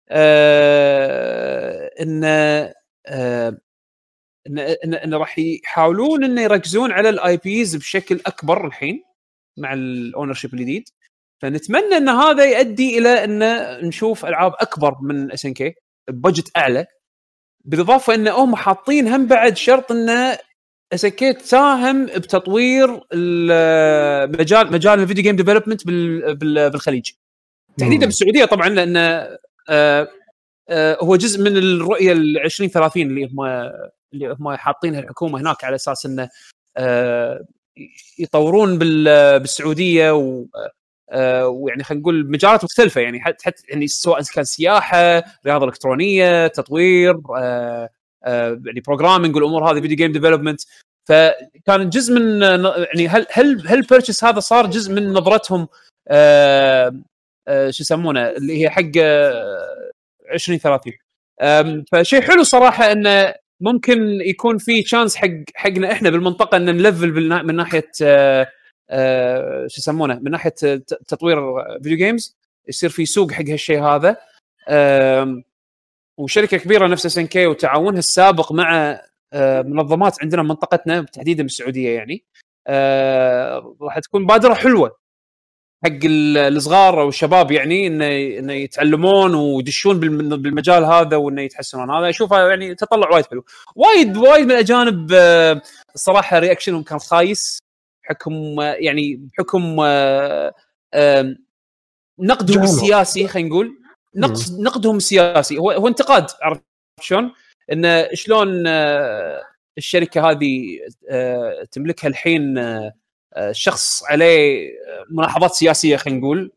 آه إن آه إن إن, إن راح يحاولون إنه يركزون على ال IPs بشكل أكبر الحين مع ال ownership الجديد. فنتمنى إن هذا يؤدي إلى إن نشوف ألعاب أكبر من SNK ب budget أعلى بالإضافة إن هم حاطين هم بعد شرط إن SNK تساهم بتطوير ال- مجال مجال ال video game development بالخليج تحديدا. بالسعوديه طبعا لأن آه، آه، هو جزء من الرؤية ال 2030 اللي هم اللي هم حاطينها الحكومة هناك على أساس إنه آه، يطورون بال- بالسعودية و ويعني خلينا نقول مجالات مختلفة يعني حتى يعني سواء كان سياحة، رياضة إلكترونية، تطوير آه، يعني programming والأمور هذه video game development فكان جزء من يعني هل هل هل ال purchase هذا صار جزء من نظرتهم آه، آه، شو يسمونه اللي هي حق آه، 2030 أم، فشيء حلو صراحة إنه ممكن يكون في chance حق حقنا إحنا بالمنطقة ان ن level من ناحية آه، آه، شو يسمونه من ناحية تطوير video games يصير في سوق حق هالشيء هذا. وشركة كبيرة نفس SNK وتعاونها السابق مع آه، منظمات عندنا بمنطقتنا تحديدا بالسعوديه يعني. آه، راح تكون بادرة حلوة حق ال- الصغار أو الشباب يعني انه انه يتعلمون ويدشون بالم- بالمجال هذا وإنه يتحسنون. هذا اشوفها يعني تطلع وايد حلو. وايد وايد من الأجانب آه، الصراحة رياكشنهم كان خايس. بحكم آه، يعني بحكم نقدهم. السياسي خلينا نقول. نقد نقدهم السياسي هو هو انتقاد عرفت شلون؟ انه شلون آه، الشركة هذه آه، تملكها الحين آه، شخص عليه ملاحظات سياسية خلينا نقول.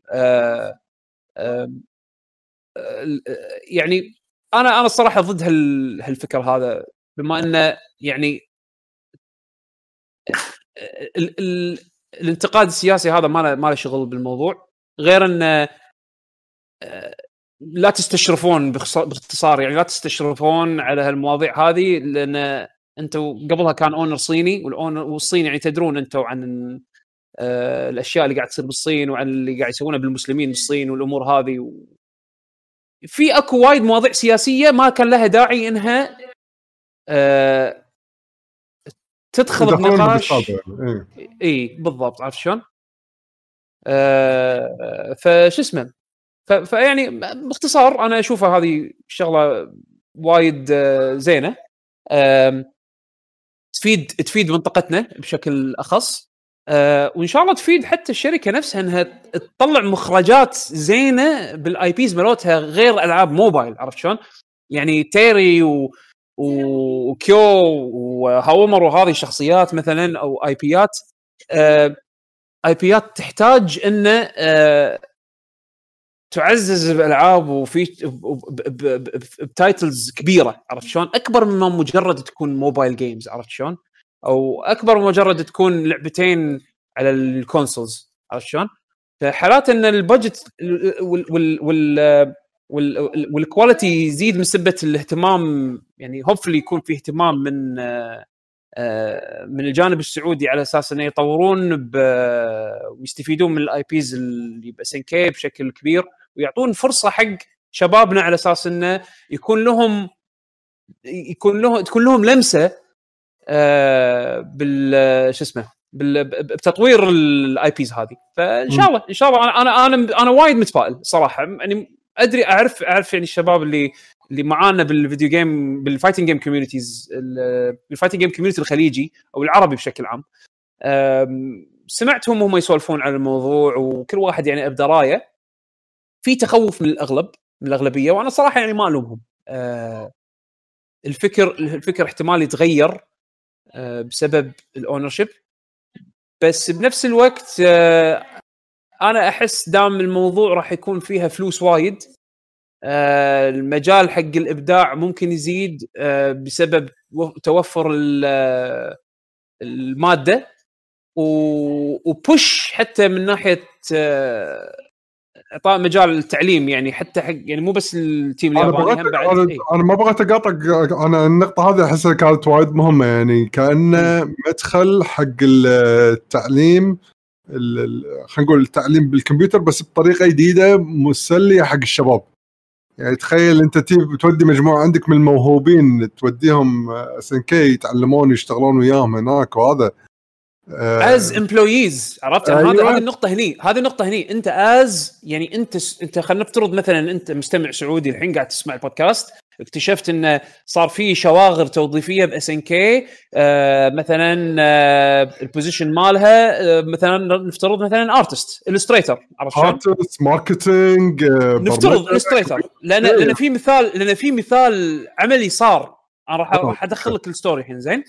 يعني أنا أنا الصراحة ضد هال- هالفكر هذا بما انه يعني ال ال الانتقاد السياسي هذا ما له ما له شغل بالموضوع. غير انه لا تستشرفون باختص- باختصار يعني لا تستشرفون على هالمواضيع هذه لأن أنتم قبلها كان owner صيني وال owner والصين يعني تدرون أنتم عن آه، الأشياء اللي قاعد تصير بالصين وعن اللي قاعد يسوونه بالمسلمين بالصين والأمور هذه و... في أكو وايد مواضيع سياسية ما كان لها داعي إنها آه، تدخل بنقاش يعني. إيه. اي بالضبط عرفت شلون؟ آه فش اسمه فيعني باختصار أنا اشوفها هذه شغله وايد آه، زينة. تفيد تفيد منطقتنا بشكل أخص. آه، وإن شاء الله تفيد حتى الشركة نفسها إنها تطلع مخرجات زينة بالاي بيز مالتها غير ألعاب موبايل عرفت شلون؟ يعني تيري و... وكيو وهاومر وهذه الشخصيات مثلا أو اي بيات آه، اي بيات تحتاج إنه آه، تعزز بالالعاب وفي بتايتلز كبيرة عرفت شلون؟ أكبر مما مجرد تكون موبايل جيمز عرفت شلون؟ أو أكبر مجرد تكون لعبتين على ال consoles عرفت شلون؟ فحالات إن ال budget وال وال وال وال- وال quality يزيد من سبة الاهتمام يعني hopefully يكون في اهتمام من آه، من الجانب السعودي على أساس إنه يطورون ويستفيدون من ال IPs اللي ب SNK بشكل كبير ويعطون فرصة حق شبابنا على أساس إنه يكون لهم يكون له تكون لهم لمسة آه، بال شو اسمه بتطوير ال IPs هذه. فإن شاء الله إن شاء الله أنا أنا أنا, وايد متفائل صراحة. يعني أدري أعرف أعرف يعني الشباب اللي اللي معانا بال video game بال fighting game communities بال fighting game community الخليجي أو العربي بشكل عام. سمعتهم وهم يسولفون عن الموضوع وكل واحد يعني بدرايه في تخوف من الأغلب من الأغلبية وأنا صراحة يعني ما ألومهم. أه، الفكر الفكر احتمال يتغير أه، بسبب ال ownership بس بنفس الوقت أه، أنا أحس دام الموضوع راح يكون فيها فلوس وايد آه، المجال حق الإبداع ممكن يزيد آه، بسبب توفر آه، المادة و push حتى من ناحية آه، اعطاء مجال التعليم يعني حتى حق يعني مو بس ال team الياباني بعد أنا, إيه. أنا ما بغيت اقاطعك أنا النقطة هذه احسها كانت وايد مهمة يعني كأنه مدخل حق التعليم ال- ال- خلينا نقول التعليم بالكمبيوتر بس بطريقة جديدة مسلية حق الشباب. يعني تخيل أنت بتودي مجموعة عندك من الموهوبين توديهم SNK يتعلمون يشتغلون وياهم هناك وهذا. as employees عرفت يعني أيوة. هذا هذه النقطة هني هذه النقطة هني أنت as يعني أنت س... أنت خلينا نفترض مثلا أنت مستمع سعودي الحين قاعد تسمع البودكاست اكتشفت انه صار في شواغر توظيفية ب SNK مثلا آه ال position مالها آه مثلا نفترض مثلا artist illustrator عرفت شلون؟ ارتست ماركتينج آه، نفترض. illustrator لأن إيه. لأن في مثال لأن في مثال عملي صار أنا راح آه. راح ادخل لك ال story الحين زين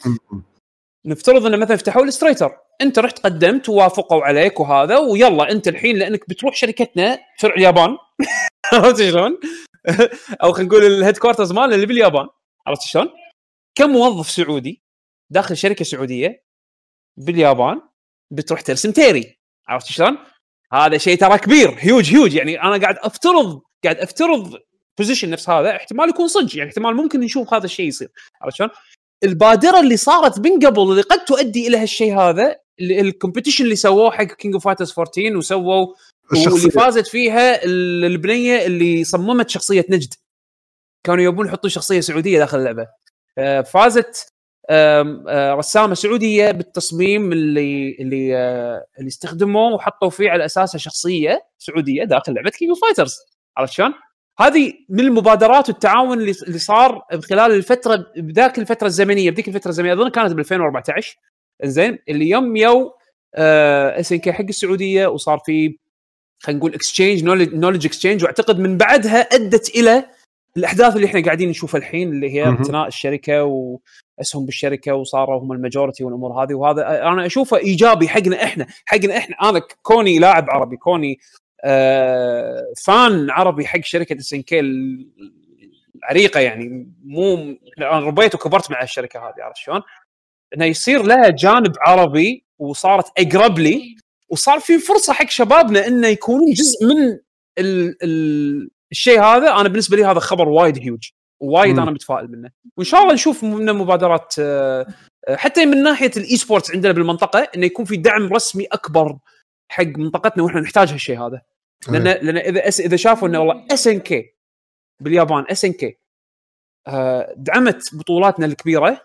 نفترض انه مثلا فتحوا illustrator أنت رحت قدمت ووافقوا عليك وهذا ويلا أنت الحين لأنك بتروح شركتنا فرع اليابان عرفت شلون؟ أو خلينا نقول ال headquarters مالنا اللي باليابان عرفت شلون؟ كم موظف سعودي داخل شركة سعودية باليابان بتروح ترسم تيري عرفت شلون؟ هذا شيء ترى كبير هيوج هيوج يعني أنا قاعد أفترض قاعد أفترض position نفس هذا احتمال يكون صدق يعني احتمال ممكن نشوف هذا الشيء يصير عرفت شلون؟ البادرة اللي صارت من قبل اللي قد تؤدي إلى هالشيء هذا ال competition اللي سووه حق King of Fighters 14 وسووا واللي فازت فيها ال- البنية اللي صممت شخصية نجد. كانوا يبون يحطوا شخصية سعودية داخل اللعبة. آه، فازت آه، رسامة سعودية بالتصميم اللي اللي آه، اللي استخدموه وحطوا فيه على اساسه شخصية سعودية داخل لعبة King Fighters عرفت شلون؟ هذه من المبادرات والتعاون اللي صار خلال الفترة بذاك الفترة الزمنية بذيك الفترة الزمنية أظن كانت ب 2014 زين اللي يوم يو SNK حق السعودية وصار في خلينا نقول exchange knowledge exchange وأعتقد من بعدها أدت إلى الأحداث اللي إحنا قاعدين نشوفها الحين اللي هي. اقتناء الشركة واسهم بالشركة وصاروا هم ال majority والأمور هذه وهذا أنا أشوفه إيجابي حقنا إحنا حقنا إحنا أنا كوني لاعب عربي كوني fan عربي حق شركة كي العريقة يعني مو أنا ربيت وكبرت مع الشركة هذه عرفت شلون؟ إنه يصير لها جانب عربي وصارت اقرب لي وصار في فرصة حق شبابنا إنه يكونون جزء من ال ال الشيء هذا أنا بالنسبة لي هذا خبر وايد هيوج وايد. أنا متفائل منه وإن شاء الله نشوف منه مبادرات آه، آه، حتى من ناحية ال esports عندنا بالمنطقة إنه يكون في دعم رسمي أكبر حق منطقتنا وإحنا نحتاج هالشيء هذا لأن لأن إذا أس إذا شافوا إنه والله اس ان كي باليابان اس ان كي دعمت بطولاتنا الكبيرة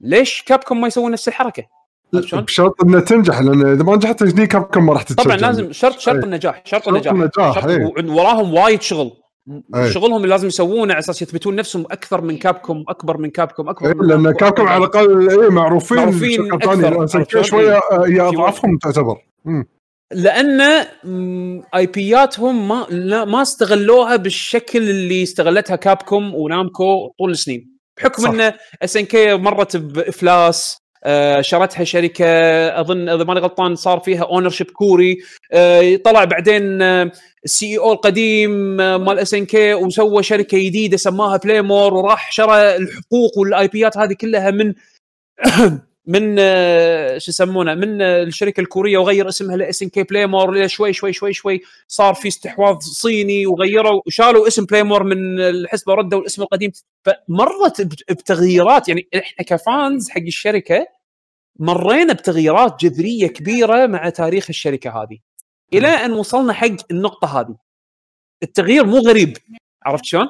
ليش Capcom ما يسوون نفس الحركة؟ بشرط إنها تنجح لأن إذا ما نجحت هني Capcom ما راح تتسجل طبعا لازم شرط شرط. النجاح شرط شرط النجاح النجاح، شرط أي. وعند- وراهم وايد شغل أي. شغلهم اللي لازم يسوونه على أساس يثبتون نفسهم أكثر من Capcom أكبر من Capcom أكبر من لأن Capcom على الأقل معروفين معروفين؟ شوية آه، هي اضعافهم تعتبر مم. لأن IP ياتهم ما لا ما استغلوها بالشكل اللي استغلتها Capcom و Namco طول السنين بحكم صح. إن SNK مرت بإفلاس آه، شرتها شركة أظن إذا ماني غلطان صار فيها ownership كوري آه، طلع بعدين ال CEO القديم آه، مال SNK وسوى شركة جديدة سماها Playmore وراح شرى الحقوق وال IP يات هذه كلها من من آه، شو يسمونه من آه، الشركة الكورية وغير اسمها ل SNK Playmore شوي شوي شوي شوي صار في استحواذ صيني وغيروا وشالوا اسم Playmore من الحسبة وردوا الاسم القديم. فمرت بت- بتغييرات يعني إحنا ك fans حق الشركة مرينا بتغييرات جذرية كبيرة مع تاريخ الشركة هذه. إلى أن وصلنا حق النقطة هذه. التغيير مو غريب. عرفت شلون؟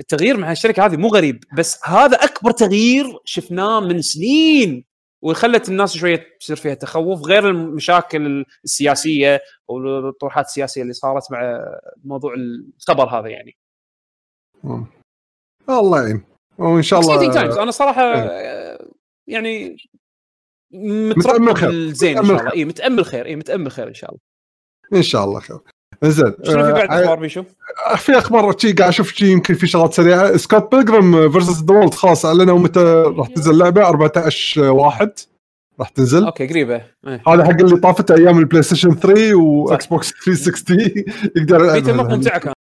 التغيير مع الشركة هذه مو غريب. بس هذا أكبر تغيير شفناه من سنين. وخلت الناس شوية تصير فيها تخوف غير المشاكل السياسية والطروحات السياسية اللي صارت مع موضوع الخبر هذا يعني. مم. الله يعين. وإن شاء الله تايمز أنا صراحة إيه. يعني متأمل مترقب خير. الزين إن شاء الله. اي متأمل خير. اي متأمل خير إن شاء الله. إن شاء الله خير. زين. شنو في بعد آه، أخبار بيشو؟ في أخبار شي قاعد أشوف شي يمكن في شغلات سريعة. Scott Pilgrim versus the World خلاص أعلنوا متى راح تنزل اللعبة. 14 واحد. راح تنزل. أوكي قريبة. إيه. هذا حق اللي طافته أيام البلاي ستيشن 3 واكس بوكس 360 يقدر بعد يلعبها ممتعه كانت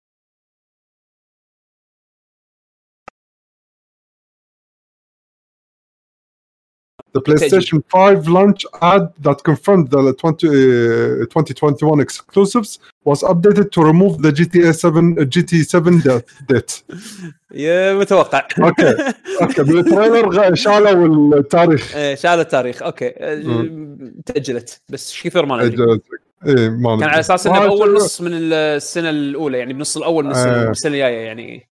The PlayStation 5 launch ad that confirmed the 20, uh, 2021 exclusives. Was updated to remove the GTA 7 uh, GT 7 date. يا متوقع. أوكي. أوكي. بال trailer شالوا التاريخ. إيه، شال التاريخ. أوكي. آه، تأجلت. بس كثر ما ندري إيه ما كان. على أساس إنه بأول. نص من السنة الأولى يعني بنص الأول من السنة, آه. السنة الجاية يعني.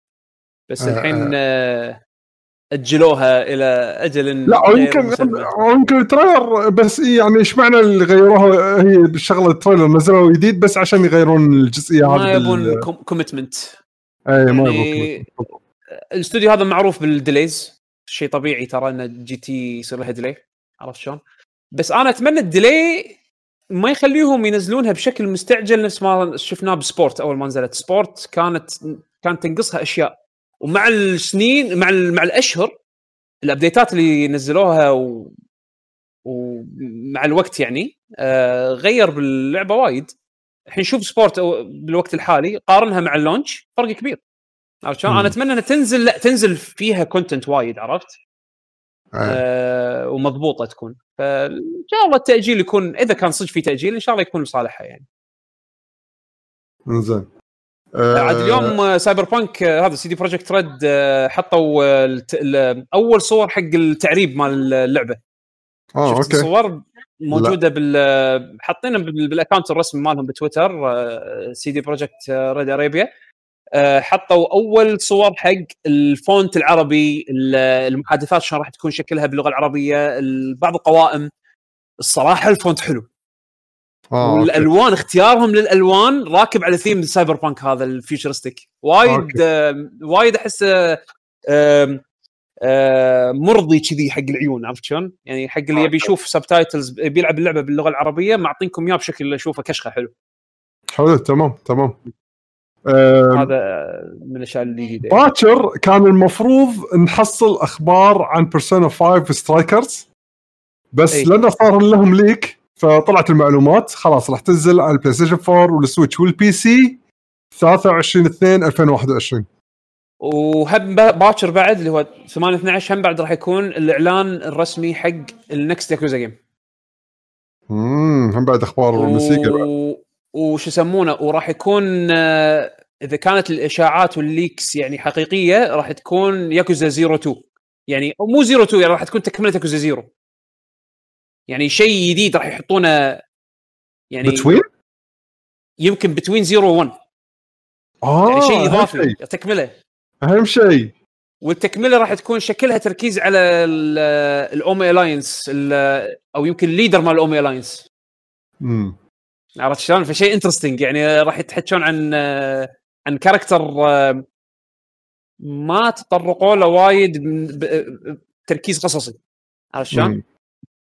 بس آه، الحين أجلوها إلى أجل لا يمكن يمكن ال trailer بس إيه يعني إيش معنى اللي غيروها؟ هي بالشغله ال trailer نزلوا جديد بس عشان يغيرون الجزئية هذه ما يبون commitment اي ما يعني- الاستوديو هذا معروف بال delays. شيء طبيعي ترى إن جي تي يصير لها delay عرفت شلون؟ بس أنا أتمنى ال delay ما يخليهم ينزلونها بشكل مستعجل نفس ما شفناه بسبورت أول ما نزلت. سبورت كانت كانت تنقصها أشياء. ومع السنين مع مع الأشهر ال update ات اللي نزلوها و... ومع الوقت يعني آه غير باللعبة وايد الحين شوف سبورت بالوقت الحالي قارنها مع ال launch فرق كبير عرفت شلون؟ أنا أتمنى إنها تنزل لا تنزل فيها content وايد عرفت؟ إيه. آه ومضبوطة تكون فإن شاء الله التأجيل يكون إذا كان صدق في تأجيل إن شاء الله يكون لصالحها يعني زين عاد اليوم آه، سايبر بانك آه، هذا سي دي بروجكت ريد آه، حطوا أول صور حق التعريب مال اللعبة. آه أوكي. الصور؟ موجودة بال حاطينها بال- بال account الرسمي مالهم بتويتر سي دي بروجكت ريد ارابيا آه، حطوا أول صور حق ال font العربي ال- المحادثات شلون راح تكون شكلها باللغة العربية ال- بعض القوائم. الصراحة ال font حلو. آه، أوكي. والألوان اختيارهم للألوان راكب على ثيم السايبر بانك هذا ال futuristic وايد أوكي. آم، وايد احسه مرضي كذي حق العيون عرفت شلون؟ يعني حق اللي يبي يشوف subtitles بيلعب اللعبة باللغة العربية معطينكم إياه بشكل أشوفه كشخة حلو حلو تمام تمام هذا من الأشياء الجديده باكر كان المفروض نحصل أخبار عن بيرسونا 5 سترايكرز بس أي. لأنه صار لهم leak فطلعت المعلومات. خلاص راح تنزل على البلاي ستيشن 4 والسويتش والبي سي 23 2 2021 وهم با- باكر بعد اللي هو 8 12 هم بعد راح يكون الإعلان الرسمي حق ال next ياكوزا جيم امم هم بعد أخبار الموسيقى بعد. و... وش يسمونه وراح يكون آه، إذا كانت الإشاعات وال leaks يعني حقيقية راح تكون ياكوزا 02 يعني مو 02 يعني راح تكون تكملة ياكوزا 0 يعني شيء جديد راح يحطونه يعني between؟ يمكن between 0 و 1 آه يعني شيء إضافي. تكمله أهم شيء والتكملة راح تكون شكلها تركيز على الاومي الاينس أو يمكن leader مال الاومي الاينس امم عرفت شلون؟ فشيء interesting يعني راح يتحكون عن عن character آه، ما تطرقوا له وايد بتركيز قصصي عرفت شلون؟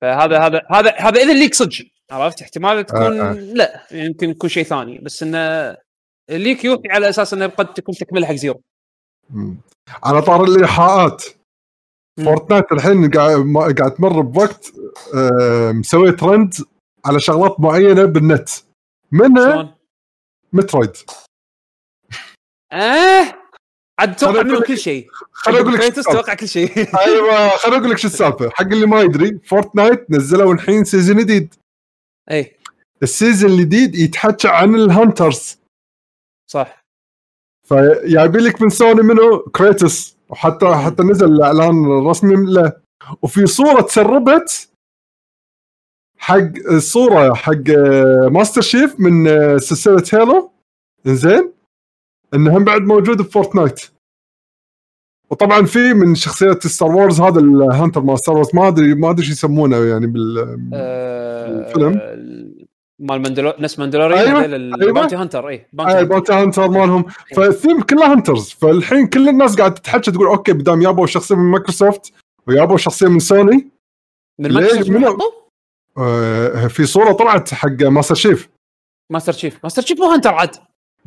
فهذا هذا هذا هذا اذا leak صدق عرفت احتمال تكون آه. لا يمكن يكون شيء ثاني بس انه leak يوحي على أساس إنه قد تكون تكملة حق Zero مم. على طار الايحاءات. فورتنايت الحين قاعد تمر بوقت آه، مسوي ترند على شغلات معينة بالنت منها؟ مترويد آه عاد توقع خليني منه كل شيء. خليني أقول لك شو كريتوس السالفة. توقع كل شيء. أيوه خليني أقول لك شو السالفة. حق اللي ما يدري فورتنايت نزلوا الحين season جديد. اي ال season الجديد يتحكى عن ال hunters صح. فجايبين لك من سوني منه كريتوس وحتى حتى نزل الإعلان الرسمي له. وفي صورة تسربت حق الصورة حق آه، ماستر شيف من آه، سلسلة هيلو زين إنه هم بعد موجود بفورتنايت وطبعا في من شخصيات ستار وورز هذا ال hunter مال ستار وورز ما ادري ما أدري شو يسمونه يعني بال آه، الفيلم. مال ماندلو ناس ماندلوريان أيوة، ال bounty hunter أي آه، ال bounty hunter مالهم. فالثيم كلها hunters. فالحين كل الناس قاعدة تتحكى تقول أوكي بدام يابوا شخصية من مايكروسوفت ويابوا شخصية من سوني. من؟ مايكروسوفت؟ حطوا؟ آه في صورة طلعت حق ماستر شيف. ماستر شيف. ماستر شيف مو hunter عاد.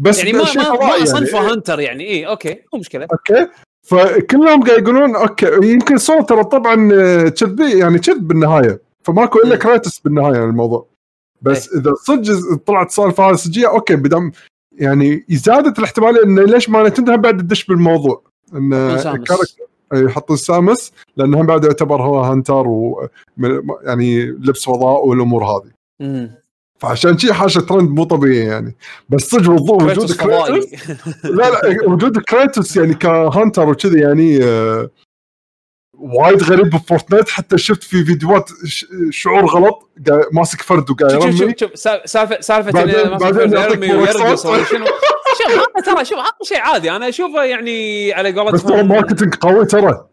بس يعني ما ما, ما يعني. صنفه hunter يعني اي أوكي مو مشكلة أوكي فكلهم قاعد يقولون أوكي يمكن صوت ترى طبعا آه، كذبي يعني كذب بالنهاية فماكو إلا مم. كريتوس بالنهاية يعني الموضوع بس إيه. إذا صدق طلعت السالفه هذه صجيه أوكي بدام يعني زادت الاحتمالية انه ليش نينتندو هم بعد تدش بالموضوع إن يحطون سامس. لأنه بعد يعتبر هو hunter و يعني لبس فضاء والأمور هذه مم. فعشان شي حاجة ترند مو طبيعي يعني. بس صدق وضوء وجود كريتوس لا لا وجود كريتوس يعني كهانتر وكذي يعني آه، وايد غريب بفورتنايت. حتى شفت في فيديوهات شعور غلط ماسك فرد وقاعد شوف شوف يرمي. شوف شوف سال- سالفة سالفه بعدين- يرمي ويرقص شوف هذا ترى شوف هذا شيء عادي. أنا أشوفه يعني على بس ترى قولتهم marketing قوي ترى.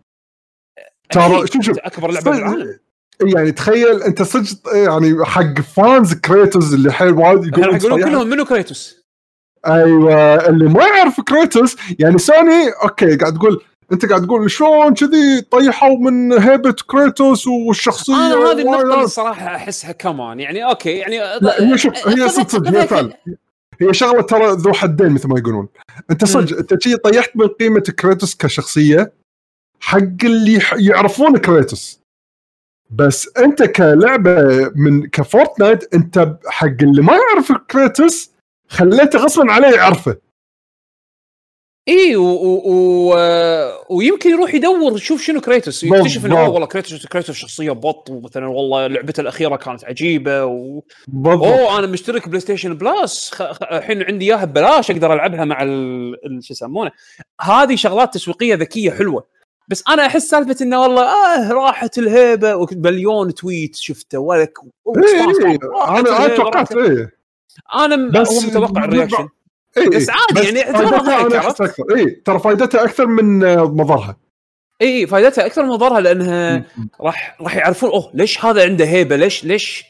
ترى شوف شوف. أكبر لعبة بالعالم. يعني تخيل انت صدق يعني حق fans Kratos اللي حيل وايد يقولون يقولون. كلهم منو Kratos أيوه اللي ما يعرف Kratos يعني Sony okay قاعد تقول أنت قاعد تقول شلون كذي طيحوا من هيبة Kratos والشخصية أنا هذه النقطة اللي الصراحه أحسها كمان يعني okay يعني لا هي شوف هي صدق صدق هي فعلا. هي شغلة ترى ذو حدين مثل ما يقولون. أنت صدق أنت شي طيحت من قيمة Kratos كشخصية حق اللي يعرفون Kratos بس انت كلعبة من ك Fortnite انت حق اللي ما يعرف Kratos خليته غصبا عليه يعرفه. إي و... و... ويمكن يروح يدور يشوف شنو Kratos. ويكتشف إنه والله Kratos Kratos شخصية بط ومثلا والله لعبته الأخيرة كانت عجيبة و... أوه أنا مشترك PlayStation Plus خ... خ... الحين عندي إياها ببلاش أقدر ألعبها مع. ال- شو يسمونه هذه شغلات تسويقية ذكية حلوة. بس أنا أحس سالفة إنه والله آه راحت الهيبة ومليون tweet شفته ولك إيه، إيه، أنا أنا توقعت إيه أنا هو متوقع ال reaction إيه بس إيه. عادي يعني اعتبرها عرفت؟ أحس أكثر اي ترى فائدتها أكثر من مضرها اي فائدتها أكثر من ضررها لأنها راح راح يعرفون أوه ليش هذا عنده هيبة ليش ليش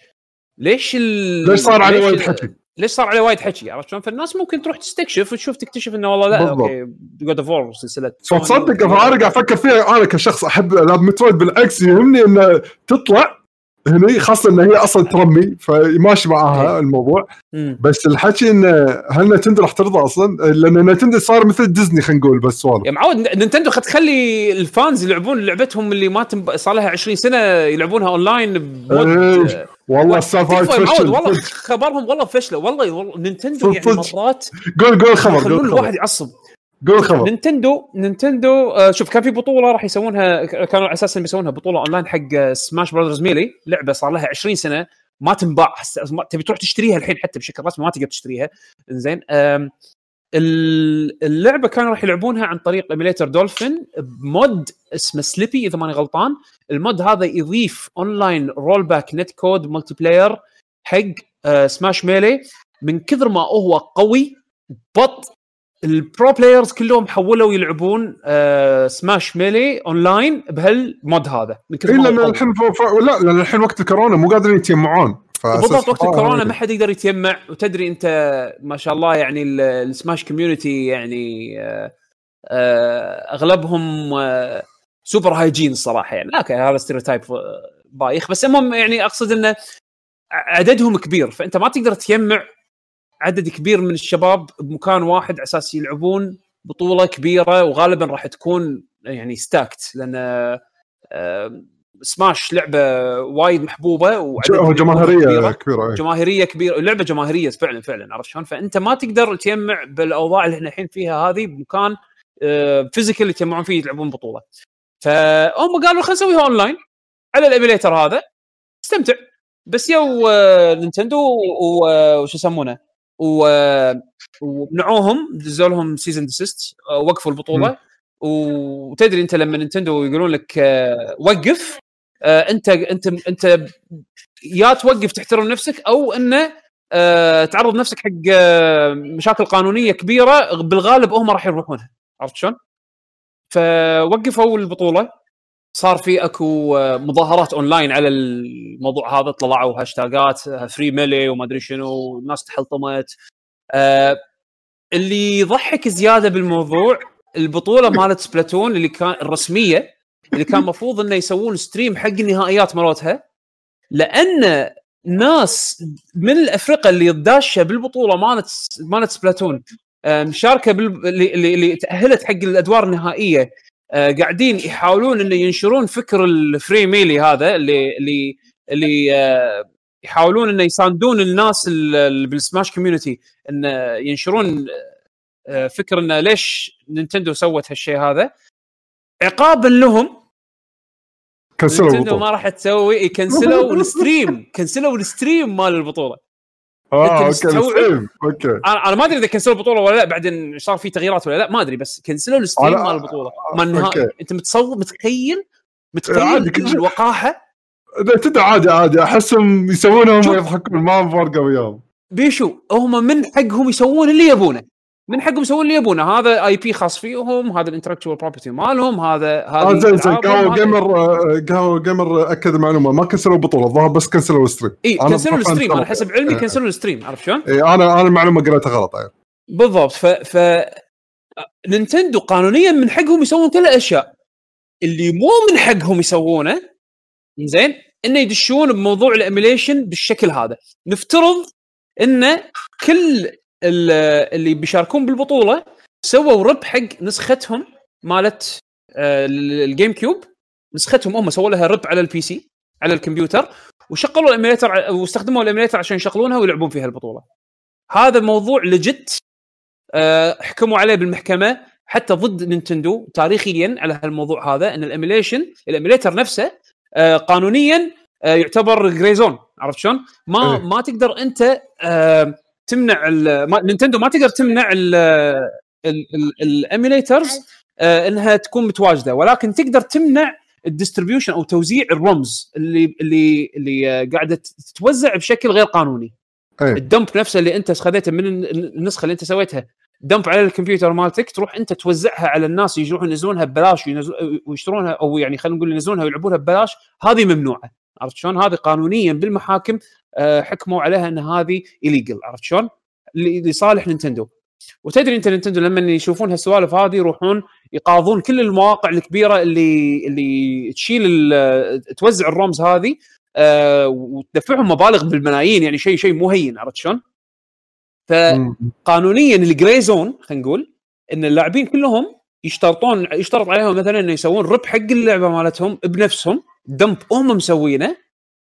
ليش ال... ليش صار عليه وايد حكي؟ ليش صار عليه وايد حكي عرفت شلون؟ فالناس ممكن تروح تستكشف وتشوف تكتشف إنه والله لا بالضبط. okay God of War سلسلة فتصدق أنا قاعد أفكر فيها أنا كشخص أحب العاب Metroid بالعكس يهمني إنه تطلع هني خاصة ان هي أصلا ترمي فماشي معاها إيه. الموضوع مم. بس الحكي إنه هل Nintendo راح ترضى أصلا؟ لأن Nintendo صار مثل ديزني خلينا نقول بس سوالف يا معود N- Nintendo خد تخلي ال fans يلعبون لعبتهم اللي ما تنب... صار لها 20 سنة يلعبونها online ب mod والله السالفه معود تفشل والله خبرهم والله فشلة. والله والله Nintendo يعني. مرات قول قول خبر قول الواحد يعصب. قول خبر. Nintendo Nintendo آه شوف كان في بطولة راح يسوونها كانوا على أساس إنهم يسوونها بطولة أونلاين حق Smash Brothers Melee لعبة صار لها 20 سنة ما تنباع. تبي تروح تشتريها الحين حتى بشكل رسمي ما تقدر تشتريها. زين اللعبة كانوا راح يلعبونها عن طريق emulator Dolphin ب mod اسمه Slippi إذا ماني غلطان ال mod هذا يضيف online rollback netcode multiplayer حق آه Smash Melee من كثر ما هو قوي بط ال pro players كلهم حولوا يلعبون آه Smash Melee online بهال mod هذا من كثر ما هو لأن قوي. الحين. لا لأن الحين وقت الكورونا مو قادرين يتجمعون بالضبط وقت الكورونا. ما حد يقدر يتجمع وتدري أنت ما شاء الله يعني ال- ال Smash community يعني آه، آه، أغلبهم آه، super hygiene الصراحة يعني. okay هذا stereotype بايخ. بس المهم يعني أقصد إنه عددهم كبير. فأنت ما تقدر تجمع عدد كبير من الشباب بمكان واحد على أساس يلعبون بطولة كبيرة وغالبا راح تكون يعني stacked لأن آه، سماش لعبة وايد محبوبة. جماهيرية كبيرة إيه. جماهيرية كبيرة لعبة جماهيرية فعلا فعلا عرفت شلون؟ فأنت ما تقدر تجمع بالأوضاع اللي إحنا الحين فيها هذه بمكان physical يتجمعون فيه يلعبون بطولة. فهم قالوا خلينا نسويها اونلاين على ال emulator هذا استمتع بس يو آه، Nintendo آه، وش يسمونه ومنعوهم دزوا لهم cease and desist وقفوا البطولة وتدري أنت لما Nintendo يقولون لك آه، وقف آه، انت انت انت يا توقف تحترم نفسك أو انه آه، تعرض نفسك حق آه، مشاكل قانونية كبيرة بالغالب هم راح يروحونها. عرفت شلون؟ فوقفوا البطولة. صار في اكو آه، مظاهرات اونلاين على الموضوع هذا طلعوا هاشتاجات Free Melee وما أدري شنو والناس تحلطمت. آه، اللي يضحك زيادة بالموضوع البطولة مالت Splatoon اللي كان الرسمية اللي كان المفروض إنه يسوون stream حق النهائيات مالتها لأن ناس من الافرقه اللي داشة بالبطولة مالت مالت Splatoon آه، مشاركة بال... اللي, اللي, تأهلت حق الأدوار النهائية آه، قاعدين يحاولون إنه ينشرون فكر ال Free Melee هذا اللي اللي اللي آه، يحاولون إنه يساندون الناس ال- اللي بال Smash community انه ينشرون فكر إنه ليش Nintendo سوت هالشيء هذا. عقابا لهم كنسلوا البطولة. ما راح تسوي يكنسلوا ال stream. كنسلوا ال stream مال البطولة. آه okay؟ ال stream. okay. أنا ما أدري إذا كنسلوا البطولة ولا لا بعدين صار في تغييرات ولا لا ما أدري بس كنسلوا ال stream مال البطولة. مال النهائي. أنت متصور متخيل؟ متخيل. الوقاحة؟ تدري عادي عادي. أحسهم يسوونهم شوف. ويضحكون ما فرقه وياهم. بيشو هم من حقهم يسوون اللي يبونه. من حقهم يسوون اللي يبونه هذا IP خاص فيهم هذا ال intellectual property مالهم هذا آه هذه زين زين قهوة هذا- gamer آه، قهوة gamer أكد المعلومه ما كنسلوا البطولة الظاهر بس كنسلوا ال stream إي كنسلوا ال stream أنا. حسب علمي إيه. كنسلوا ال stream عرفت شلون؟ إيه، أنا أنا المعلومة قريتها غلط يعني. بالضبط ف ف نينتندو قانونيا من حقهم يسوون كل الأشياء اللي مو من حقهم يسوونه زين إنه يدشون بموضوع ال emulation بالشكل هذا نفترض إن كل اللي بيشاركون بالبطولة سووا rip حق نسختهم مالت آه، ال- الجيم كيوب نسختهم هم سووا لها rip على ال PC على الكمبيوتر وشغلوا ال emulator واستخدموا ال emulator عشان يشغلونها ويلعبون فيها البطولة هذا موضوع legit آه، حكموا عليه بالمحكمة حتى ضد نينتندو تاريخيا على هالموضوع هذا إن ال emulation ال emulator نفسه آه، قانونيا يعتبر grey zone عرفت شلون؟ ما إيه. ما تقدر أنت تمنع ال- ما نينتندو ما تقدر تمنع ال emulators إنها تكون متواجدة. ولكن تقدر تمنع ال distribution أو توزيع ال ROMs اللي اللي اللي آه، قاعدة تتوزع بشكل غير قانوني. إيه ال dump نفسه اللي أنت خذيته من الن- النسخة اللي أنت سويتها dump على الكمبيوتر مالتك تروح أنت توزعها على الناس يروحون ينزلونها ببلاش ويشترونها أو يعني خلينا نقول ينزلونها ويلعبونها ببلاش هذه ممنوعة. عرفت شلون؟ هذه قانونيا بالمحاكم آه، حكموا عليها إن هذه illegal عرفت شلون؟ لصالح نينتندو وتدري انت نينتندو لما يشوفون هالسوالف هذه يروحون يقاضون كل المواقع الكبيرة اللي اللي تشيل توزع ال ROMs هذه آه، وتدفعهم مبالغ بالملايين يعني شيء شيء مو هين عرفت شلون؟ فقانونيا ال grey zone خلينا نقول إن اللاعبين كلهم يشترطون يشترط عليهم مثلا إنه يسوون rip حق اللعبة مالتهم بنفسهم dump هم مسوينه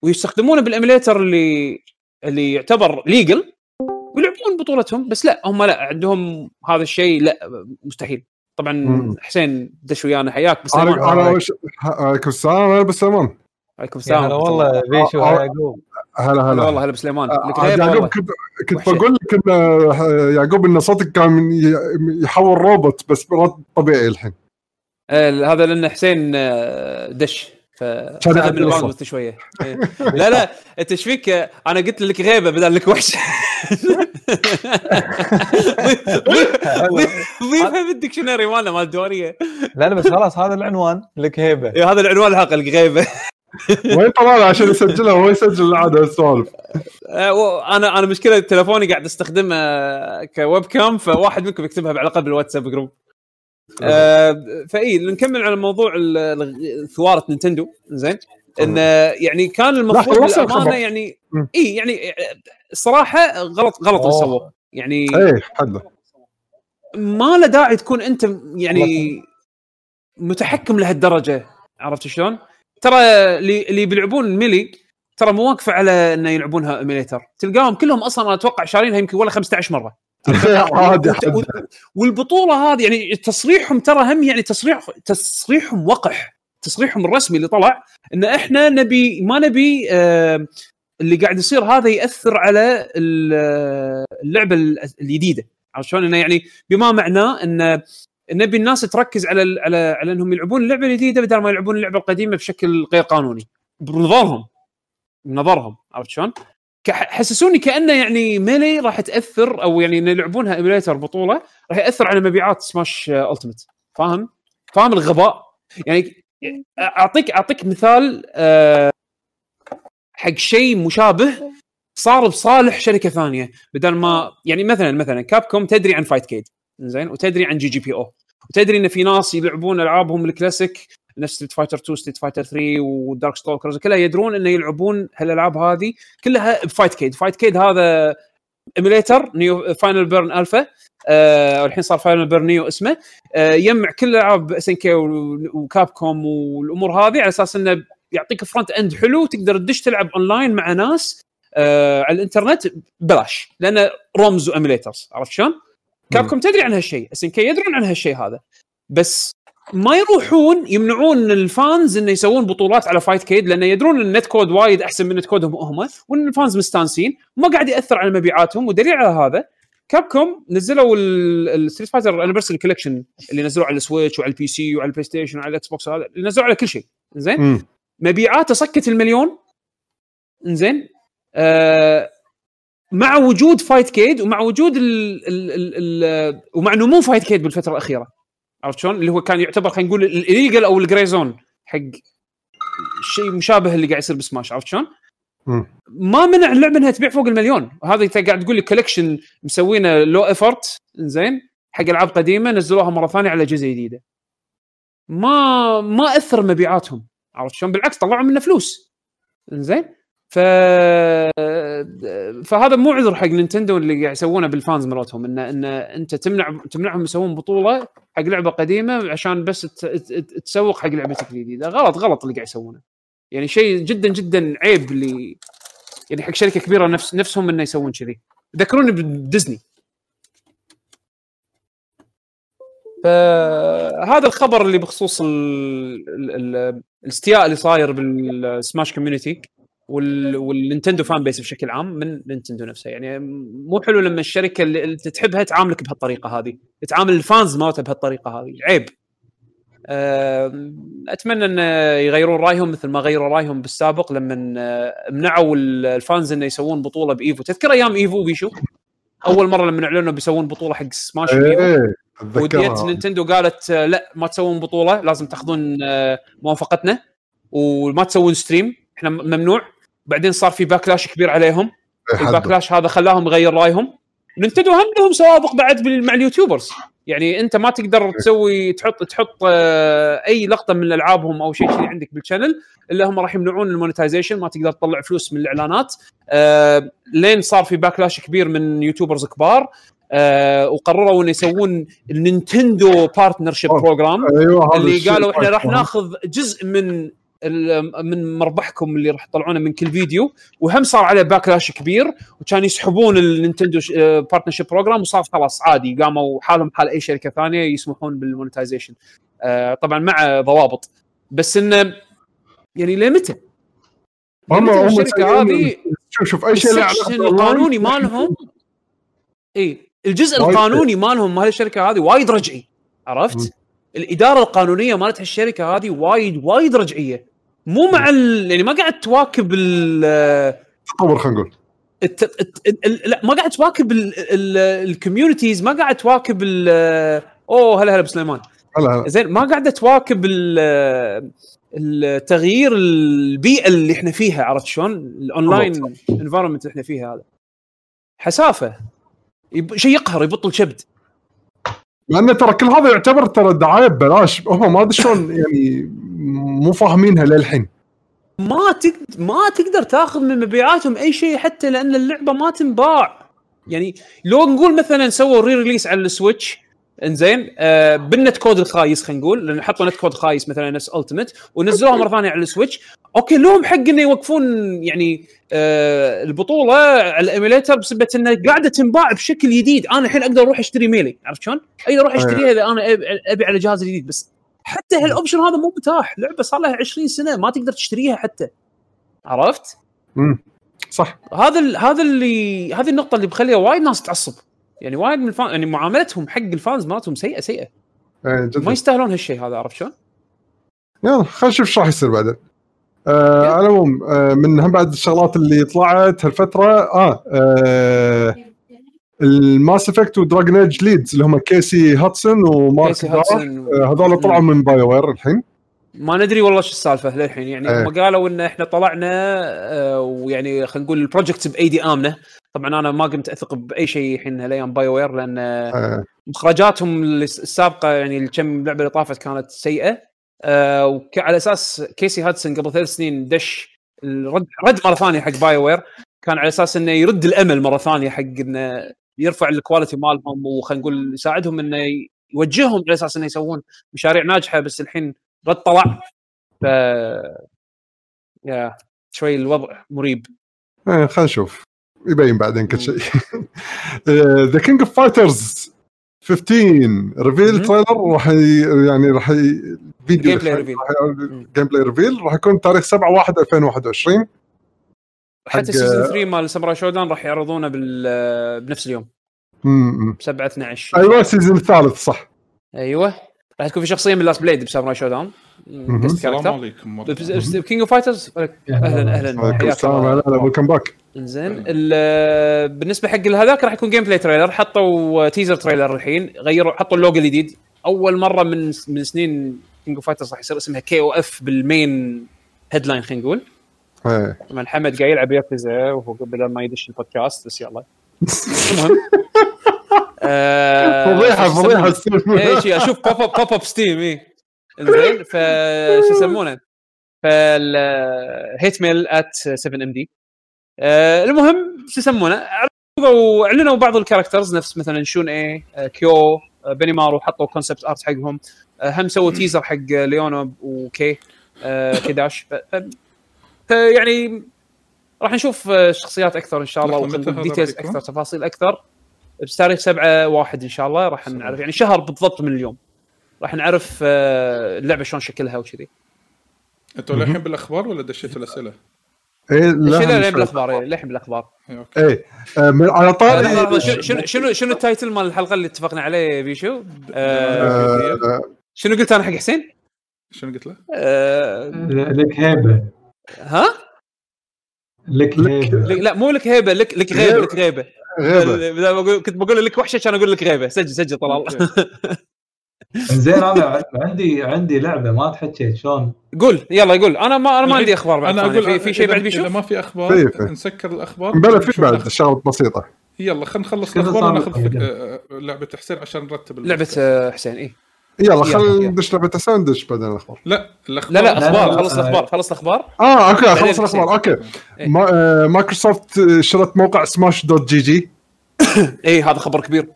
ويستخدمونه بال emulator اللي اللي يعتبر legal ويلعبون بطولتهم بس لا هم لا عندهم هذا الشيء لا مستحيل طبعا مم. حسين دش ويانا حياك بسلمان أنا عليكم السلام أنا أبو سلمان عليكم السلام هلا والله بيشو. يعقوب هلا هلا هلا والله هلا بسليمان هيبة يعقوب. كنت كنت. بقول لك إن آه، يعقوب إن صوتك كان يحول روبوت بس طبيعي الحين هذا لأن حسين آه، دش ف كان من. الباندوث شوية. إيه. لا لا انت إيش فيك أنا قلت لك غيبة بدل لك وحش. ضيفها بال dictionary مالنا مال الديوانية. لا لا بس خلاص هذا العنوان لك هيبه إيه، هذا العنوان الحلقة الغيبه وين طلال عشان يسجلها؟ هو يسجل العادة السوالف آه، أنا أنا مشكلة تلفوني قاعد أستخدمه ك webcam فواحد منكم يكتبها على الاقل بالواتساب group. آه فإي نكمل على موضوع ثواره نينتندو. زين. إن يعني كان المفروض الخبر. يعني. إي يعني الصراحه غلط غلط اللي. سووه يعني إيه حده ما له داعي تكون أنت يعني متحكم لهالدرجة. عرفت شلون؟ ترى اللي اللي بيلعبون ميلي ترى مو واقفة على إنه يلعبونها إيميليتر. تلقاهم كلهم أصلا أنا أتوقع شارينها يمكن ولا 15 مرة. والبطولة هذه يعني تصريحهم ترى هم يعني تصريح تصريحهم وقح تصريحهم الرسمي اللي طلع إن إحنا نبي ما نبي آه اللي قاعد يصير هذا يأثر على ال- اللعبة ال- الجديدة. عرفت شلون؟ إنه يعني بما معناه إن نبي الناس تركز على ال- على على إنهم يلعبون اللعبة الجديدة بدل ما يلعبون اللعبة القديمة بشكل غير قانوني. بنظرهم. بنظرهم. عرفت شلون؟ حسسوني كأنه يعني ميلي راح تأثر أو يعني إن يلعبونها ايميليتر بطولة راح يأثر على مبيعات سماش التمت فاهم؟ فاهم الغباء؟ يعني أعطيك أعطيك مثال آه، حق شيء مشابه صار بصالح شركة ثانية بدل ما يعني مثلا مثلا كاب كوم تدري عن فايت كيد زين وتدري عن جي جي بي أو وتدري إن في ناس يلعبون ألعابهم الكلاسيك نفس ستريت فايتر 2 ستريت فايتر 3 ودارك ستوكرز كلها يدرون إنه يلعبون هالألعاب هذه كلها بفايت كيد فايت كيد هذا emulator نيو فاينل بيرن الفا آه والحين صار فاينل بيرن نيو اسمه. آه يجمع كل ألعاب اس ان كي وكاب كوم والأمور هذه على أساس إنه يعطيك front end حلو تقدر تدش تلعب اونلاين مع ناس آه على الإنترنت ببلاش. لأنه ROMs و emulators عرفت شلون؟ كاب كوم تدري عن هالشيء اس ان كي يدرون عن هالشيء هذا. بس ما يروحون يمنعون ال fans إنه يسوون بطولات على فايت كيد لأنه يدرون إن ال netcode وايد أحسن من netcode هم هم وإن ال fans مستانسين ما قاعد يأثر على مبيعاتهم ودليل على هذا كاب كوم نزلوا الستريت فايتر انيفرساري كولكشن اللي نزلوه على السويتش وعلى ال PC وعلى البلاي ستيشن وعلى الاكس بوكس هذا اللي نزلوه على كل شيء. زين. مبيعاته صكت المليون. زين آه مع وجود فايت كيد ومع وجود ال ال ال ال ومع نمو فايت كيد بالفترة الأخيرة. عرفت شلون؟ اللي هو كان يعتبر خلينا نقول ال illegal أو ال grey zone حق شيء مشابه اللي قاعد يصير بسماش عرفت شلون؟ ما منع اللعبة إنها تبيع فوق المليون. هذا أنت قاعد تقول لي collection مسوينه low effort زين حق ألعاب قديمة نزلوها مرة ثانية على اجهزه جديدة. ما ما أثر مبيعاتهم عرفت شلون؟ بالعكس طلعوا منه فلوس. زين ف فهذا مو عذر حق نينتندو اللي قاعد يسوونه بال fans مالتهم ان إن أنت تمنع تمنعهم يسوون بطولة حق لعبة قديمة عشان بس تسوق حق لعبتك الجديدة. غلط غلط اللي قاعد يسوونه. يعني شيء جدا جدا عيب اللي يعني حق شركة كبيرة نفس نفسهم إنه يسوون كذي. ذكروني بديزني. فهذا الخبر اللي بخصوص ال... ال... ال... الاستياء اللي صاير بالسماش community وال... والنينتندو fan base بشكل عام من نينتندو نفسها يعني مو حلو لما الشركة اللي انت تحبها تعاملك بهالطريقة هذه. تعامل ال fans مالتها بهالطريقة هذه. عيب. أتمنى أن يغيرون رأيهم مثل ما غيروا رأيهم بالسابق لما منعوا ال- ال fans إنه يسوون بطولة بإيفو. تذكر أيام إيفو بيشو؟ أول مرة لما اعلنوا بيسوون بطولة حق سماش إيه وديت نينتندو قالت لا ما تسوون بطولة لازم تأخذون آه، موافقتنا وما تسوون stream. إحنا ممنوع. بعدين صار في backlash كبير عليهم. إيه، ال backlash هذا خلاهم يغير رايهم. نينتندو هم لهم سوابق بعد مع ال YouTubers. يعني انت ما تقدر تسوي تحط تحط آه، أي لقطة من ألعابهم أو شيء كذي عندك بال channel إلا هم راح يمنعون ال monetization ما تقدر تطلع فلوس من الإعلانات. آه، لين صار في backlash كبير من YouTubers كبار آه، وقرروا إنه يسوون ال Nintendo partnership. program اللي قالوا إحنا راح. ناخذ جزء من من مربحكم اللي راح تطلعونه من كل فيديو وهم صار عليه backlash كبير وكان يسحبون ال Nintendo partnership program وصار خلاص عادي قاموا حالهم حال أي شركة ثانية يسمحون بال monetization آه، طبعا مع ضوابط. بس إنه يعني لمتى؟ هم هم الشركة مسوين- هذه شوف شوف أي شيء القانوني مالهم. اي الجزء القانوني مالهم مال الشركة هذه وايد رجعي عرفت؟ الإدارة القانونية مالت هالشركة هذه وايد وايد رجعية. مو مع ال... يعني ما قاعد تواكب ال... تطور خلينا نقول. الت... الت... ال... لا ما قاعد تواكب ال... ال... ال communities ما قاعد تواكب ال... أوه هلا هلا بسليمان. هلا هلا. زين ما قاعدة تواكب ال... التغيير البيئة اللي إحنا فيها عرفت شلون؟ ال online environment اللي إحنا فيها هذا. حسافة. يب... شيء يقهر يبط الچبد. لأن ترى كل هذا يعتبر ترى دعاية ببلاش. هم ما أدري شلون يعني مو فاهمينها للحين. ما تقدر ما تقدر تاخذ من مبيعاتهم أي شيء حتى لأن اللعبة ما تنباع. يعني لو نقول مثلا سووا re release على ال Switch إنزين آه بال netcode الخايس خلينا نقول لأن حطوا netcode خايس مثلا نفس Ultimate ونزلوها مرة ثانية على ال Switch okay لهم حق إنه يوقفون يعني آه البطولة على ال emulator بسبه انها قاعدة تنباع بشكل جديد. أنا الحين أقدر أروح أشتري Melee عرفت شلون؟ أقدر أروح أشتريها إذا أنا أبي على جهاز جديد بس حتى هال option هذا مو متاح. لعبة صار لها 20 سنة ما تقدر تشتريها حتى. عرفت؟ امم صح. هذا هذا اللي هذه النقطة اللي بخليها وايد ناس تعصب. يعني وايد من ال fan يعني معاملتهم حق ال fans مالتهم سيئة سيئة. إيه، جدا. ما يستاهلون هالشيء هذا عرفت شلون؟ يلا خلينا نشوف إيش راح يصير بعدين. آه على العموم آه من هم بعد الشغلات اللي طلعت هالفترة آه, آه ال Mass Effect و Dragon Age leads اللي هم كيسي هادسون ومارك آه هذول طلعوا من BioWare الحين. ما ندري والله شو السالفة للحين. يعني إيه. هم قالوا إن إحنا طلعنا آه، ويعني خلينا نقول ال project بأيدي آمنة. طبعا أنا ما قمت أثق بأي شيء الحين هالايام BioWare لأن آه. مخرجاتهم السابقة يعني الكم لعبة اللي طافت كانت سيئة. آه وعلى أساس كيسي هادسون قبل ثلاث سنين دش رد رد مرة ثانية حق BioWare كان على أساس إنه يرد الأمل مرة ثانية حق إنه يرفع ال quality مالهم وخلينا نقول يساعدهم إنه يوجههم على أساس إنه يسوون مشاريع ناجحة بس الحين رد طلع. ف يا شوي الوضع مريب. آه خلينا نشوف. يبين بعدين كل شيء. The King of Fighters 15 reveal. trailer راح يعني راح فيديو Gameplay reveal. gameplay reveal راح يكون تاريخ 7 1 2021 حق- حتى season 3 مال Samurai Shodown راح يعرضونه بال... بنفس اليوم. امم 7 12 أيوه ال season الثالث صح. أيوه. راح تكون في شخصية من Last Blade ب Samurai مهم. guest السلام character عليكم. King of Fighters أهلا أهلا عليكم السلام هلا welcome back انزين ال- بالنسبة حق هذاك راح يكون gameplay trailer حطوا teaser trailer الحين. غيروا حطوا اللوجو الجديد. أول مرة من من سنين King of Fighters راح يصير اسمها KOF بال main headline خلينا نقول. إيه. طبعا حمد قاعد يلعب ياكوزا وهو بدل ما يدش البودكاست بس يلا. المهم. آه، فضيحة شو فضيحة يسمونه؟ اي شيء أشوف pop up pop up Steam اي زين ف شو يسمونه؟ فال هيت ميل ات 7 ام دي المهم شو يسمونه؟ عرضوا اعلنوا بعض ال characters نفس مثلا Shun'ei آه، Kyo آه، Benimaru حطوا concept art حقهم. آه، هم سووا teaser حق ليونو وكي آه، ف- فيعني راح نشوف آه، شخصيات أكثر إن شاء الله لحظة، متى هذا details راح يكون؟ أكثر تفاصيل أكثر. بتاريخ 7 واحد إن شاء الله راح نعرف. يعني شهر بالضبط من اليوم. راح نعرف آه، اللعبة شلون شكلها وكذي. أنتوا للحين بالأخبار ولا دشيتوا الأسئلة؟ إيه لا بالأخبار إيه، للحين بالأخبار. إيه، إيه آه، من- على طاري شنو- شنو شنو شنو ال title مال الحلقة اللي اتفقنا عليه بيشو؟ آه، آه، شنو قلت أنا حق حسين؟ شنو قلت له؟ آه، لك هيبة. ها؟ لك لك- لك- هيبة. لا مو لك هيبة لك لك غيبة لك غيبة. غيبة بدل ما أقول- كنت بقول لك وحشة كان أقول لك غيبة سجل سجل طلال زين أنا عندي عندي لعبة ما تحكيت شلون قول يلا يقول أنا ما أنا ما عندي أخبار بعد أنا. أقول في, في شيء بعد إذا بيشوف ما في أخبار في- في. نسكر الأخبار بلا في بعد. شغلات بسيطة يلا خلينا نخلص الأخبار وناخذ. لك- آه، لعبة حسين عشان نرتب لعبة. آه، حسين اي يلا يلا. ندش لعبة حسين ندش بعدين الأخبار. لا الأخبار. لا لا. لا، أخبار. لا، خلص آه. الأخبار خلص الأخبار. آه okay خلص الأخبار. okay. إيه. ما آه مايكروسوفت شرت موقع Smash dot gg اي إيه، هذا خبر كبير.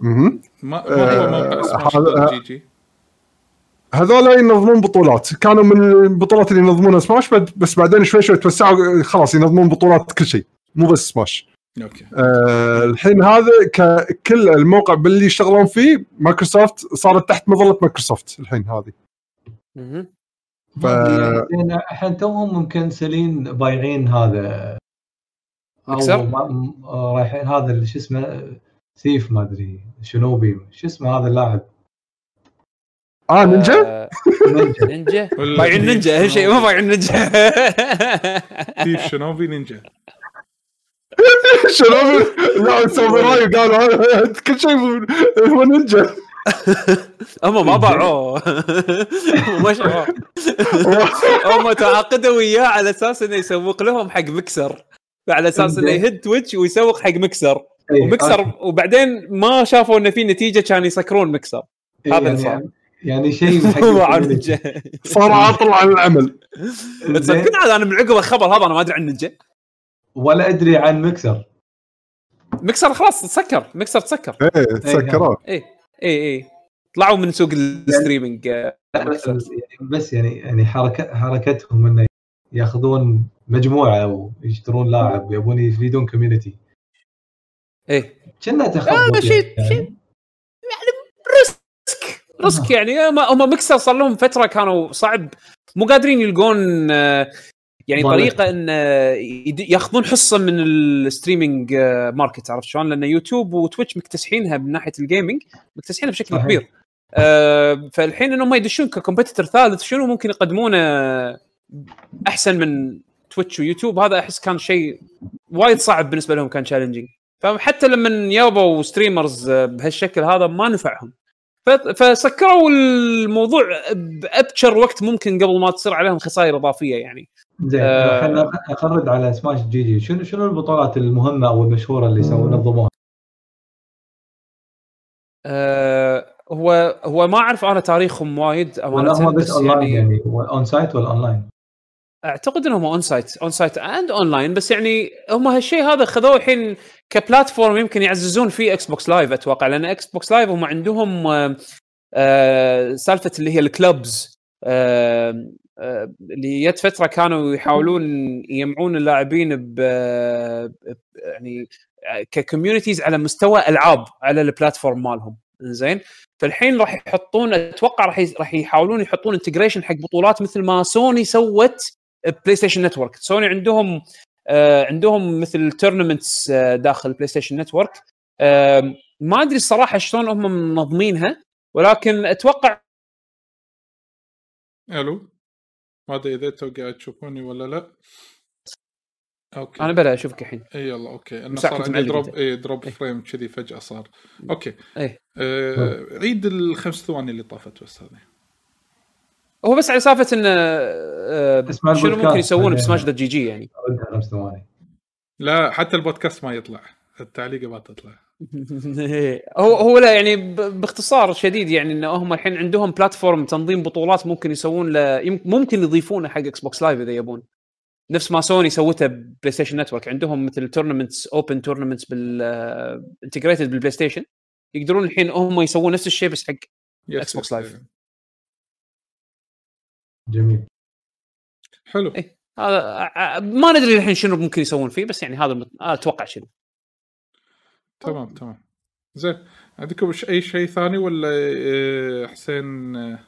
مهم. ما, هو آه، موقع هذا- شلون جي جي هذول ينظمون بطولات. كانوا من البطولات اللي ينظمونها سماش بس بعدين شوي شوي توسعوا خلاص ينظمون بطولات كل شيء. مو بس Smash okay. آه الحين هذا ك- كل الموقع باللي يشتغلون فيه مايكروسوفت صارت تحت مظلة مايكروسوفت الحين هذه. ف- الحين توهم مكنسلين بايعين هذا. أو آه، رايحين هذا اللي شو اسمه ثيف ما أدري شنوبي شو اسمه هذا اللاعب؟ آه نينجا آه، نينجا. نينجا. ولا بايعين نينجا أهم شيء ما بايعين نينجا. تيف شنوبي نينجا. شنو؟ لا ساموراي قالوا هذا كل شيء هو نينجا. هم ما باعوه. هم ما شروه هم تعاقدوا وياه على أساس إنه يسوق لهم حق مكسر على أساس إنه يهد Twitch ويسوق حق مكسر إيه، ومكسر وبعدين ما شافوا انه في نتيجة كان يسكرون مكسر إيه، هذا اللي يعني, صار. يعني شيء صار عاطل عن العمل. تصدقون أنا من عقب الخبر هذا أنا ما أدري عن نينجا. ولا أدري عن Mixer Mixer خلاص تسكر مكسر تسكر. إيه تسكروا اي اي اي طلعوا من سوق ال streaming آه، لا، بس يعني يعني حركه حركتهم إنه ياخذون مجموعة ويشترون لاعب ويبون يفيدون community إيه. كنا تخبط هذا شيء- يعني. شيء- risk risk يعني. هم مكسر صار لهم فترة كانوا صعب مو قادرين يلقون آه، يعني بالك. طريقة إن آه، ياخذون حصة من ال streaming آه، market عرفت شلون؟ لأن يوتيوب و Twitch مكتسحينها من ناحية ال gaming مكتسحينها بشكل صحيح. كبير. آه، فالحين إنهم يدشون ك competitor ثالث شنو ممكن يقدمونه أحسن من Twitch ويوتيوب هذا أحس كان شيء وايد صعب بالنسبة لهم كان challenging فحتى لما يابوا streamers بهالشكل هذا ما نفعهم فسكروا الموضوع بأسرع وقت ممكن قبل ما تصير عليهم خسائر إضافية يعني زين آه. الحين ارجع على Smash GG شنو شنو البطولات المهمة أو المشهورة اللي سووا نظموها؟ آه هو هو ما أعرف أنا تاريخهم وايد أمانة هم بس بس اونلاين يعني يعني on-site ولا اونلاين؟ أعتقد إنهم on-site on-site and online بس يعني هم هالشيء هذا خذوه الحين ك platform يمكن يعززون فيه Xbox Live أتوقع لأن Xbox Live هم عندهم آه، آه، سالفة اللي هي ال clubs آه، اللي جت فترة كانوا يحاولون يجمعون اللاعبين ب يعني ك communities على مستوى ألعاب على ال platform مالهم. زين فالحين راح يحطون أتوقع راح راح يحاولون يحطون integration حق بطولات مثل ما سوني سوت PlayStation Network سوني عندهم آه عندهم مثل tournaments آه داخل PlayStation Network ما أدري الصراحة شلون هم منظمينها ولكن أتوقع ألو؟ ما ادري إذا أنتم قاعد تشوفوني ولا لا؟ okay. أنا بلا أشوفك الحين. اي يلا okay. أنا صار عندي drop. اي drop إيه. frame كذي فجأة صار. okay. إيه. آه عيد الخمس ثواني اللي طافت بس هذه. هو بس على سالفة انه آه شنو ممكن يسوون. ب Smash dot GG يعني؟ خمس ثواني. لا حتى البودكاست ما يطلع. التعليقه ما تطلع. هو هو لا يعني باختصار شديد يعني إن هم الحين عندهم platform تنظيم بطولات ممكن يسوون له ممكن يضيفونه حق Xbox Live إذا يبون نفس ما سوني سوته PlayStation Network عندهم مثل tournaments open tournaments بال integrated بال PlayStation يقدرون الحين هم يسوون نفس الشيء بس حق يس، Live. إيه. جميل حلو إيه. هذا ما ندري الحين شنو ممكن يسوون فيه بس يعني هذا أتوقع شنو تمام تمام زين عندكم أي شيء ثاني ولا آه، حسين آه،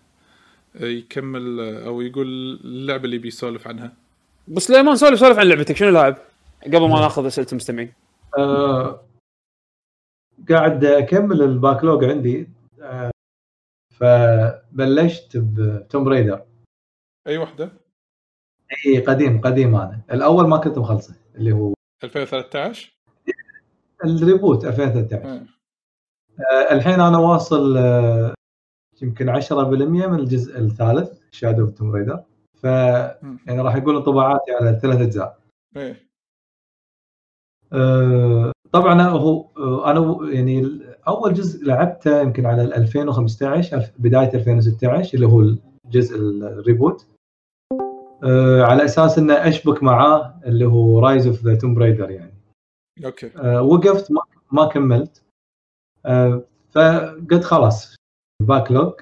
يكمل آه، أو يقول اللعبة اللي بيسولف عنها؟ بس سليمان سولف سولف عن لعبتك. شنو لاعب؟ قبل ما ناخذ أسئلة المستمعين. آه قاعد أكمل ال backlog عندي. آه فبلشت ب Tomb Raider أي واحدة؟ إي قديم قديم أنا. الأول ما كنت مخلصه اللي هو 2013 ال reboot 2013 إيه. آه، الحين أنا واصل آه، يمكن 10% من الجزء الثالث Shadow of Tomb Raider ف. يعني راح يقول انطباعاتي على الثلاث أجزاء. إيه. آه، طبعا هو أنا يعني أول جزء لعبته يمكن على ال 2015 الف- بداية 2016 اللي هو الجزء ال reboot. على أساس انه أشبك معاه اللي هو Rise of the Tomb Raider يعني. okay. آه، وقفت ما, ما كملت. آه، فقلت خلاص backlog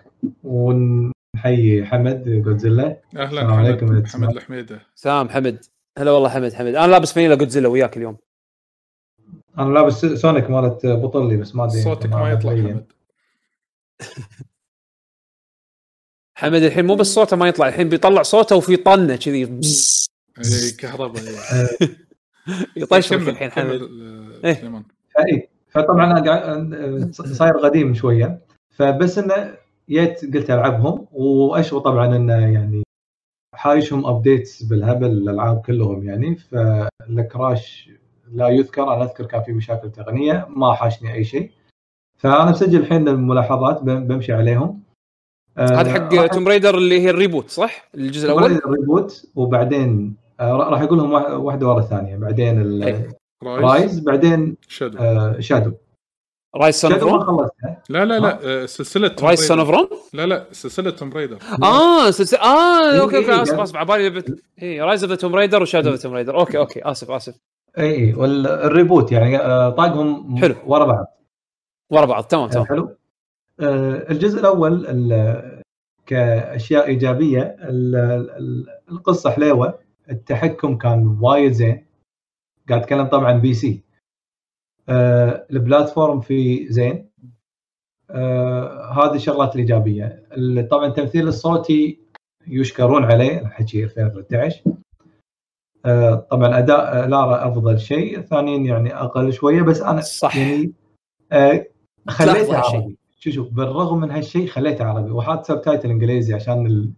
ونحيي حمد جودزيلا أهلا السلام عليكم حمد حمد. الحميدة. سام حمد. هلا والله حمد حمد. أنا لابس فانيلا جودزيلا وياك اليوم. أنا لابس Sonic مالت بطلي بس ما أدري صوتك ما يطلع. حمد. حمد الحين مو بس صوته ما يطلع الحين بيطلع صوته وفي طنة كذي. اي كهرباء كمل- الحين حمد آه، إيه. فاي فطبعا أنا قاعد آه، صاير قديم شوية. فبس إنه جيت قلت ألعبهم واشو طبعا إنه يعني حايشهم updates بالهبل الالعاب كلهم يعني. فال crash لا يذكر أنا أذكر كان في مشاكل تقنية ما حاشني أي شيء. فأنا مسجل الحين الملاحظات بم- بمشي عليهم. هذا حق Tomb Raider اللي هي ال reboot صح؟ الجزء الأول؟ ال reboot وبعدين آه، راح أقول لهم واحد- واحدة ورا الثانية. بعدين إيه. Rise ال Rise بعدين Shadow آه، Shadow Ryse Son of Rome خلصتها لا لا لا آه، سلسلة Tomb Ryse Son. of Rome لا لا سلسلة Tomb Raider آه سلسله آه إيه، أوكي أوكي إيه، أسف أسف على بالي بت... اي Rise of the Tomb Raider و Shadow of Tomb Raider أوكي أوكي أسف أسف. اي وال reboot يعني آه، طاقهم حلو. ورا بعض. ورا بعض تمام تمام. حلو. آه، الجزء الأول ال- كأشياء إيجابية ال- ال- القصة حليوة. التحكم كان وايد زين. قاعد أتكلم طبعا PC. آه، ال platform في زين. آه، هذه الشغلات الإيجابية. ال- طبعا التمثيل الصوتي يشكرون عليه الحكي 2013 آه، طبعا أداء لارا أفضل شيء. الثانيين يعني أقل شوية بس أنا صح. يعني آه، خليته. عربي. شوف شوف بالرغم من هالشيء خليته عربي. وحاط subtitle إنجليزي عشان.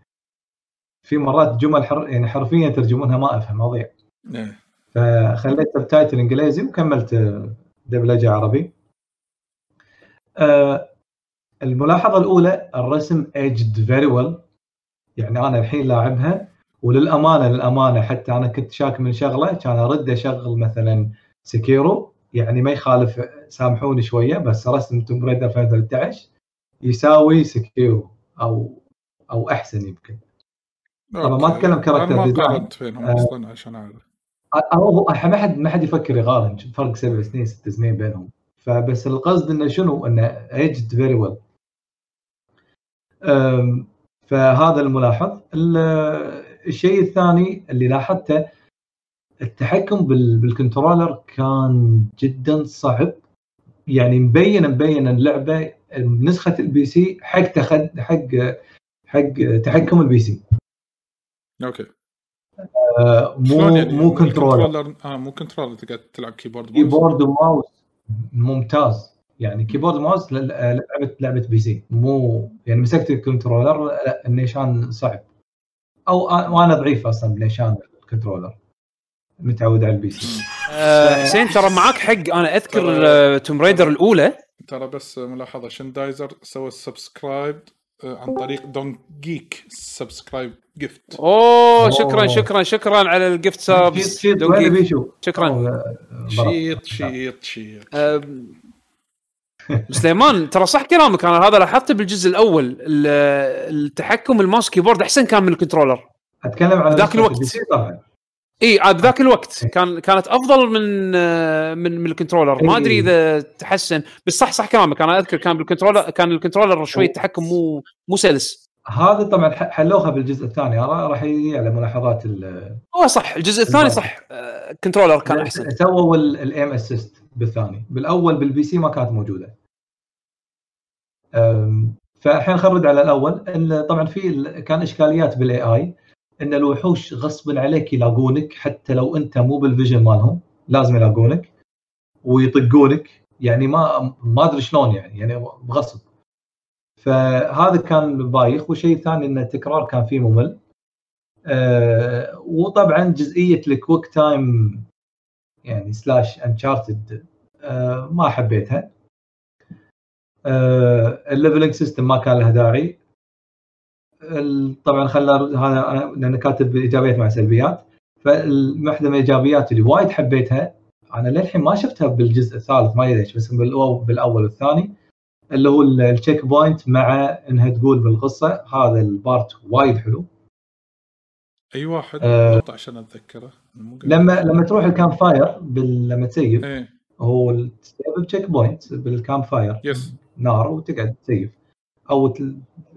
في مرات جمل حر... يعني حرفيا ترجمونها ما أفهم أضيع. إيه. فخليت subtitle إنجليزي وكملت دبلجة عربي. آه، الملاحظة الأولى الرسم aged very well يعني أنا الحين لاعبها وللأمانة للأمانة حتى أنا كنت شاك من شغلة كان أرد أشغل مثلا Sekiro يعني ما يخالف سامحوني شوية بس رسم Tomb Raider 2013 يساوي Sekiro أو أو أحسن يمكن. طبعا ما. أتكلم character أنا ما. قارنت بينهم. أصلا عشان أعرف هو ما حد ما حد يفكر يقارن فرق سبع سنين ست سنين بينهم فبس القصد إنه شنو إنه aged very well فهذا الملاحظ ال- الشيء الثاني اللي لاحظته التحكم بال- بال controller كان جدا صعب يعني مبين مبين اللعبة نسخة ال PC حق تخد حق حق تحكم ال PC أوكي. آه، مو يعني مو controller controller آه مو كنترولر تقعد تلعب keyboard mouse keyboard وماوس ممتاز. يعني keyboard و mouse ل- لعبه لعبة PC مو يعني مسكت ال controller لا النيشان صعب. أو وأنا ضعيف أصلا بنيشان ال controller متعود على ال PC آه، حسين ترى معاك حق. أنا أذكر آه، Tomb Raider الأولى. ترى بس ملاحظة شندايزر سوى subscribe عن طريق دون جيك subscribe gift أوه شكرا أوه. شكرا شكرا على ال gift بيشو شكراً. شيط شيط شيط سليمان ترى صح كلامك. أنا هذا لاحظته بالجزء الأول. ال- التحكم ال mouse keyboard أحسن كان من ال controller. أتكلم عن ذاك الوقت. طبعا. إي آه، بذاك الوقت كان كانت أفضل من آه، من من ال controller. ما أدري إي. إذا تحسن بس صح صح كلامك. أنا أذكر كان بال controller كان ال controller شوي التحكم مو مو سلس. هذا طبعا حلوها بالجزء الثاني. را- راح يجي على ملاحظات ال- هو صح. الجزء الثاني صح. آه، controller كان أحسن. سووا ال aim assist بالثاني. بالأول بال PC ما كانت موجودة. فالحين خرج على الأول. ال- طبعا في كان إشكاليات بال AI إن الوحوش غصبا عليك يلاقونك حتى لو أنت مو بال vision مالهم لازم يلاقونك ويطقونك. يعني ما ما أدري شلون يعني يعني بغصب. فهذا كان بايخ. والشيء الثاني إن التكرار كان فيه ممل. آه وطبعا جزئية ال quick time يعني slash Uncharted آه ما حبيتها. آه ال leveling system ما كان له داعي. طبعا خلى هذا لأن كاتب إيجابيات مع سلبيات. فواحده من الايجابيات اللي وايد حبيتها أنا للحين ما شفتها بالجزء الثالث ما أدري ليش بس بالأول والثاني اللي هو ال- ال checkpoint مع إنها تقول بالقصة هذا ال part وايد حلو. أي واحد. بالضبط عشان أتذكره. لما لما تروح ال campfire بال- لما ت save إيه. هو ال checkpoint بال campfire. يم نار وتقعد ت save. أو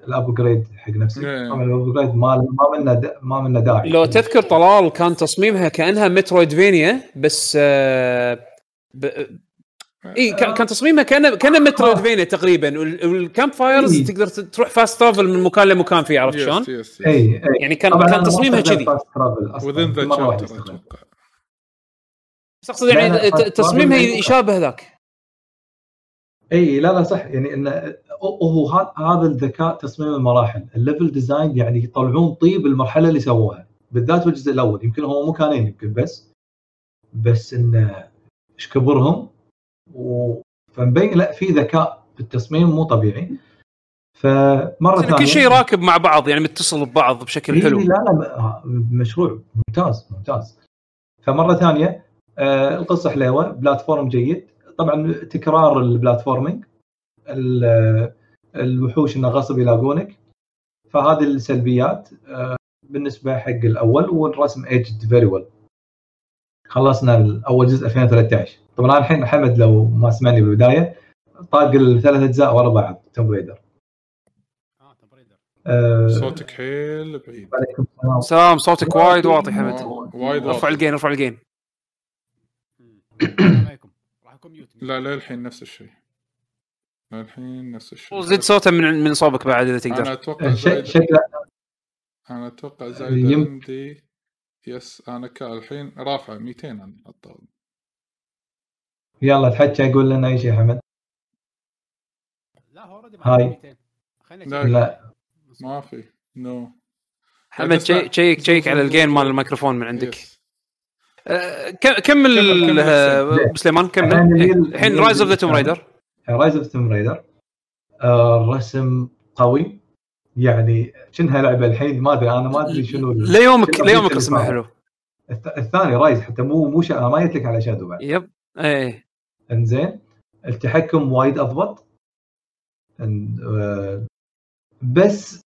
ال upgrade حق نفسك. إيه. طبعا ال upgrade ما ما منه دا- ما منه داعي. لو تذكر طلال كان تصميمها كأنها Metroidvania بس آه ب... إي كان كان تصميمها كان كان Metroidvania تقريبا. وال- وال campfires إي. تقدر تروح fast travel من مكان لمكان فيه عرفت شلون؟ إي إي. يعني كان كان تصميمها كذي. استخدم. أتوقع. بس أقصد يعني تصميمها يشابه ذاك. إي لا لا صح. يعني انه هو ه- هذا الذكاء تصميم المراحل. ال level design يعني يطلعون طيب المرحلة اللي سووها بالذات بالجزء الأول. يمكن هو مكانين يمكن بس. بس انه إيش كبرهم. و... فمبين لا في ذكاء بالتصميم مو طبيعي. فمرة يعني ثانية كل شيء راكب مع بعض يعني متصل ببعض بشكل إي حلو. لا لا م- مشروع. ممتاز ممتاز. فمرة ثانية آه القصة حليوة. platform جيد. طبعا تكرار ال platforming. ال- الوحوش انه غصب يلاقونك فهذه السلبيات آه بالنسبة حق الأول والرسم ايجد very well خلصنا اول جزء 2013 طبعا الحين حمد لو ما سمعني بالبداية طاق الثلاث أجزاء ورا بعض توم رايدر آه توم رايدر آه صوتك حيل بعيد. عليكم السلام. سلام صوتك وايد واطي حمد. وايد ارفع ال gain ارفع ال gain. لا للحين نفس الشيء. للحين نفس الشيء. وزد صوته من من صوبك بعد إذا أنا تقدر أتوقع ش- زايد شكله أنا أتوقع زايد يم- عندي yes أنا الحين رافع 200 عن الطاولة. يلا تحكي قول لنا اي شيء حمد لا هو already high. 200 خلينا لا. لا. ما في. no حمد check check على ال gain مال الميكروفون من عندك. ك- كمل كمل آه، سليمان كمل. الحين إيه، الحين Rise of the Tomb. Raider Rise of Tomb Raider الرسم قوي. يعني شنها لعبة الحين؟ ما أدري أنا ما أدري شنو ليومك ليومك رسمها. حلو. الث- الثاني Rise حتى مو مو شا... أنا ما جيت لك على شادو بعد. yep إيه. إنزين. التحكم وايد أضبط. آه، بس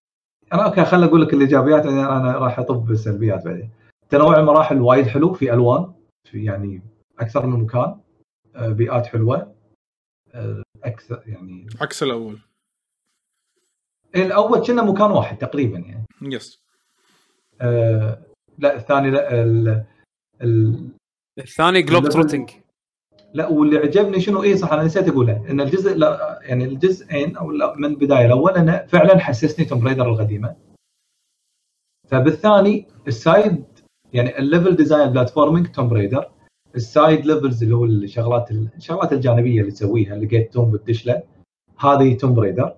أنا okay خليني أقول لك الإيجابيات لأن أنا راح أطب بالسلبيات بعدين. تنوع المراحل وايد حلو في ألوان في يعني أكثر من مكان آه، بيئات حلوة. آه، أكثر يعني. عكس الأول. الأول كنا مكان واحد تقريبا يعني. يس آه لا الثاني لا ال ال الثاني globe trotting لا واللي عجبني شنو؟ اي صح أنا نسيت أقولها. إن الجزء لا يعني الجزئين أو لا من البداية الأول انه فعلا حسسني توم رايدر القديمة. فبالثاني ال side يعني ال level design platforming توم رايدر ال side levels اللي هو الشغلات الشغلات الجانبية اللي تسويها لقيت tomb بتدش له. هذه توم رايدر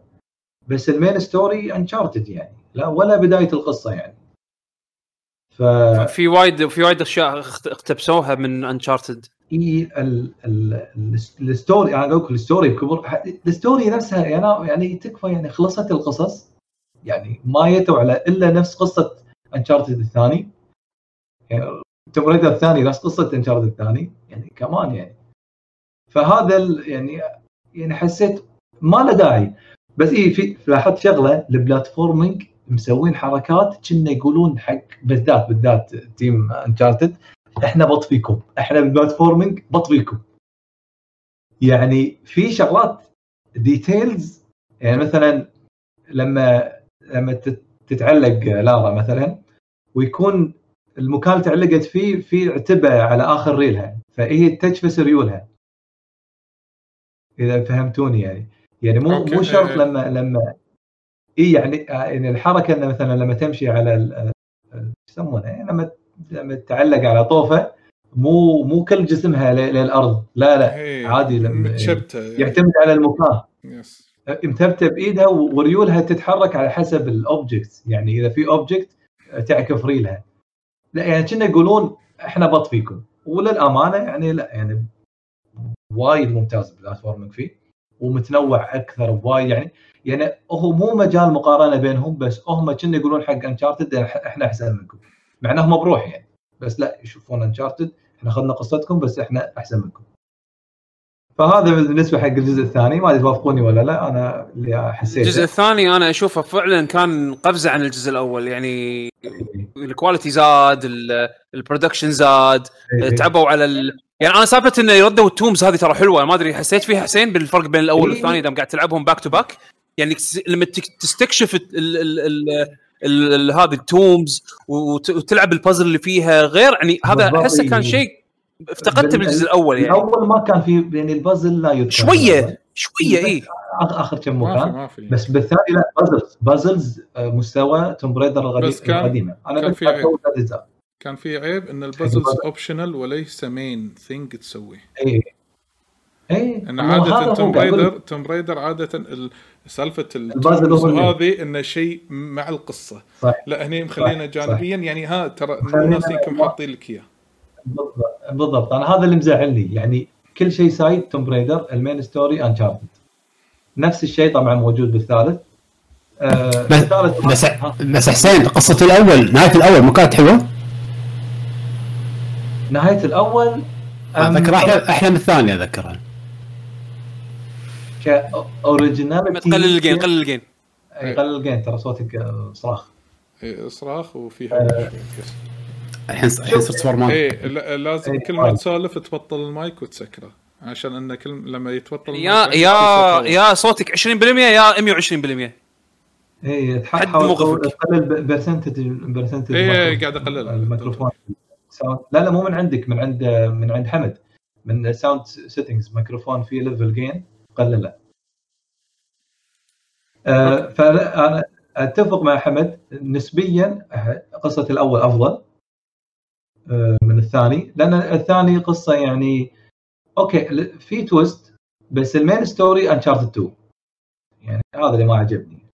بس ال main story انشارتد يعني. لا ولا بداية القصة يعني. ف في وايد في وايد أشياء اقتبسوها من انشارتد إي ال- ال- ال- ال story أنا أقول لك ال story بكبر. ال story نفسها يعني يعني تكفى يعني خلصت القصص. يعني ما يتوا على إلا نفس قصة انشارتد الثاني. يعني توم رايدر الثاني نفس قصه انشارتد الثاني؟ يعني كمان يعني. فهذا يعني يعني حسيت ما له داعي. بس اي في لاحظت شغلة ال platforming مسوين حركات كنا يقولون حق بالذات بالذات team انشارتد إحنا بطفيكم. إحنا بال platforming بطفيكم. يعني في شغلات details يعني مثلا لما لما تت- تتعلق لارا مثلا ويكون المكان اللي تعلقت فيه في عتبه على آخر ريلها. فهي تجفس ريولها. إذا فهمتوني يعني. يعني مو okay. مو شرط إيه. لما لما إي يعني يعني الحركة إنه مثلا لما تمشي على ال- ال- إيش يسمونه؟ يعني لما لما تعلق على طوفة مو مو كل جسمها للأرض. لا لا. هي عادي لما- متشبتة. يعني. يعتمد على المكان. yes. مثبته بإيدها وريولها تتحرك على حسب ال object يعني إذا في object تعكف ريلها. لا يعني كنا يقولون إحنا بط فيكم. وللأمانة يعني لا يعني وايد ممتاز ال platforming فيه ومتنوع أكثر بوايد يعني. يعني هو مو مجال مقارنة بينهم بس هم كنا يقولون حق انشارتد إحنا أحسن منكم. مع إنهم بروح يعني بس لا يشوفون انشارتد إحنا اخذنا قصتكم بس إحنا أحسن منكم. فهذا بالنسبة حق الجزء الثاني ما أدري توافقوني ولا لا أنا اللي حسيت الجزء الثاني أنا أشوفه فعلا كان قفزة عن الجزء الأول يعني ال quality زاد ال- ال production زاد إيه. تعبوا على ال... يعني أنا سالفة إنه يردوا ال tombs هذه ترى حلوة ما أدري حسيت فيها حسين بالفرق بين الأول إيه. والثاني دام قاعد تلعبهم back to back يعني لما تك- تستكشف ال ال ال ال ال هذه ال tombs وت- وتلعب البازل اللي فيها غير يعني هذا أحسه كان. شيء افتقدته بال- بالجزء الأول يعني. الأول ما كان في يعني البازل لا يذكر. شوية شوية اي اخر كم ما في مكان. ما في. بس بالثاني لا puzzles. puzzles آه، مستوى توم رايدر القديم بس كان- القديمة. أنا كان في عيب. كان في عيب إن ال puzzles optional وليس main thing تسويه اي اي إن عادة توم رايدر توم رايدر عادة ال- سالفة البازل هذه إنه شيء مع القصة. صح. لا هني مخلينا صح. جانبيا. يعني ها ترى مو ناسينكم حاطين لك إياه. بالضبط بالضبط. أنا هذا اللي مزعلني. يعني كل شيء side توم رايدر ال main story انشارتد نفس الشيء طبعا موجود بالثالث. آه بس بس, حسين قصة الأول نهاية الأول ما كانت حلوة؟ نهاية الأول أحلى أحلى من الثاني أذكرها. كاوريجيناليتي قلل الجين قلل الجين قلل الجين ترى صوتك آه، صراخ. إيه، صراخ وفيها آه. الحين الحين صرت سوبرمان. إيه لا- لازم إيه، كل ما وايد. تسولف تبطل المايك وتسكره. عشان إنه كل لما يتبطل يا يا يا صوتك 20% يا 120% اي حد تحاول موقفك. تقلل percentage percentage إيه، قاعد أقللها. الميكروفون. لا لا مو من عندك من عند من عند حمد. من sound settings ميكروفون فيه level gain قلله. آه فأنا أتفق مع حمد نسبيا آه، قصة الأول أفضل. من الثاني. لأن الثاني قصة يعني okay في twist بس ال main story Uncharted 2 يعني هذا اللي ما عجبني.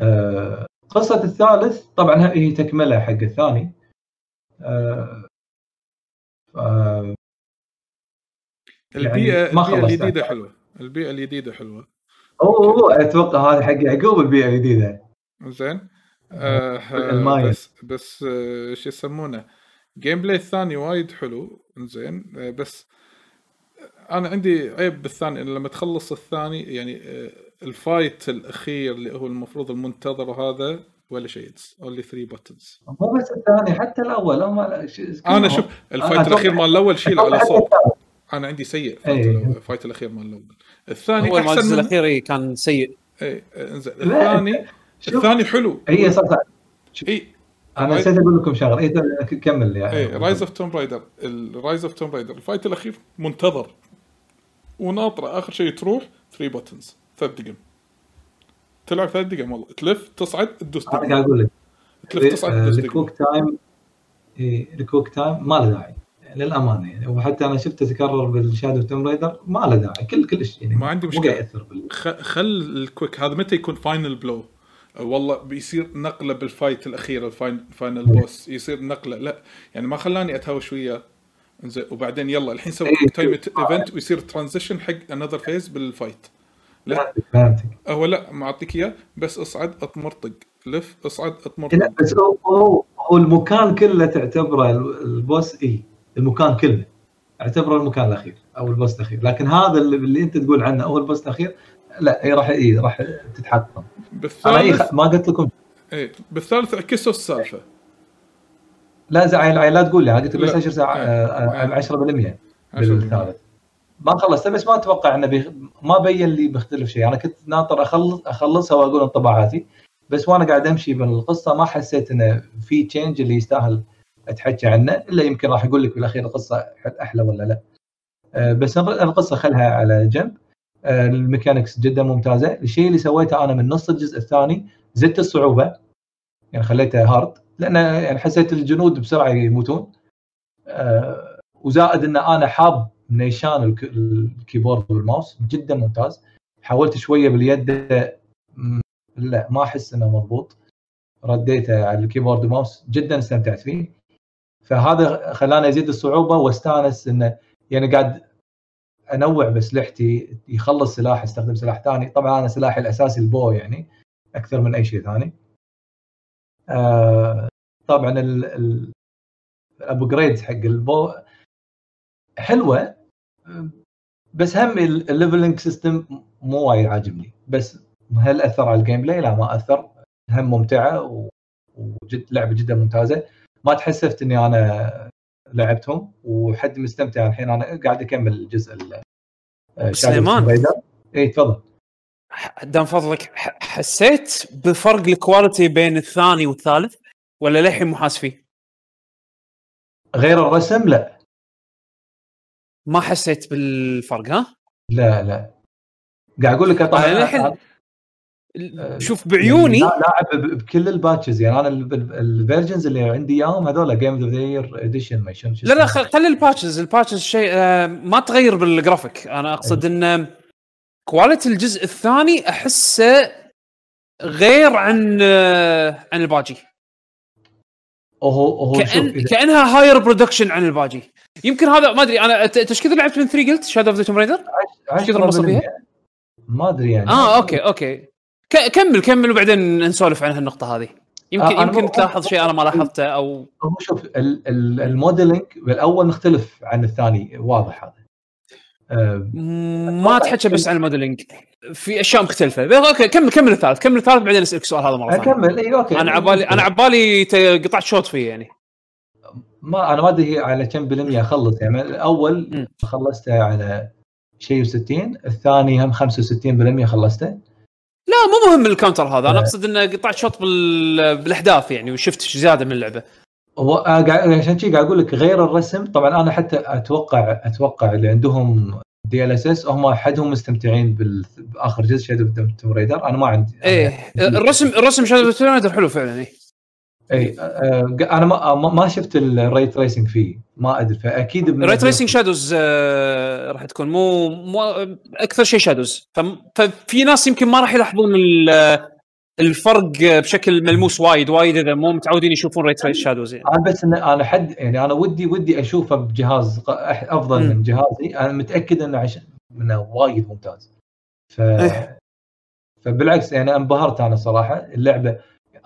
آه، قصة الثالث طبعا هي تكملة حق الثاني. آه، البيئه يعني حلوة. البيئة الجديده حلوة. هو هو أتوقع هذا حق يعقوب البيئة الجديدة زين. آه. بس بس آه شو يسمونه؟ gameplay الثاني وايد حلو. زين آه بس أنا عندي عيب بالثاني. إن لما تخلص الثاني يعني آه ال fight الأخير اللي هو المفروض المنتظر هذا ولا شيء. only 3 buttons مو بس الثاني حتى الأول. هم ش- أنا. شوف ال fight الأخير مال الأول شيل على صوت. أنا عندي سيء. fight إيه. الأول- ال fight الأخير مال الأول. الثاني هو ما أحسن الأخير إيه، كان سيء. إيه، إنزين. الثاني. الثاني حلو. هي صح صح. إي. أنا نسيت أقول لكم شغلة. إي ت- كمل يعني إيه Rise of Tomb Raider ال Rise of Tomb Raider ال fight الأخير منتظر. وناطرة. آخر شيء تروح 3 buttons ثلاث دقم. تلعب ثلاث دقم والله. تلف تصعد تدوس أنا قاعد أقول لك. تلف تصعد آه، تدوس ال quick time إيه، ال quick time ما له داعي. للأمانة يعني. وحتى أنا شفته تكرر بال Shadow Tomb Raider ما له داعي. كل كلش يعني ما عندي يأثر بال... خ- خل ال quick هذا متى يكون final blow والله بيصير نقلة بال fight الأخير ال final boss يصير نقلة. لا يعني ما خلاني أتهاوش وياه. زين وبعدين يلا الحين سوي. time event ويصير transition حق another phase بال fight لا. هو لا معطيك إياه بس اصعد اطمرطق لف اصعد لا اطمرطق بس هو هو, المكان كله تعتبره ال- ال boss اي المكان كله. اعتبره المكان الأخير أو ال boss الأخير. لكن هذا اللي, اللي أنت تقول عنه هو ال boss الأخير لا هي راح إي راح إيه بالثالث ما قلت لكم إيه بالثالث عكسوا السالفة لا زعل لا تقول لي أنا قلت بس لا. 10 ساعه إيه. آه، آه، 10% 10%. بالثالث ما خلصت بس ما أتوقع إنه بيخ... ما بين لي بيختلف شيء أنا كنت ناطر أخلص أخلصها وأقول انطباعاتي بس وأنا قاعد أمشي بالقصة ما حسيت إنه في change اللي يستاهل أتحكى عنه إلا يمكن راح أقول لك بالأخير القصة أحلى ولا لا آه، بس القصة خلها على جنب ال mechanics جدا ممتازة. الشيء اللي سويته أنا من نص الجزء الثاني زدت الصعوبة يعني خليته hard لأن يعني حسيت الجنود بسرعة يموتون. آه، وزائد إن أنا حاب نيشان الك- ال keyboard وال mouse جدا ممتاز. حاولت شوية باليد لا ما أحس إنه مضبوط. رديته على ال keyboard و mouse جدا استمتعت فيه. فهذا خلاني أزيد الصعوبة واستأنس إنه يعني قاعد أنوع باسلحتي يخلص سلاح استخدم سلاح ثاني. طبعا أنا سلاحي الأساسي ال bow يعني أكثر من أي شيء ثاني. آه طبعا ال upgrades حق ال bow حلوة بس هم ال leveling system مو وايد عاجبني. بس هل أثر على ال gameplay؟ لا ما أثر. هم ممتعة وجد لعبة جدا ممتازة. ما تحسفت إني أنا لعبتهم وحد مستمتع الحين أنا قاعد أكمل الجزء ال- آه، سليمان. اي تفضل دام فضلك حسيت بفرق ال quality بين الثاني والثالث ولا للحين مو حاس فيه؟ غير الرسم لا ما حسيت بالفرق ها؟ لا لا قاعد أقول لك طبعا شوف بعيوني يعني لاعب ب- بكل ال patches يعني أنا ال versions اللي عندي إياهم هذول game of the year edition ما لا لا خلي ال patches ال patches شيء آه، ما تغير بالجرافيك. أنا أقصد إن quality الجزء الثاني أحسه غير عن آه، عن الباجي. هو شوف كأن كأنها higher production عن الباجي. يمكن هذا ما أدري أنا إيش كثر لعبت من 3 قلت Shadow of the Tomb Raider؟ عشرة كثر فيها؟ ما أدري يعني. آه okay okay. كمل كمل وبعدين نسولف عن هالنقطه هذه. يمكن آه، يمكن تلاحظ شيء أنا ما لاحظته أو هو شوف ال- ال- ال modeling بالأول مختلف عن الثاني واضح هذا. آه، ما تحكي بس عن ال modeling في أشياء مختلفة. okay كمل كمل الثالث. كمل الثالث بعدين أسألك السؤال هذا مرة ثانية اكمل اي okay. أنا عبالي أنا عبالي قطعت شوط فيه يعني. ما أنا ما أدري على كم بالمية اخلص يعني الأول. خلصته على شيء و60 الثاني هم 65% خلصته. لا مو مهم ال counter هذا. أنا. أقصد إنه قطعت شوط بال... بالأحداث يعني وشفت زيادة من اللعبة. هو آه، عشان شي قاعد أقول لك غير الرسم طبعا أنا حتى أتوقع أتوقع اللي عندهم DLSS هم حدهم مستمتعين بال- بآخر جزء Shadow Tomb Raider أنا ما عندي إيه. الرسم الرسم Shadow of حلو فعلا إيه. اي آه، أنا ما ما- ما شفت ال ray tracing فيه. ما أدري فأكيد ray tracing shadows راح تكون. مو مو أكثر شيء shadows ففي ناس يمكن ما راح يلاحظون ال- الفرق بشكل ملموس وايد وايد إذا مو متعودين يشوفون ray traced shadows يعني. أنا بس إن أنا حد يعني أنا ودي ودي أشوفه بجهاز أفضل مم. من جهازي. أنا متأكد إنه عشان إنه وايد ممتاز. ف إيه. فبالعكس يعني أنبهرت أنا صراحة. اللعبة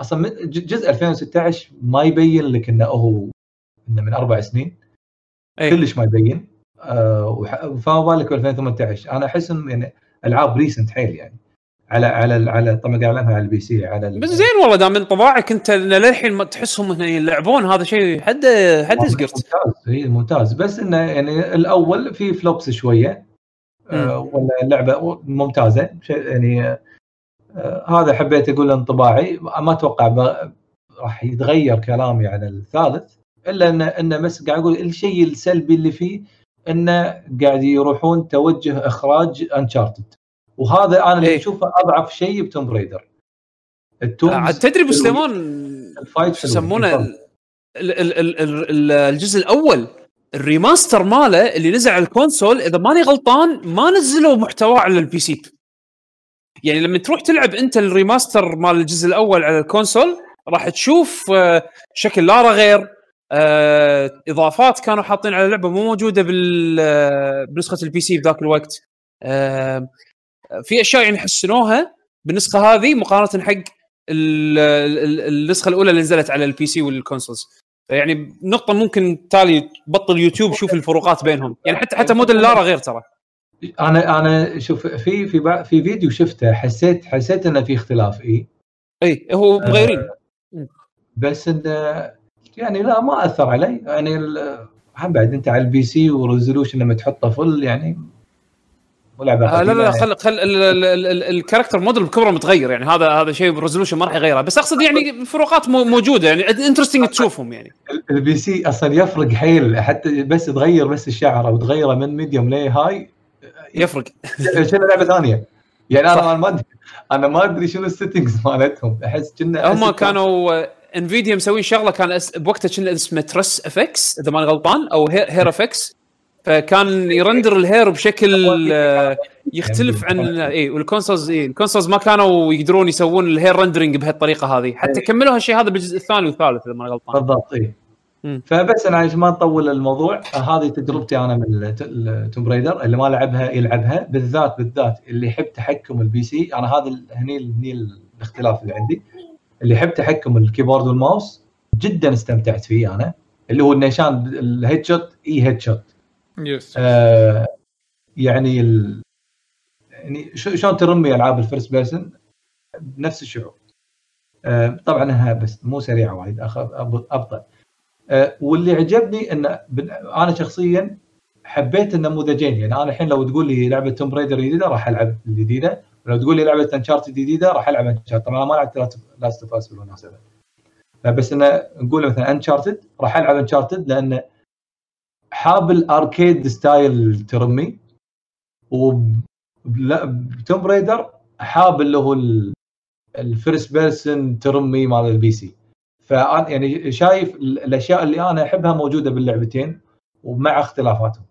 أصلا جزء 2016 ما يبين لك إنه هو إنه من أربع سنين. إيه. كلش ما يبين. وح- فما بالك ب 2018 أنا أحس إنه يعني ألعاب ريسنت حيل يعني. على على على طبعا قاعد على البي سي على بس زين والله دام من طباعك أنت للحين ما تحسهم هنا يلعبون هذا شيء حد حد يزقرت ممتاز. هي ممتاز. بس إنه يعني الأول في فلوبس شوية. آه ولا اللعبة ممتازة. يعني هذا حبيت أقول انطباعي ما أتوقع راح يتغير كلامي عن الثالث إلا انه انه بس قاعد أقول الشيء السلبي اللي فيه انه قاعد يروحون توجه إخراج Uncharted وهذا أنا اللي إيه. أشوفه أضعف شيء ب Tomb Raider عاد تدري سليمان الفايت. يسمونه الجزء الأول ال remaster ماله اللي نزل على ال console إذا ماني غلطان ما نزلوا محتواه على ال PC يعني لما تروح تلعب انت ال remaster مال الجزء الأول على ال console راح تشوف آه، شكل لارا غير آه، اضافات كانوا حاطين على اللعبة مو موجودة بال آه، بنسخة ال PC بذاك الوقت. في أشياء يعني حسنوها بالنسخة هذه مقارنة حق ال- ال- ال- النسخة الأولى اللي نزلت على ال PC وال consoles يعني نقطة ممكن تالي تبطل يوتيوب شوف الفروقات بينهم. يعني حتى حتى موديل لارا غير ترى. أنا أنا شوف في في في فيديو شفته حسيت حسيت إنه في اختلاف إي. إي هو مغيرين. بس انه يعني لا ما أثر علي. يعني هم بعد أنت على ال PC و resolution لما تحطه full يعني آه لا لا لا خل خل ال- ال- ال- ال- ال character model بكبره متغير يعني هذا هذا شيء بال resolution ما راح يغيره. بس أقصد يعني الفروقات مو- موجودة يعني interesting تشوفهم يعني. ال PC أصلا يفرق حيل حتى بس تغير بس الشعر أو تغيره من medium لي high يفرق. شنو لعبة ثانية؟ يعني. أنا ما أدري. أنا ما أدري شنو ال settings مالتهم. أحس كنا هم كانوا Nvidia مسوين شغلة كان بوقتها كنا اسمه TressFX إذا ماني غلطان أو Hair FX فكان ي render ال hair بشكل آه، يختلف عن اي وال consoles اي ال consoles ما كانوا يقدرون يسوون ال hair rendering بهالطريقة هذه. حتى كملوا هالشيء هذا بالجزء الثاني والثالث إذا ما غلطان. بالضبط اي. فبس أنا عشان ما نطول الموضوع هذه تجربتي أنا من ال Tomb Raider اللي ما لعبها يلعبها بالذات بالذات اللي يحب تحكم ال PC أنا هذا هني هني الاختلاف اللي عندي. اللي يحب تحكم ال keyboard وال mouse جدا استمتعت فيه أنا. اللي هو النيشان ال headshot اي headshot yes آه يعني ال... يعني شو- شلون ترمي ألعاب ال first person بنفس الشعور. آه طبعا إنها بس مو سريعة وايد أبطأ. آه واللي عجبني إن أنا شخصيا حبيت النموذجين. يعني أنا الحين لو تقول لي لعبة Tomb Raider جديدة راح ألعب الجديدة. ولو تقول لي لعبة Uncharted جديدة راح ألعب Uncharted طبعا أنا ما لعبت Last of Us بالمناسبه بس انه نقول مثلا Uncharted راح ألعب Uncharted لأن حاب ال arcade style ترمي. وب Tomb Raider حاب اللي هو ال first person ترمي مال ال PC فأنا يعني شايف ال- الأشياء اللي أنا أحبها موجودة باللعبتين ومع اختلافاتهم.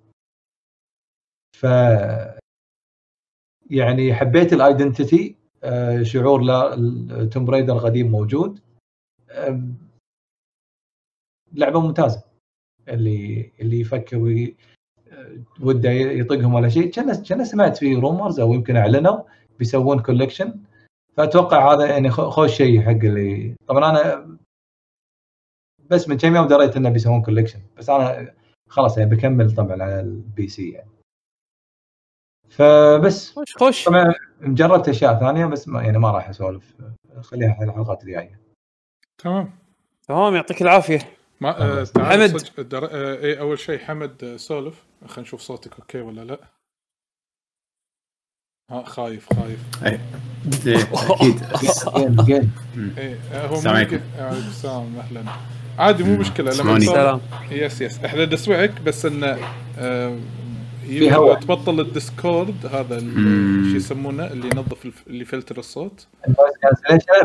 ف يعني حبيت ال identity شعور لا Tomb Raider قديم موجود. لعبة ممتازة. اللي اللي يفكر وي- وده يطقهم ولا شيء. كان كان سمعت في rumors أو يمكن أعلنوا بيسوون collection فأتوقع هذا يعني خوش شيء حق اللي طبعا أنا بس من كم يوم دريت انه بيسوون collection بس أنا خلاص يعني بكمل طبعا على ال PC يعني. فبس. خوش خوش. طبعا جربت أشياء ثانية بس ما يعني ما راح أسولف. خليها في الحلقات الجاية. تمام. تمام يعطيك العافية. ما آه حمد. در... آه إيه أول شيء حمد آه، سولف. خلينا نشوف صوتك okay ولا لا؟ ها خايف خايف. إيه، أكيد إيه آه، هو السلام عليكم. السلام أهلا. عادي مو مشكلة. لما سلام. yes yes إحنا نسمعك بس إنه آه، تبطل ال Discord هذا. شو يسمونه؟ اللي ينظف الف... اللي فلتر الصوت.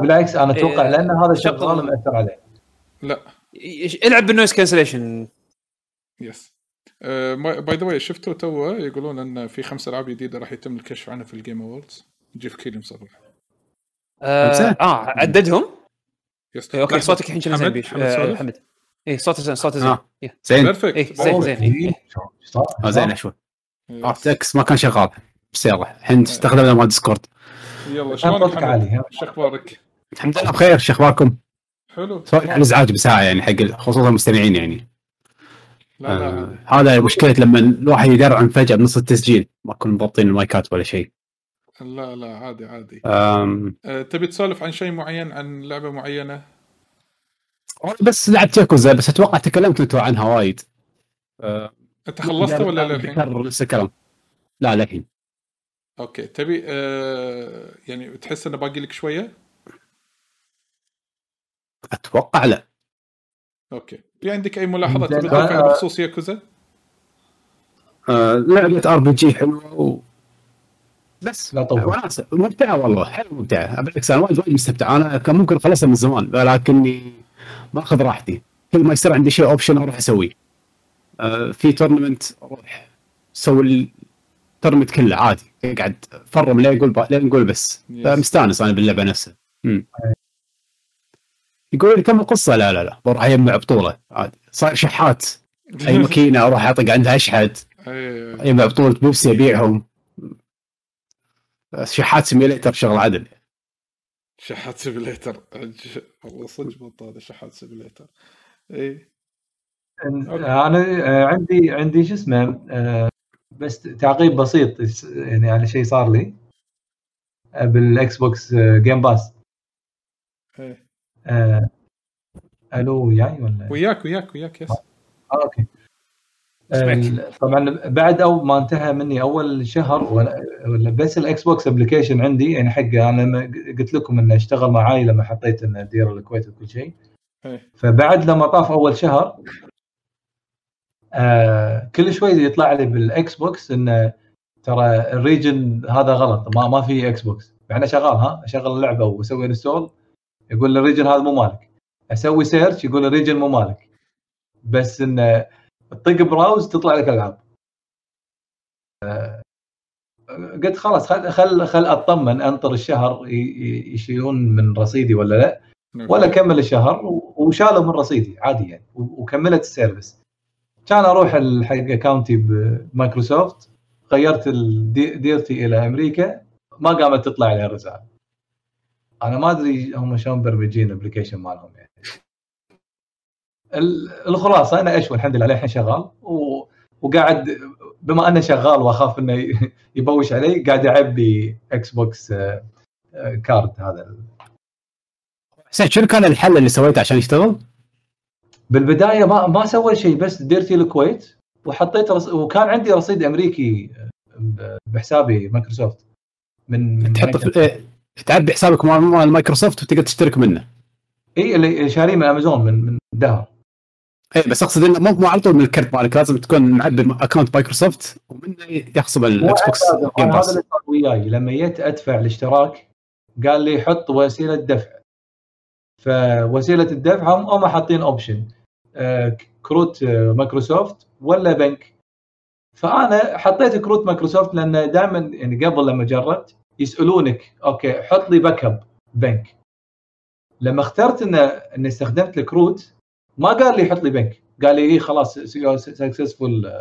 بالعكس أنا أتوقع إيه، لأن هذا. شغال مأثر عليه. لا. إيش- العب بالنويز كانسليشن يس باي ذا واي شفتوا تو يقولون إن في خمس ألعاب جديدة راح يتم الكشف عنها في الجيم اووردز جيف كيلي مصرح. آه؟ آه عددهم؟ يس. إيه، أوكي. صوتك الحين زين حمد آه اي صوته زين صوته زين آه. زين. بيرفكت إيه، زين. زين إيه. آه زين شوي. ارت إكس ما كان شغال. بس يلا الحين استخدمنا مال Discord يلا شلونك؟ عالي ها. شو أخبارك؟ الحمد لله بخير. شو أخباركم؟ حلو. الازعاج بساعة يعني حق خصوصا المستمعين يعني. لا لا. آه هذا مشكلة لما الواحد يدرعم فجاه بنص التسجيل. ما كنا مضبطين المايكات ولا شيء. لا لا عادي عادي آم، أه تبي تسولف عن شيء معين عن لعبة معينة؟ بس لعبت ياكوزا بس أتوقع تكلمت أنتم عنها وايد آه، أنت خلصت ولا للحين؟ نفس الكلام لا للحين okay تبي أه يعني تحس إنه باقي لك شوية؟ أتوقع لا okay في عندك أي ملاحظات زين، تبي تضيفها آه. بخصوص ياكوزا؟ آه، لعبة RPG حلوة و... بس. لا طول. وناسة ممتعه والله. حلوة ممتعه بالعكس أنا وايد وايد مستمتع. أنا كان ممكن أخلصها من زمان ولكني ماخذ راحتي. كل ما يصير عندي شيء option أروح أسويه. آه، في tournament أروح أسوي ال tournament كله عادي. اقعد farm لين يقول لين نقول بس. فمستانس أنا باللعبة نفسها. يقول لي كم القصة؟ لا لا لا. بروح أجمع بطولة. عادي. صاير شحات. أي ماكينة أروح أطق عندها أشحد. أجمع بطولة بيبسي أبيعهم. شحات simulator شغل عدل. شحات simulator والله صدق بط هذا شحات سيميليتر اي أنا آه، عندي عندي شو اسمه آه، بس تعقيب بسيط يعني على شيء صار لي. آه، بال Xbox آه، Game Pass إيه. آه، ألو وياي ولا؟ وياك وياك وياك yes. آه okay. طبعا بعد أو ما انتهى مني أول شهر ولا بس ال Xbox application عندي يعني حقه أنا ما- قلت لكم انه أشتغل معاي لما حطيت انه ديرتي الكويت وكل شيء. إيه. فبعد لما طاف أول شهر آه كل شوي يطلع لي بال Xbox انه ترى ال region هذا غلط ما ما في Xbox. مع انه شغال ها أشغل اللعبة وأسوي install يقول ال region هذا مو مالك. أسوي search يقول ال region مو مالك. بس انه تطق browse تطلع لك ألعاب. آه، قلت خلاص خل خل, خل أطمن أنطر الشهر يشيلون من رصيدي ولا لا. ولا كمل الشهر وشالوا من رصيدي عادي يعني وكملت ال service كان أروح حق account ي ب Microsoft غيرت ديرتي إلى أمريكا ما قامت تطلع لي الرسالة. أنا ما أدري هم شلون مبرمجين ال application مالهم يعني. الخلاصة أنا اشوى الحمد لله للحين شغال و... وقاعد بما أنه شغال وأخاف إنه يبوش علي قاعد أعبي Xbox آه، آه، card هذا حسين شنو كان الحل اللي سويته عشان يشتغل؟ بالبداية ما ما سوى شيء بس ديرتي الكويت وحطيت رص... وكان عندي رصيد أمريكي ب- بحسابي مايكروسوفت من من تحط في إيه، تعبي حسابك مال مال مايكروسوفت وتقدر تشترك منه. اي اللي شاريه من امازون من من دهر اي بس أقصد إنه مو مو على طول من الكرت مالك لازم تكون معبي account Microsoft ومنه يخصم ال Xbox Game هذا اللي صار وياي. لما جيت أدفع الاشتراك قال لي حط وسيلة دفع. فوسيلة الدفع هم هم حاطين option كروت آه، مايكروسوفت ولا بنك. فأنا حطيت كروت مايكروسوفت لأن دائما يعني قبل لما جربت يسألونك okay حط لي backup بنك. لما اخترت ان إني استخدمت الكروت ما قال لي حط لي بنك قال لي إيه خلاص successful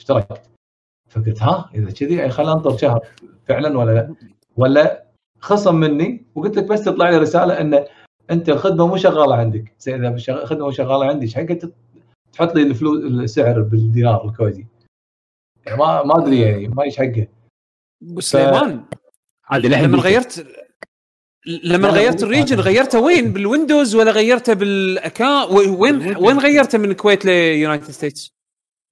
اشتركت. فقلت ها إذا كذي يعني خلينا ننطر شهر فعلا ولا لا؟ ولا خصم مني وقلت لك بس تطلع لي رسالة إن أنت الخدمة مو شغالة عندك. زين إذا الخدمة مو شغالة عندي إيش حقك؟ تحط لي الفلوس السعر بالدينار الكويتي. يعني ما ما أدري يعني ما إيش حقه. ابو سليمان عادي لما. غيرت لما لا، غيرت ال region غيرته وين؟ بال Windows ولا غيرته بال account وين وين غيرته من الكويت ل United States؟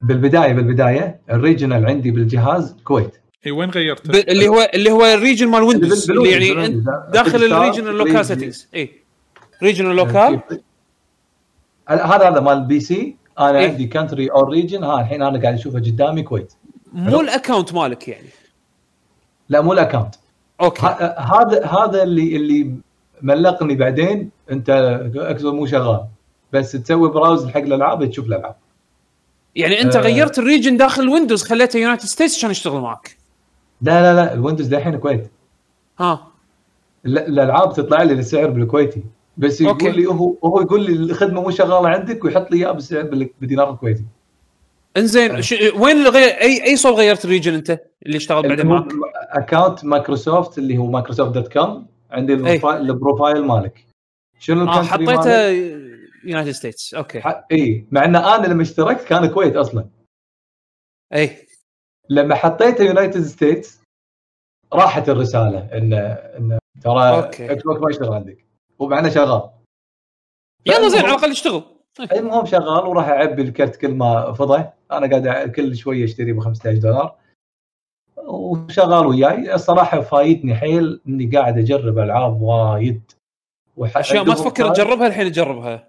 بالبداية بالبداية ال regional عندي بالجهاز كويت. إي وين غيرت؟ ب- اللي هو اللي هو الريجن مال Windows اللي يعني. داخل تختار ال region ال local region. settings إي. region local. هذا هذا مال PC. أنا إيه. عندي country أو region ها الحين أنا قاعد أشوفه قدامي كويت. مو ال account مالك يعني. لا مو ال account okay. هذا هذا اللي اللي ملقني بعدين أنت اكسو مو شغال. بس تسوي browse حق الألعاب تشوف الألعاب. يعني أنت آه. غيرت ال region داخل ال Windows خليته United States عشان يشتغل معك. لا لا لا ال Windows للحين كويت. ها. ال- الألعاب تطلع لي السعر بالكويتي. بس يقول okay. لي هو هو يقول لي الخدمة مو شغالة عندك ويحط لي إياها بالدينار الكويتي. انزين ش... وين غير أي أي صوب غيرت ال region أنت اللي اشتغل بعدين معك؟ account Microsoft اللي هو Microsoft dot com عندي. ال profile, مالك. شنو ال country حطيته؟ United States okay. ح- إي. مع إن أنا لما اشتركت كان الكويت أصلا. أي. لما حطيته United States راحت الرسالة إن إن ترى. Xbox ما يشتغل عندك. ومع إنه شغال. يلا زين على الأقل اشتغل. المهم شغال وراح أعبي الكرت كل ما فضى. أنا قاعد كل شوية أشتري ب 15 دولار. وشغال وياي. الصراحة فايتني حيل إني قاعد أجرب ألعاب وايد. أشياء ما تفكر تجربها الحين تجربها؟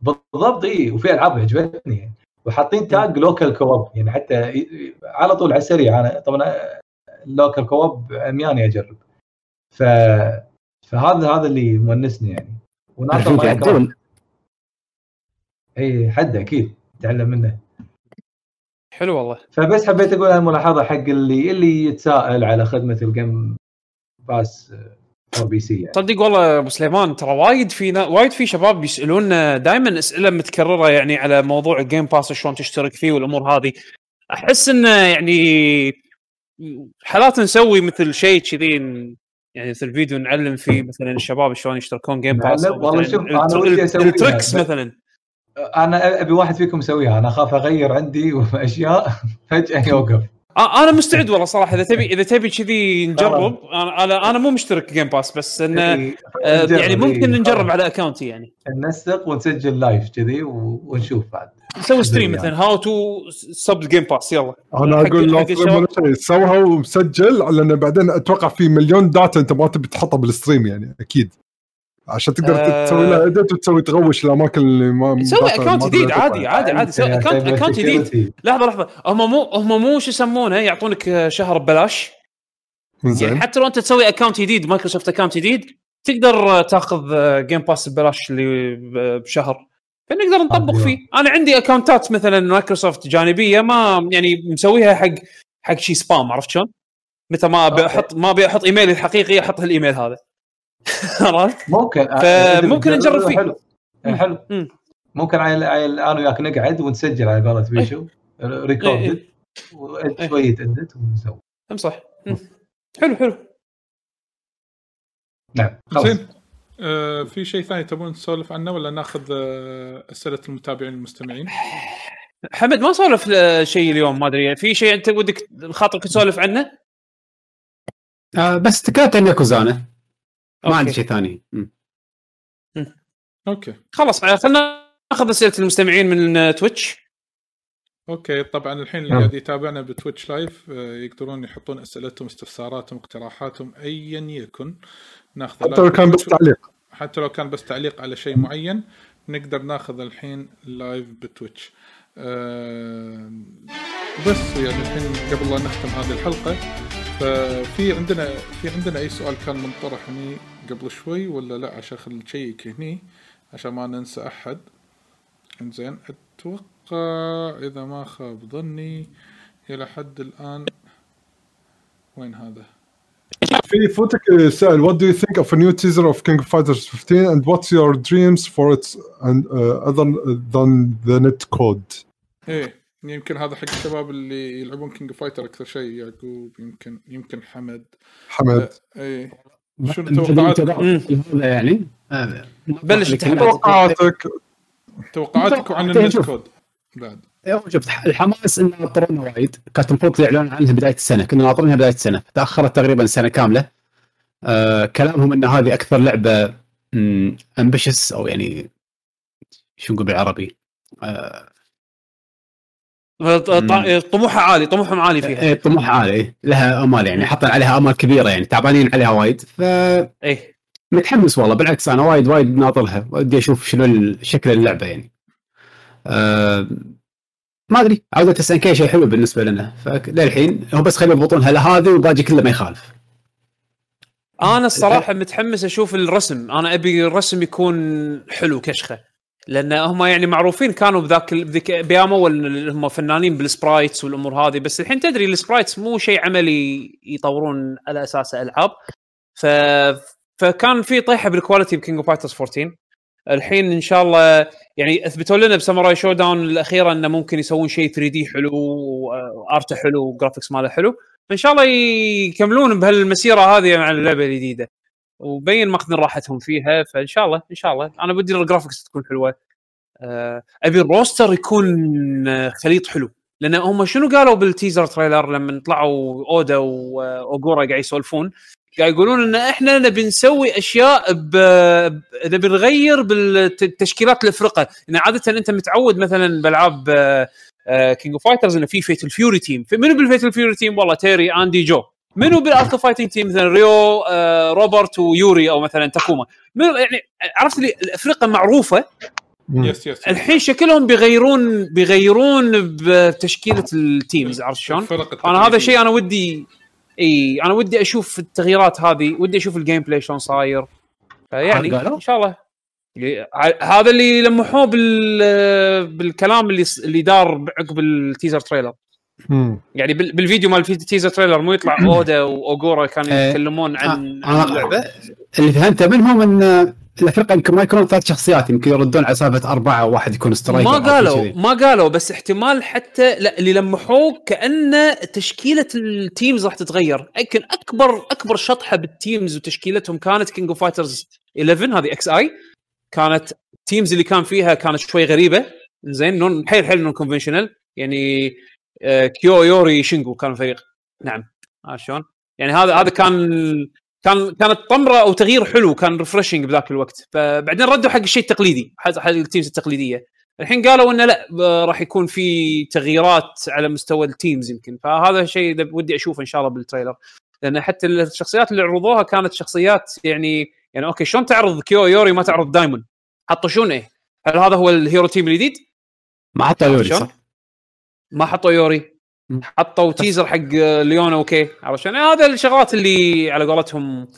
بالضبط اي وفي ألعاب عجبتني يعني وحاطين tag local co-op يعني حتى على طول على السريع. أنا طبعا ال local co-op عمياني أجرب. ف فهذا هذا اللي مونسني يعني. وناطر اي حد أكيد تعلم منه حلو والله فبس حبيت أقول هالملاحظه حق اللي اللي يتساءل على خدمة ال Game Pass أو PC يعني. تصدق والله أبو سليمان ترى وايد في نا... وايد في شباب بيسالونا دائما أسئلة متكررة يعني على موضوع ال Game Pass شلون تشترك فيه والأمور هذه أحس انه يعني حالات نسوي مثل شيء كذي يعني مثل فيديو نعلم فيه مثلا الشباب شلون يشتركون Game Pass؟ والله شوف، أنا ودي أسويها، ال tricks بس- مثلا أنا أبي واحد فيكم يسويها. أنا أخاف أغير عندي اشياء فجأة يوقف. أنا مستعد والله صراحة. إذا تبي إذا تبي كذي نجرب. أنا أنا مو مشترك Game Pass بس انه إي، نجرب، يعني ممكن نجرب خلاص. على account ي يعني. ننسق ونسجل live كذي ونشوف بعد. نسوي stream يعني. مثلا. how to sub Game Pass يلا. أنا أقول لا شيء سوها ومسجل لأن بعدين أتوقع في مليون data أنت ما تبي تحطها بال stream يعني أكيد. عشان تقدر آه. تسوي لها edit وتسوي تغوش الأماكن اللي ما سوي account جديد عادي. عادي عادي سوي account account جديد. لحظة لحظة. هم مو هم مو شو يسمونه يعطونك شهر ببلاش. يعني زين حتى لو أنت تسوي account جديد مايكروسوفت account جديد تقدر تاخذ Game Pass ببلاش اللي بشهر. فنقدر نطبق أيوة. فيه. أنا عندي account ات مثلا مايكروسوفت جانبية ما يعني مسويها حق حق شي spam عرفت شلون؟ متى ما ابي أحط ما ابي أحط ايميلي الحقيقي أحط هالايميل هذا. عرفت؟ ممكن فممكن نجرب فيه. حلو. حلو مم. ممكن عيل عيل أنا وياك نقعد ونسجل على قولة بيشو إيه، record إيه. إيه. شوية edit ونسوي امصح مم. حلو حلو نعم خلاص زين آه في شيء ثاني تبون نسولف عنه ولا ناخذ آه أسئلة المتابعين المستمعين؟ حمد ما سولف آه، شيء اليوم ما أدري في شيء أنت ودك خاطرك تسولف عنه؟ آه بس تكلمت عن ياكوزا أنا ما okay. عندي شيء ثاني. okay. خلاص خلينا ناخذ أسئلة المستمعين من Twitch. okay طبعا الحين اللي نعم. قاعد يتابعنا ب Twitch live آه، يقدرون يحطون أسئلتهم استفساراتهم اقتراحاتهم ايا يكن. ناخذه حتى لو كان بس تعليق. حتى لو كان بس تعليق على شيء معين نقدر ناخذ الحين live ب Twitch. أه بس يعني الحين قبل لا نختم هذه الحلقة ففي عندنا في عندنا أي سؤال كان منطرح هني قبل شوي ولا لا؟ عشان خل نشيك هني عشان ما ننسى أحد. إنزين أتوقع إذا ما خاب ظني إلى حد الآن وين هذا؟ في فوتك سأل what do you think of a new teaser of King of Fighters 15 and what's your dreams for it and uh, other than the net code? إيه. يمكن هذا حق الشباب اللي يلعبون King Fighter أكثر شيء يعقوب يمكن يمكن حمد. حمد. إيه شنو توقعاتك؟ هذا يعني. آه، بلش توقعاتك. توقعاتك عن توقعاتي النت شوف. كود بعد. إيه، شفت الحماس إنه ناطرنا وايد. كانت المفروض يعلنون عنها بداية السنة. كنا ناطرينها بداية السنة. تأخرت تقريبا سنة كاملة. آه كلامهم إن هذه أكثر لعبة امبيشس أو يعني شو نقول بالعربي؟ آه طموحها عالي طموحهم عالي فيها. إيه، طموح عالي. إيه، لها آمال يعني حاطين عليها آمال كبيرة يعني تعبانين عليها وايد. ف إيه. متحمس والله بالعكس أنا وايد وايد ناطرها. ودي أشوف شنو شكل اللعبة يعني. أه ما أدري عودة SNK شيء حلو بالنسبة لنا. فللحين هو بس خلي يضبطونها لهذه والباقي كله ما يخالف. أنا الصراحة متحمس أشوف الرسم. أنا أبي الرسم يكون حلو كشخة. لأن هم يعني معروفين كانوا بذاك بذيك بأيام اول هم فنانين بال sprites والأمور هذه بس الحين تدري ال sprites مو شيء عملي يطورون على اساسه ألعاب. ف فكان في طيحة بال quality ب King of Fighters 14 الحين إن شاء الله يعني أثبتوا لنا ب Samurai Shodown الأخيرة إنه ممكن يسوون شيء 3D حلو و art ه حلو و graphics ماله حلو. فإن شاء الله يكملون بهالمسيرة هذه مع اللعبة الجديدة. وبين ماخذين راحتهم فيها فإن شاء الله إن شاء الله. أنا بدي ال graphics تكون حلوة. آه، أبي ال roster يكون آه، خليط حلو. لأن هم شنو قالوا بال teaser trailer لما طلعوا أودا واوغورا قاعد يسولفون؟ قاعد يقولون إن إحنا نبي نسوي أشياء. نبي نغير بالتشكيلات الافرقه لأن عادة أنت متعود مثلا بألعاب King of Fighters انه في Fatal Fury team منو بال Fatal Fury team والله تيري آندي جو. منو بال Art of Fighting team مثلا ريو آه، روبرت ويوري أو مثلا تاكوما؟ منو يعني عرفت لي الافرقه معروفة؟ yes yes الحين شكلهم بيغيرون بيغيرون بتشكيلة ال teams عرفت شلون؟ أنا هذا التقليدية. شيء أنا ودي إي أنا ودي أشوف التغييرات هذه ودي أشوف ال gameplay شلون صاير. يعني؟ إن شاء الله. هذا اللي لمحوه بال بالكلام اللي س- اللي دار عقب ال teaser trailer مم. يعني بال- بالفيديو مال ال teaser trailer مو يطلع أودا وأوغورا كانوا إيه. يتكلمون عن آه، عن اللعبة اللي فهمته منهم إن الفرقه يمكن ما يكونون ثلاث شخصيات يمكن يردون على سالفة أربعة وواحد يكون striker ما قالوا. ما قالوا بس احتمال حتى لا اللي لمحوه كأن تشكيلة ال teams راح تتغير يمكن أكبر أكبر شطحة بال teams وتشكيلتهم كانت King of Fighters 11 هذه XI كانت ال teams اللي كان فيها كانت شوي غريبة زين non حيل حيل non-conventional يعني آه، كيو يوري شينجو كان فريق. نعم. عارف شلون؟ يعني هذا هذا كان كان كانت طمرة أو تغيير حلو كان refreshing بذاك الوقت. فبعدين ردوا حق الشيء التقليدي حق ال teams التقليدية. الحين قالوا إنه لا راح يكون في تغييرات على مستوى ال teams يمكن. فهذا شيء إذا ودي أشوفه إن شاء الله بال trailer. لأن حتى الشخصيات اللي عرضوها كانت شخصيات يعني يعني أوكي شلون تعرض كيو يوري ما تعرض دايمون حطوا شلون إيه؟ هل هذا هو ال hero team الجديد؟ ما حتى يوري؟ صح؟ ما حطوا يوري. حطوا teaser حق ليونا أوكي. عرفت شلون؟ هذا الشغلات اللي على قولتهم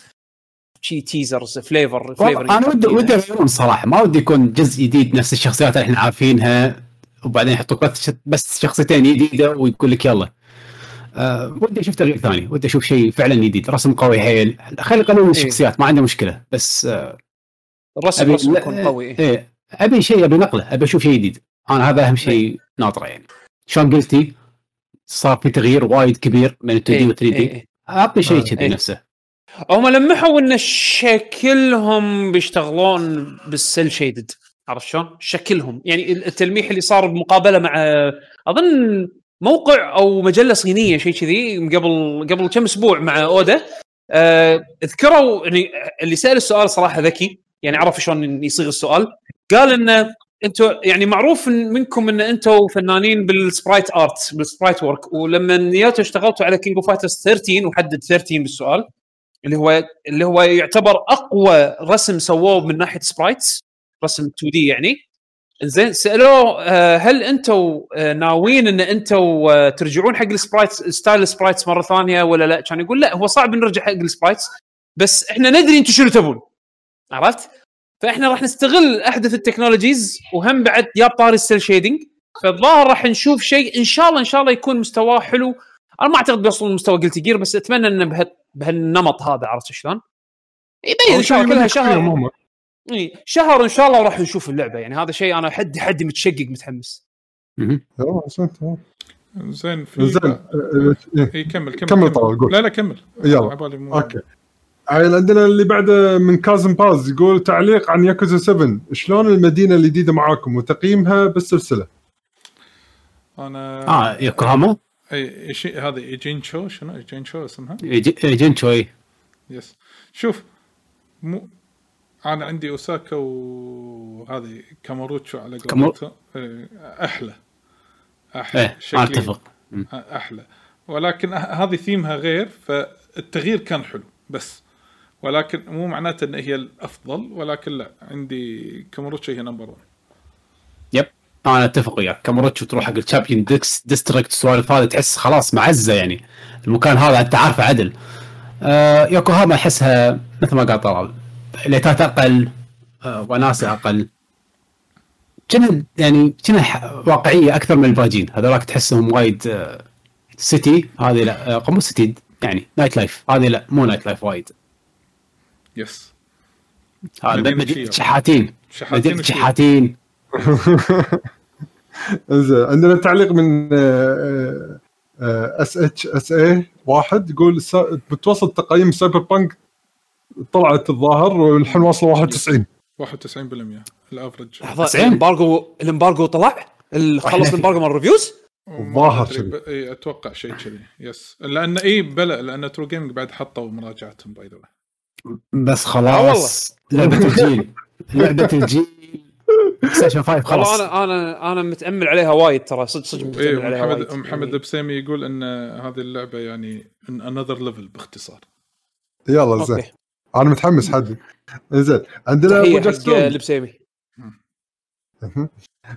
شي teasers flavor والله أنا ودي ودي يغيرون صراحة. ما ودي يكون جزء جديد نفس الشخصيات اللي إحنا عارفينها وبعدين يحطوك بس شخصيتين جديدة ويقول لك يلا. آه ودي أشوف تغيير ثاني. ودي أشوف شيء فعلا جديد. رسم قوي حيل خلي يقللون الشخصيات ما عندي مشكلة. بس آه الرسم لا- يكون قوي إيه. إيه. أبي شيء أبي نقلة. أبي أشوف شيء جديد. أنا هذا أهم شيء ناطرة يعني. شلون قلتي؟ صار في تغيير وايد كبير من 2 دي و 3 إيه، دي إيه. اعطي شيء آه، كذي إيه. نفسه. هم لمحوا إن شكلهم بيشتغلون بالسيل شيدد عرفت شلون؟ شكلهم. يعني التلميح اللي صار بمقابلة مع أظن موقع أو مجلة صينية شيء كذي قبل قبل كم أسبوع مع اودا آه، ذكروا يعني اللي سأل السؤال صراحة ذكي. يعني عرف شلون يصيغ السؤال. قال ان أنتم يعني معروف منكم إن أنتم فنانين بال sprite art بال sprite work ولما نياتوا اشتغلتوا على King of Fighters 13 وحدد 13 بالسؤال اللي هو اللي هو يعتبر أقوى رسم سووه من ناحية sprites رسم 2D يعني زين سألوه آه، هل أنتم آه، ناويين إن أنتم آه، ترجعون حق ال sprites style ال sprites مرة ثانية ولا لا؟ كان يقول لا هو صعب نرجع حق ال sprites بس إحنا ندري أنتم شنو تبون عرفت؟ فإحنا راح نستغل أحدث ال technologies وهم بعد يا طاري ال cel shading فالظاهر راح نشوف شيء إن شاء الله إن شاء الله يكون مستواه حلو أنا ما أعتقد بيوصل لمستوى Guilty Gear بس أتمنى إنه بها بهالنمط هذا عرفت شلون؟ يبين إن شاء الله كلها شهر إي، شهر إن شاء الله وراح نشوف اللعبة يعني هذا شيء أنا حد حد متشقق متحمس. زين في زين إيه. اي كمل كمل كمل طال، قول. لا لا كمل يلا. أوكي عندنا اللي بعده من كازم باز يقول تعليق عن ياكوزا 7 شلون المدينة الجديدة معاكم؟ وتقييمها بالسلسلة. أنا آه يوكوهاما إي شيء هذه ايجين شو شنو؟ ايجين شو اسمها؟ يجي- جنشوي Yes. شوف مو أنا عندي أوساكا وهذه كاماروتشو على إيه، أحلى. أحلى إيه شكلياً. أتفق. أحلى. ولكن ه- هذه ثيمها غير فالتغيير كان حلو. بس ولكن مو معناته إن هي الأفضل ولكن لا عندي كاماروتشو هي number 1 Yep. أنا أتفق وياك. كاماروتشو تروح حق ال Champion District السوالف هذه تحس خلاص معزه يعني. المكان هذا أنت عارفه عدل. آه يوكوهاما احسها مثل ما قال طلال ليتات أقل آه وناسة أقل. كنا يعني كنا واقعية أكثر من الباجين. هذولاك تحسهم وايد آه city هذه لا آه مو city يعني night life هذه لا مو night life وايد. Yes هذا مدينة. شحاتين. شحاتين مدينة وشيا. شحاتين. زين عندنا تعليق من اس اتش اس اي واحد يقول متوسط تقييم Cyberpunk طلعت الظاهر والحين واصله 91 91% ال average. لحظة زين. ال embargo ال embargo طلع؟ خلص ال embargo مال ال reviews؟ الظاهر اي أتوقع شيء كذي. Yes لأن اي بلا لأن True Gaming بعد حطوا مراجعتهم by the بس آه خلاص لعبة الجيل. لعبة الجيل. Station 5 والله خلاص. أنا أنا أنا متأمل عليها وايد ترى. صدق صدق متأمل اي عليها محمد وايد. محمد يعني- البسيمي يقول إن هذه اللعبة يعني another level باختصار. يلا زين. أنا متحمس حد. زين عندنا تحية أبو حق جسوم. البسيمي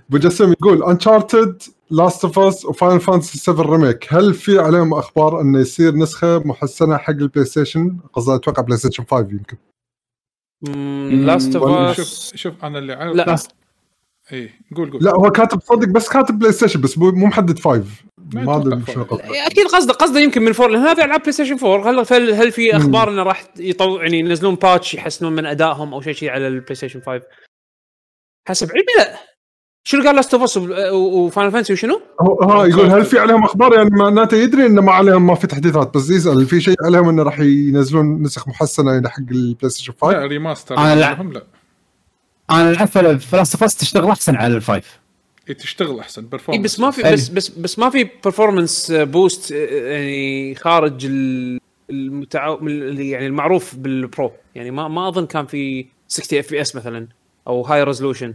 أبو جسوم يقول Uncharted Last of Us و Final Fantasy 7 Remake هل في عليهم أخبار انه يصير نسخة محسنة حق ال PlayStation قصدي أتوقع PlayStation 5 يمكن Last of شوف شوف أنا اللي عارف لا. اي قول قول. لا هو كاتب صدق بس كاتب PlayStation بس مو مو محدد 5 ما أدري. قصده. أكيد قصده قصده يمكن من four لأن هذه العاب PlayStation 4 هل هل, هل في أخبار إنه راح يطو يعني ينزلون patch يحسنون من أدائهم أو شيء شيء على ال PlayStation 5 حسب علمي لا. شنو قال Last of Us و Final Fantasy وشنو؟ هو ها يقول هل في عليهم أخبار يعني معناته يدري انه ما عليهم ما في تحديثات بس يسأل في شيء عليهم إنه راح ينزلون نسخ محسنة يعني حق ال PlayStation 5 لا remaster أنا لا. أنا ألعب ف Last of تشتغل أحسن على ال five إيه، تشتغل أحسن اي performance. بس ما في. بس بس بس ما في performance boost يعني خارج ال- المتعو اللي يعني المعروف بال Pro يعني ما ما أظن كان في 60 FPS مثلا أو high resolution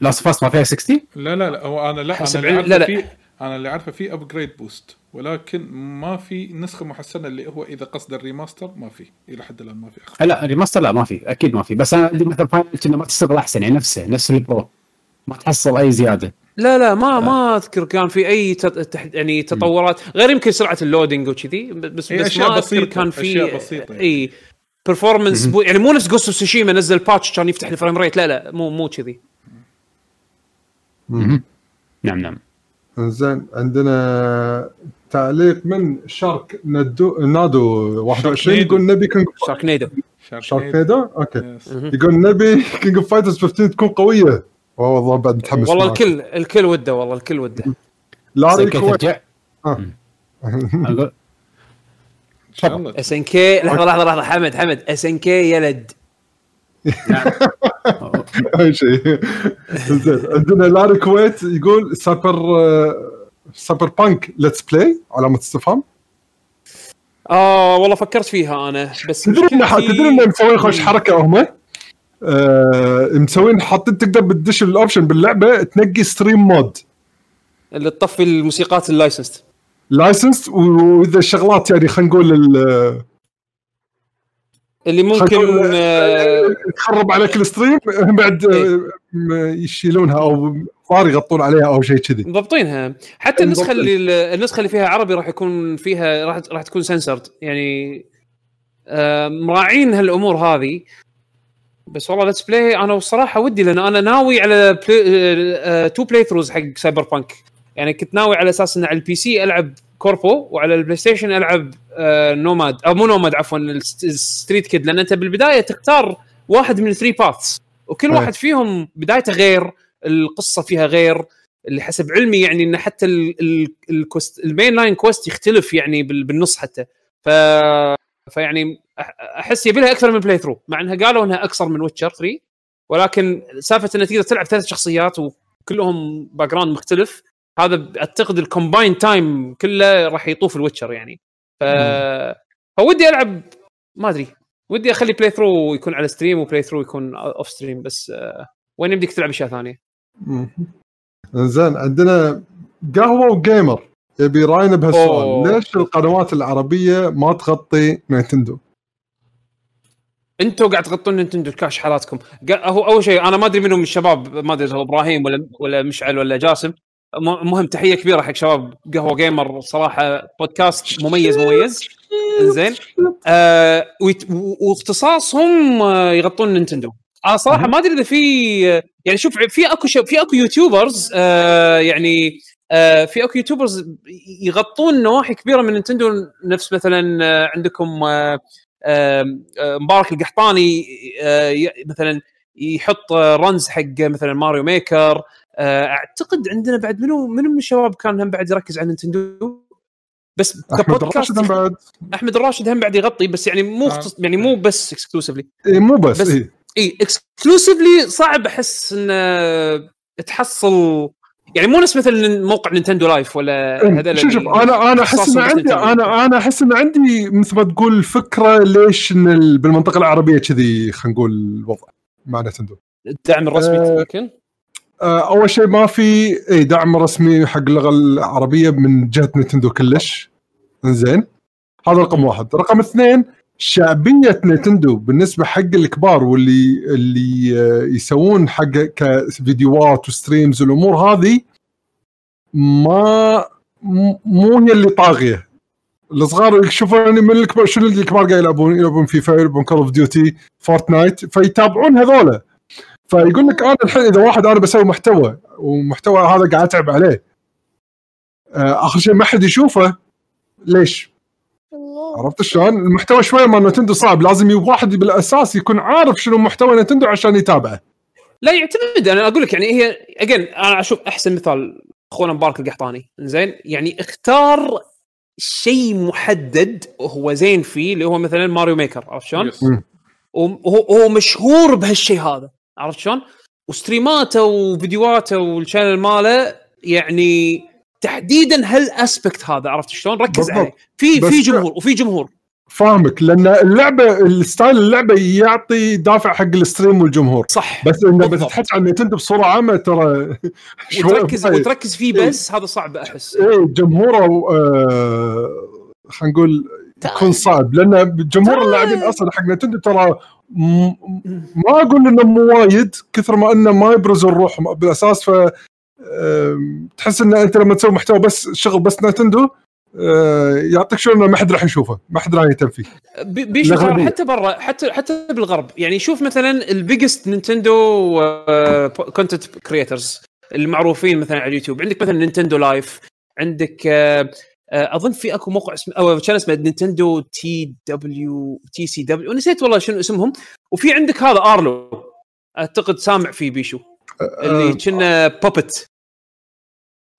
Last of ما فيها 60 لا لا لا هو أنا لا أنا اللي علم- لا، عارفه لا. في أنا اللي عارفه في upgrade boost ولكن ما في نسخة محسنة اللي هو إذا قصد ال remaster ما في إلى حد الآن ما في لا remaster لا ما في أكيد ما في. بس أنا عندي مثلا Final انه ما تشتغل أحسن يعني نفسه نفس ال Pro ما تحصل أي زيادة. لا لا ما ما أذكر كان في أي تط... تح- يعني تطورات غير يمكن سرعة ال loading وكذي بس بس أشياء ما أذكر كان في أشياء بسيطة يعني. أي performance boo... يعني مو نفس Ghost of Tsushima نزل patch كان يفتح ال frame rate لا لا مو مو كذي. نعم نعم. زين عندنا تعليق من شارك ندو نادو 21 شاركنيدو. يقول نبي كينج شارك نيدو شارك نيدو أوكي. يقول نبي كينج اوف فايترز 15 تكون قوية. والله بعد متحمس والله. الكل الكل وده والله الكل وده. لاري كويت. ترجع. آه. إس إن كي لحظة لحظة لحظة. حمد حمد. إس إن كي يلد. اي شيء. زين. عندنا لاري كويت يقول سايبر Cyberpunk let's play علامة استفهام. آه والله فكرت فيها أنا بس تدري ان مشكلتي- تدري ان مسوين خوش حركة هم؟ آه مسوين حاطين تقدر بتدش ال option باللعبة تنقي stream mode اللي تطفي الموسيقات ال license licensed وإذا الشغلات يعني خلينا نقول ال- اللي ممكن آه، تخرب عليك ال stream هم بعد آه، إيه. يشيلونها أو صار يغطون عليها أو شيء كذي. مضبطينها حتى النسخة مضبطين. اللي النسخة اللي فيها عربي راح يكون فيها راح راح تكون سنسرد يعني آه، مراعين هالأمور هذه. بس والله let's play أنا والصراحه ودي لأن أنا ناوي على play two playthroughs حق Cyberpunk يعني كنت ناوي على أساس ان على ال PC ألعب Corpo وعلى البلاي ستيشن ألعب Nomad. أو مو نوماد عفوا ال Street Kid لأن أنت بالبداية تختار واحد من ال three paths وكل. واحد فيهم بدايته غير القصة فيها غير اللي حسب علمي يعني إن حتى ال- ال- ال quest ال main line quest يختلف يعني بال- بالنص حتى. ف فيعني أحس يبي لها أكثر من playthrough مع إنها قالوا إنها أكثر من Witcher 3 ولكن سالفة انك تقدر تلعب ثلاث شخصيات وكلهم background مختلف هذا أعتقد ال combined time كله راح يطوف ال Witcher يعني. ف فودي ألعب ما أدري ودي أخلي playthrough يكون على stream و playthrough يكون off stream بس آه، وين يمديك تلعب أشياء ثانية. زين عندنا قهوة و Gamer يبي راينا بهالسؤال. ليش القنوات العربية ما تغطي نينتندو؟ أنتوا قاعد تغطون نينتندو الكاش حالاتكم هو أول شيء أنا ما أدري منهم من الشباب ما أدري هو إبراهيم ولا ولا مشعل ولا جاسم مهم تحية كبيرة حق شباب قهوة Gamer صراحة بودكاست مميز مميز. إنزين. آه واختصاصهم آه يغطون نينتندو. أنا صراحة ما أدري إذا في يعني شوف في أكو شب في أكو YouTubers آه يعني آه في أكو YouTubers يغطون نواحي كبيرة من نينتندو. نفس مثلا آه عندكم آه آه، مبارك القحطاني آه، مثلا يحط آه، runs حق مثلا Mario Maker آه، أعتقد عندنا بعد منو منو من الشباب كان هم بعد يركز على نينتندو بس أحمد الراشد هم بعد أحمد الراشد هم بعد يغطي بس يعني مو آه. اختص... يعني مو بس exclusively إيه مو بس, بس- إيه. اي exclusively صعب أحس إن تحصل يعني مو نفس مثلا موقع Nintendo Life ولا هذول شوف شوف اللي أنا أنا أحس إن عندي. أنا أنا أحس إن عندي مثل ما تقول فكرة ليش إن ال- بالمنطقة العربية كذي خلينا نقول الوضع مع نتندو. الدعم الرسمي يمكن آه، أول شيء ما في إي دعم رسمي حق اللغة العربية من جهة نتندو كلش. زين هذا رقم واحد. رقم اثنين شعبية نتندو بالنسبة حق الكبار واللي اللي آه، يسوون حق كفيديوهات و streams والأمور هذه ما مو هي اللي طاغية. الصغار يشوفون من الكبار شنو اللي الكبار قاعد يلعبون؟ يلعبون فيفا يلعبون Call of Duty فورتنايت فيتابعون هذولا. فيقول لك أنا الحين إذا واحد أنا بسوي محتوى ومحتوى هذا قاعد أتعب عليه. آه، آخر شيء ما حد يشوفه. ليش؟ عرفت شلون؟ المحتوى شوية مال نتندو صعب. لازم يبغى واحد بالأساس يكون عارف شنو محتوى نتندو عشان يتابعه. لا يعتمد. أنا أقول لك يعني هي اجين أنا أشوف أحسن مثال أخونا مبارك القحطاني. زين يعني اختار شيء محدد وهو زين فيه اللي هو مثلا ماريو ميكر عرفت شلون؟ وهو هو مشهور بهالشيء هذا عرفت شلون؟ و stream اته وفيديوهاته وال channel ماله يعني تحديدا هال aspect هذا عرفت شلون؟ ركز بالضبط. عليه في في جمهور وفي جمهور فاهمك لأن اللعبة ال style اللعبة يعطي دافع حق ال stream والجمهور. صح بس إنه بالضبط. بتتحكي عن نتندو بصورة عامة ترى وتركز وتركز فيه بس هذا صعب أحس. إيه جمهوره آه خلينا نقول يكون صعب لأن جمهور اللاعبين أصلا حق نتندو ترى ما أقول إنه مو وايد كثر ما إنه ما يبرزوا الروح بالأساس ف تحس ان أنت لما تسوي محتوى بس شغل بس نتندو يعطيك شعور انه ما حد راح يشوفه ما حد راح يهتم فيه. بي- بيشو ترى الأغلبية. حتى برا حتى حتى بالغرب. يعني شوف مثلا ال biggest Nintendo content creators المعروفين مثلا على اليوتيوب. عندك مثلا Nintendo Life عندك آه، آه، أظن في أكو موقع اسمه أو كان اسمه نينتندو تي دبليو تي سي دبليو نسيت والله شنو اسمهم. وفي عندك هذا ارلو أعتقد سامع فيه بيشو. اللي كنا بوبت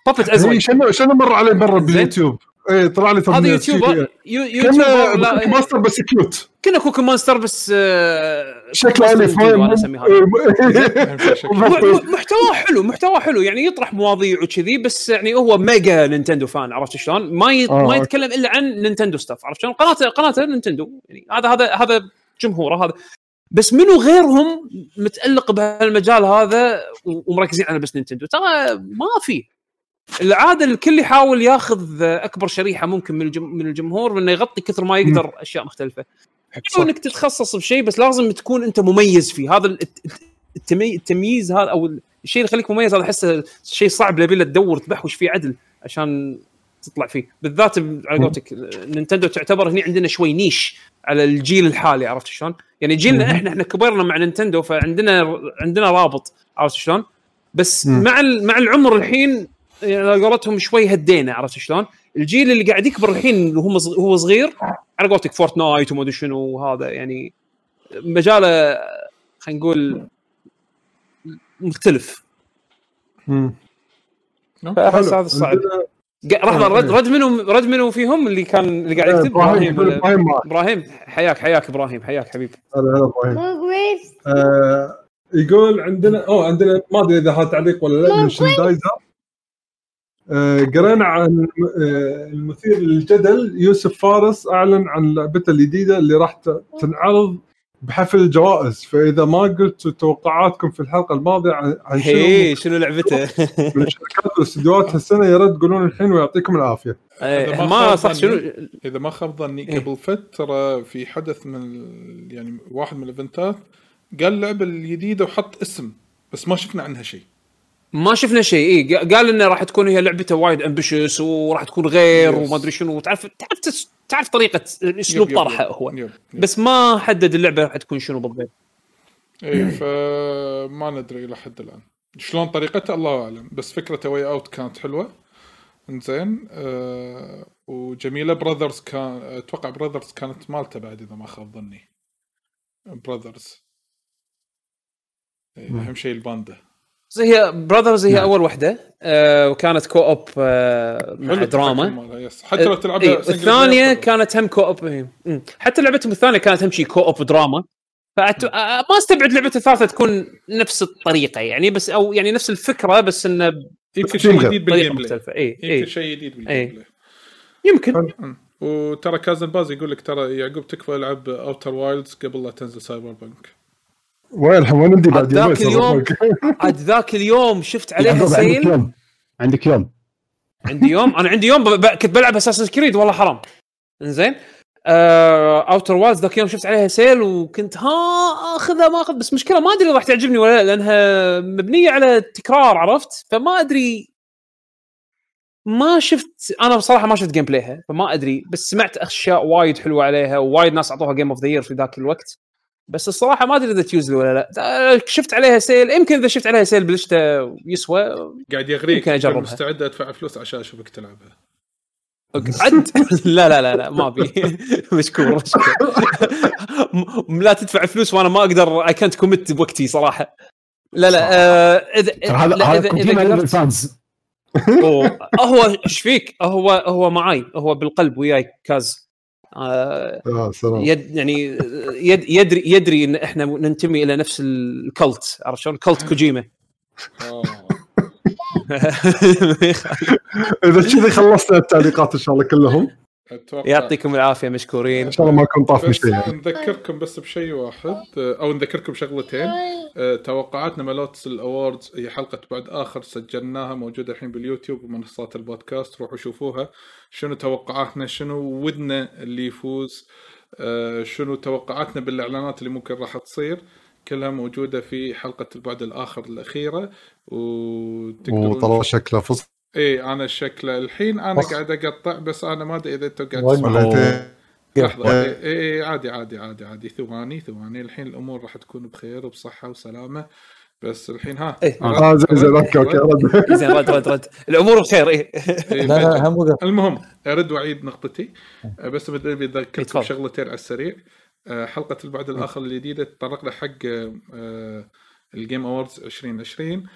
بوبت أزرق. شنو شنو مر علي برا. باليوتيوب؟ اي طلع لي هذا يوتيوبر كنا يوتيوبر لا- كوكي ماستر بس كيوت كنا كوكي مونستر بس آه، شكله الف م- محتواه حلو محتواه حلو يعني يطرح مواضيع وكذي بس يعني هو ميجا نينتندو فان عرفت شلون؟ ما ي... آه، ما. يتكلم إلا عن نينتندو ستاف عرفت شلون؟ قناته قناته نينتندو يعني هذا هذا هذا جمهوره هذا. بس منو غيرهم متألق بهالمجال هذا ومركزين على بس نينتندو؟ ترى ما في. العاده الكل يحاول ياخذ أكبر شريحة ممكن من الجم... من الجمهور انه يغطي كثر ما يقدر أشياء مختلفة. حلو إنك تتخصص بشيء بس لازم تكون أنت مميز فيه. هذا الت- التمي... التمييز هذا أو الشيء اللي يخليك مميز هذا احسه شيء صعب يبي له تدور تبحوش فيه عدل عشان تطلع فيه. بالذات على قولتك نينتندو تعتبر هني عندنا شوي niche على الجيل الحالي عرفت شلون؟ يعني جيلنا إحنا إحنا كبرنا مع نينتندو فعندنا عندنا رابط عرفت شلون؟ بس. مع ال- مع العمر الحين يعني على قولتهم شوي هدينا عرفت شلون؟ الجيل اللي قاعد يكبر الحين وهو هو صغير على قولتك فورتنايت وما أدري شنو وهذا يعني مجاله خلينا نقول مختلف مم. فأحس حلو. هذا الصعب لحظة رد. رد منو رد منو فيهم اللي كان اللي قاعد يكتب إبراهيم إبراهيم. إبراهيم حياك حياك إبراهيم حياك حبيب هلا هلا إبراهيم. آه، يقول عندنا أو عندنا ما أدري إذا هذا تعليق ولا لا من شندايزر قرينا عن آه، المثير للجدل. يوسف فارس أعلن عن لعبته الجديدة اللي راح تنعرض بحفل الجوائز. فإذا ما قلتوا توقعاتكم في الحلقة الماضية عن عن شنو هي شنو لعبته؟ من الشركات والاستديوهات هالسنة يا ريت تقولون الحين ويعطيكم العافية. إيه، ما ما صح. شنو؟ إذا ما خاب ظني إيه. قبل فترة في حدث من يعني واحد من ال events ات قال اللعبه الجديدة وحط اسم بس ما شفنا عنها شيء. ما شفنا شيء. اي قال إنه راح تكون هي لعبته وايد ambitious وراح تكون غير. وما أدري شنو. تعرف تعرف تعرف طريقة أسلوب طرحه. هو. yep- yep. بس ما حدد اللعبة راح تكون شنو بالضبط. اي فما ندري إلى حد الآن. شلون طريقته الله أعلم. بس فكرته way out كانت حلوة. إنزين آه وجميلة. براذرز كان أتوقع براذرز كانت مالته بعد إذا ما خاب ظني. براذرز إيه، أهم شيء الباندا. هي براذرز هي نعم. أول واحدة آه وكانت co-op آه مع حلو دراما. حتى لو تلعبها إيه الثانية كانت هم co-op إيه. حتى لعبتهم الثانية كانت هم شيء co-op drama. فأت... آه، ما استبعد لعبة الثالثة تكون نفس الطريقة يعني بس أو يعني نفس الفكرة بس إنه يمكن شيء. جديد بال gameplay مختلفة. اي يمكن اي شيء جديد بال game إيه. بلاي يمكن. وترى كازن باز يقول لك ترى يعقوب تكفى ألعب Outer Wilds قبل لا تنزل Cyberpunk وين الحين وين ندي بعد ذاك اليوم. عاد ذاك اليوم شفت عندك sale يوم. عندك يوم. عندي يوم؟ أنا عندي يوم ب... كنت بلعب Assassin's Creed والله حرام. إنزين. آه... Outer Wilds ذاك اليوم شفت عليها sale وكنت ها آخذها ما أخذ بس مشكلة ما أدري راح تعجبني ولا لا لأنها مبنية على تكرار عرفت؟ فما أدري. ما شفت أنا بصراحة ما شفت gameplay ها فما أدري بس سمعت أشياء وايد حلوة عليها ووايد ناس أعطوها game of the year في ذاك الوقت. بس الصراحة ما أدري إذا تجوزلي ولا لا. شفت عليها sale يمكن إذا شفت عليها sale بلشته يسوى قاعد يغريك يمكن أجربها. يمكن مستعد أدفع فلوس عشان أشوفك تلعبها. عد. لا لا لا لا ما أبي. مشكور مشكور. لا تدفع فلوس وأنا ما أقدر اي كانت commit بوقتي صراحة. لا لا آه، اذا هذا هذا أوه، هو إيش فيك؟ هو هو معاي هو بالقلب وياي كاز. آه، سلام يد يعني يد يدري يدري إن إحنا ننتمي إلى نفس ال cult عرفت شلون؟ cult كوجيما آه. إذا كذي خلصنا التعليقات إن شاء الله كلهم أتوقع يعطيكم العافية مشكورين. إن شاء الله ما يكون طاف يعني. نذكركم بس بشيء واحد أو نذكركم شغلتين. آه، توقعاتنا مالت ال awards هي حلقة بعد آخر سجلناها موجودة الحين باليوتيوب ومنصات البودكاست روحوا شوفوها. شنو توقعاتنا؟ شنو ودنا اللي يفوز؟ آه، شنو توقعاتنا بالإعلانات اللي ممكن راح تصير؟ كلها موجودة في حلقة البعد الآخر الأخيرة وتقدرون وطلع شكله فصل. إيه أنا شكله. الحين أنا فصل. قاعد أقطع بس أنا ما أدري إذا أنتم قاعد وين؟ تسمعون ولا لحظة إيه. إيه عادي عادي عادي عادي. ثواني ثواني. الحين الأمور راح تكون بخير وبصحة وسلامة. بس الحين ها. إيه. آه زين زين. okay okay رد. زين رد رد رد. الأمور بخير إيه. إيه، المهم أرد وأعيد نقطتي. أه، بس بدي بذكركم تفضل. شغلتين على السريع. أه، حلقة البعد الآخر الجديدة تطرقنا حق الجيم أووردز 2020 أه،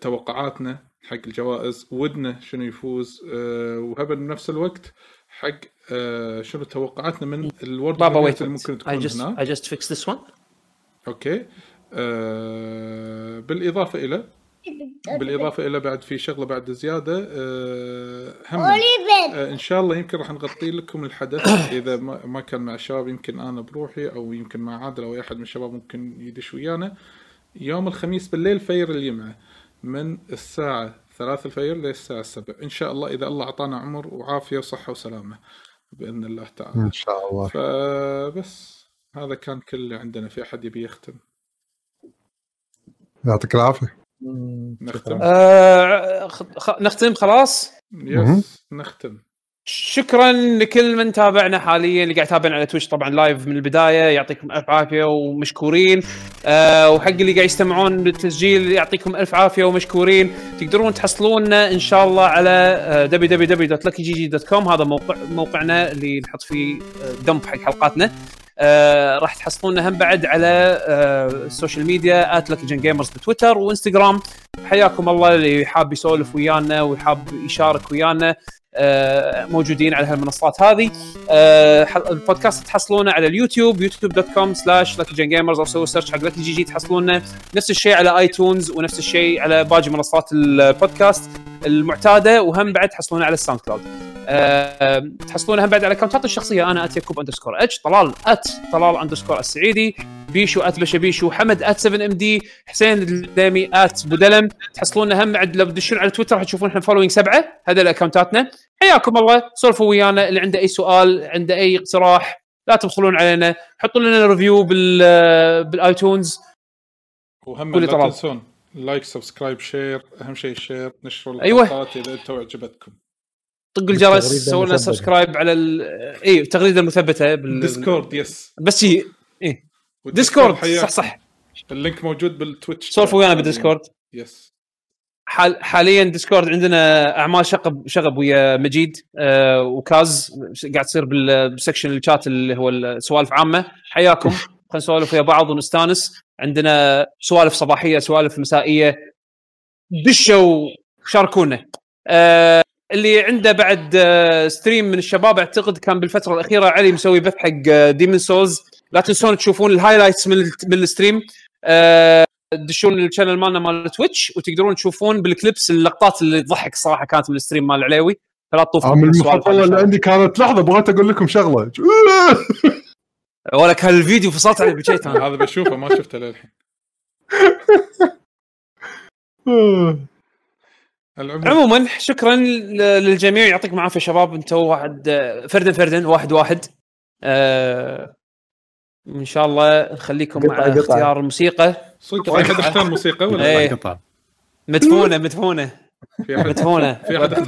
توقعاتنا حق الجوائز ودنا شنو يفوز أه، وهبل بنفس الوقت حق أه، شنو توقعاتنا من الورد بابا اللي ويت ممكن I تكون just هناك. I just fixed this one. أوكي. أه بالإضافة إلى بالإضافة إلى بعد في شغلة بعد زيادة هم إن شاء الله يمكن راح نغطي لكم الحدث. إذا ما, ما كان مع الشباب يمكن أنا بروحي أو يمكن مع عادل أو أي أحد من الشباب ممكن يدش ويانا. يوم الخميس بالليل فير الجمعة. من الساعة 3 الفجر للساعة 7 إن شاء الله إذا الله أعطانا عمر وعافية وصحة وسلامة بإذن الله تعالى. إن شاء الله. فبس هذا كان كل اللي عندنا. في أحد يبي يختم؟ يعطيك العافية. نختم؟ آه خ- خ- نختم خلاص؟ yes نختم. شكرا لكل من تابعنا حاليا اللي قاعد يتابعنا على تويتش طبعا live من البداية يعطيكم ألف عافية ومشكورين. آه وحق اللي قاعد يستمعون للتسجيل يعطيكم ألف عافية ومشكورين. تقدرون تحصلونا إن شاء الله على آه، www.luckygg.com هذا موقع موقعنا اللي نحط فيه آه، dump حق حلقاتنا. آه راح تحصلونا هم بعد على آه السوشيال ميديا @luckygengamers بتويتر وإنستغرام. حياكم الله اللي حاب يسولف ويانا وحاب يشارك ويانا. آه، موجودين على هالمنصات هذه. آه، البودكاست تحصلونه على اليوتيوب YouTube dot com slash Lucky Gen Gamers أو سووا search حق Lucky GG تحصلونه. نفس الشيء على iTunes ونفس الشيء على باقي منصات البودكاست. المعتادة وهم بعد تحصلونه على ال SoundCloud. آه، تحصلونه هم بعد على account اتي الشخصية أنا ات يعقوب underscore اتش طلال ات طلال اندرسكور السعيدي. بيشو at بشا بيشو. حمد at 7 MD حسين الدليمي at بودلم تحصلونه هم بعد لو تدشون على تويتر حتشوفون إحنا following سبعة. هذا ال account اتنا حياكم الله. سولفوا ويانا. اللي عنده أي سؤال عنده أي اقتراح لا تبخلون علينا. حطوا لنا review بال بال iTunes. وهم لا. تنسون. like subscribe share أهم شيء ال share نشروا أيوة. الحلقات إذا أنتم عجبتكم. طقوا الجرس سووا لنا. subscribe على ال... اي التغريده المثبته بال... Discord yes بس هي اي Discord. صح صح. ال link موجود بال Twitch سولفوا ويانا بال Discord. yes حال حاليا Discord عندنا أعمال شغب شغب ويا مجيد آه وكاز. قاعد تصير بال- بال section ال chat اللي هو السوالف عامة. حياكم. خلينا نسولف ويا بعض ونستانس. عندنا سوالف صباحية سوالف مسائية. دشوا شاركونا. آه اللي عنده بعد آه stream من الشباب أعتقد كان بالفترة الأخيرة علي مسوي بث حق Demon's Souls لا تنسون تشوفون ال highlights من, من ال stream. آه تدشون ال channel مالنا مال Twitch وتقدرون تشوفون بال clips اللقطات اللي تضحك الصراحه كانت من ال stream مال العليوي فلا تطوفوا آه، المفضلة اللي عندي كانت لحظة بغيت أقول لكم شغلة. الله. ولا كان الفيديو فصلت عليه بجيت أنا. هذا بشوفه ما شفته للحين. عموما شكرا للجميع. يعطيكم العافية شباب. أنتم واحد فردا فردا واحد واحد. آه إن شاء الله نخليكم مع. اختيار الموسيقى صدق في أحد اختار موسيقى ولا إيه. مدفونة مدفونة. مدفونة.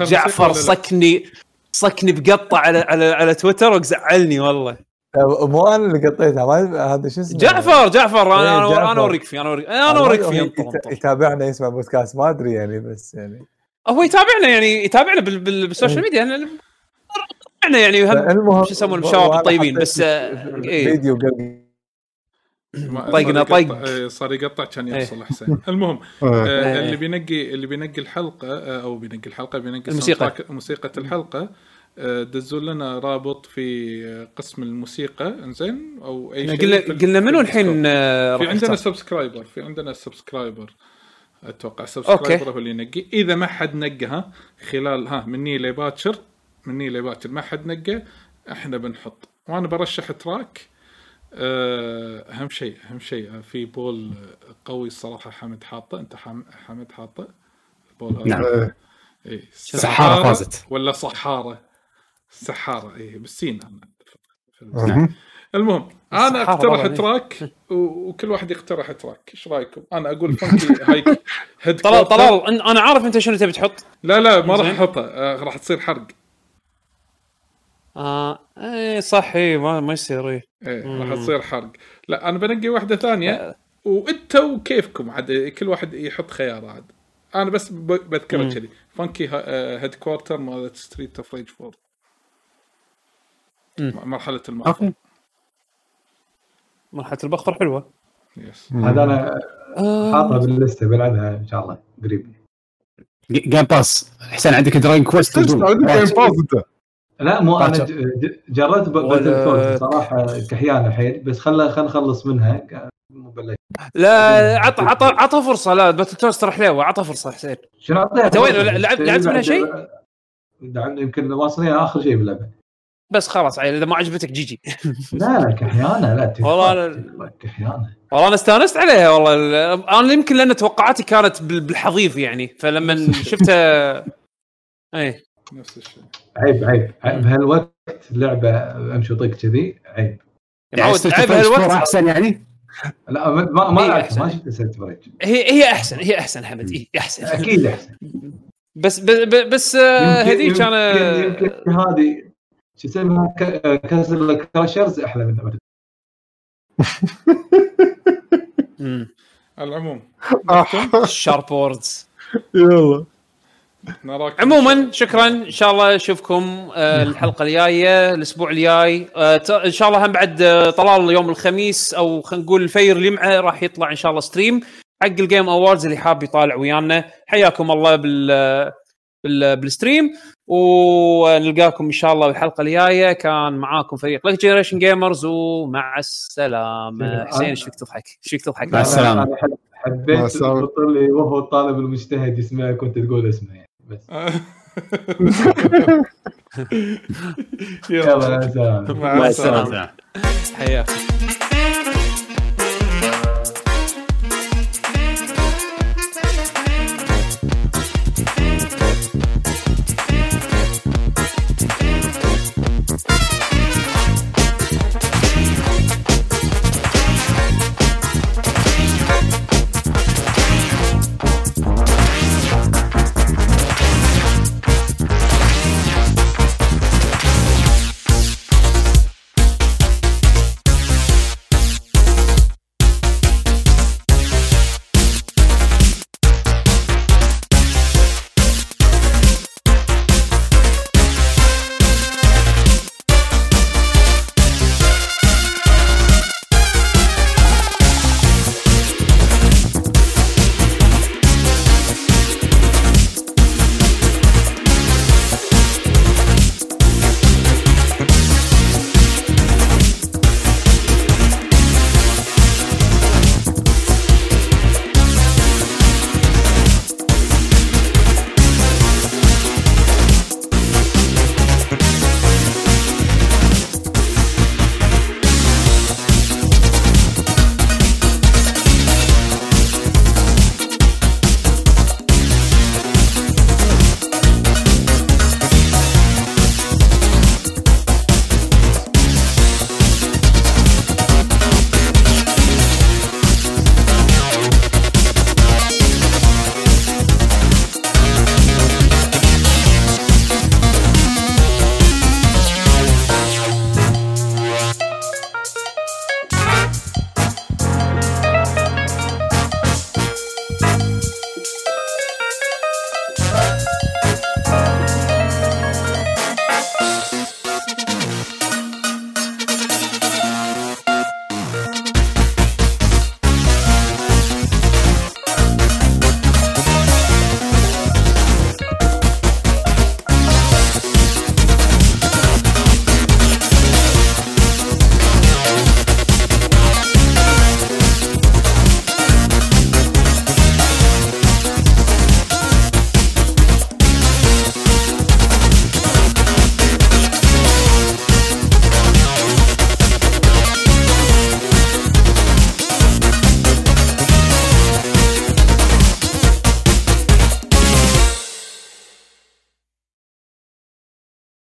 جعفر؟ صكني صكني بقطع على على على تويتر وزعلني والله. مو أنا اللي قطيتها ما هذا شو اسمه جعفر جعفر إيه، أنا أنا جعفر. أنا أوريك فيه أنا اوريك أنا أوريك فيه. يتابعنا يسمع بودكاست ما أدري يعني بس يعني هو يتابعنا يعني يتابعنا بال- بال- بال social media أنا- يتابعنا يعني هم المهم شو يسمون الشباب الطيبين بس آه، إيه. فيديو طقنا صار يقطع- طق. إيه، صار يقطع كان إيه. يفصل حسين المهم آه. آه، إيه. اللي بينقي اللي بينقي الحلقة أو بينقي الحلقة بينقي الموسيقى. موسيقى الحلقة دزوا لنا رابط في آه، قسم الموسيقى إنزين أو أي شيء قلنا قلنا منو. الحين آه، في عندنا؟ subscriber في عندنا subscriber أتوقع subscriber هو اللي ينقي إذا ما حد نقها خلال ها مني لباكر مني لباكر ما حد نقى إحنا بنحط وأنا برشح track آه، أهم شيء أهم شيء آه، في poll آه، قوي الصراحة حمد حاطة أنت حم- حمد حاطة ال poll هذا نعم. إيه. إيه. سحارة فازت. ولا صحارة سحاره اي بالسين أنا. المهم أنا أقترح. track وكل واحد يقترح تراك إيش رأيكم؟ أنا أقول فانكي هايك هيد طلال. طلال أنا عارف أنت شنو تبي تحط لا لا ما راح. أحطه آه راح تصير حرق آه اي صح اي ما, ما يصير اي مم. راح تصير حرق لا أنا بنقي واحدة ثانية وانتوا كيفكم عاد كل واحد يحط خيار عاد أنا بس بذكره. كذي فانكي هيد كوارتر مالت ستريت اوف ريج 4 مم. مرحلة أوكي. مرحلة البخر حلوة. يس هذا أنا حاطها باللسته بلعبها إن شاء الله قريب. جيم باس حسين عندك دراين كويست عندك جيم باس أنت؟ لا مو أنا جربت باتل فورد صراحة كحيانه حيل بس خل خل نخلص منها. ك- مو بلش. لا عطى عطى عطى فرصة. لا باتل توست ترى حلوة. عطى فرصة حسين. شنو أعطيها؟ أنت وين؟ لعبت- لعبت منها بعد- شيء؟ لعبنا يمكن واصلين آخر شيء باللعبة. بس خلاص عيل إذا ما عجبتك GG. لا لا كحيانة لا والله كحيانة. والله أنا استانست عليها والله. ال- أنا يمكن لأن توقعاتي كانت بال- بالحضيض يعني فلما شفتها إيه. نفس الشيء. عيب عيب. بهالوقت لعبه أمشي وطق كذي عيب. Streets عيب of Rage 4 هالوقت؟ أحسن يعني؟ لا ما ما, ما لعبت. ما شفت Streets of Rage هي هي أحسن هي أحسن حمد هي أحسن. أكيد أحسن. بس ب- ب- بس آه، هذيك أنا يمكن هذه شو اسمها ك- كسر كراشرز أحلى من. مم. على العموم. شارب ووردز يلا. نراك عموما شكرا. إن شاء الله أشوفكم آه، الحلقة الجاية الأسبوع الجاي. آه، ت- إن شاء الله هم بعد آه، طلال يوم الخميس أو خلينا نقول الفير اللي معه راح يطلع إن شاء الله ستريم. حق ال Game Awards اللي حاب يطالع ويانا. حياكم الله بال بال stream ونلقاكم إن شاء الله بالحلقة الجاية. كان معاكم فريق لك Generation Gamers ومع السلامة. حسين إيش فيك تضحك؟ إيش فيك تضحك؟ مع مع حبيت. تحط لي وهو الطالب المجتهد يسمعك وانت تقول اسمه يعني بس. يلا. يلا سلام مع السلامة. سلام حياك.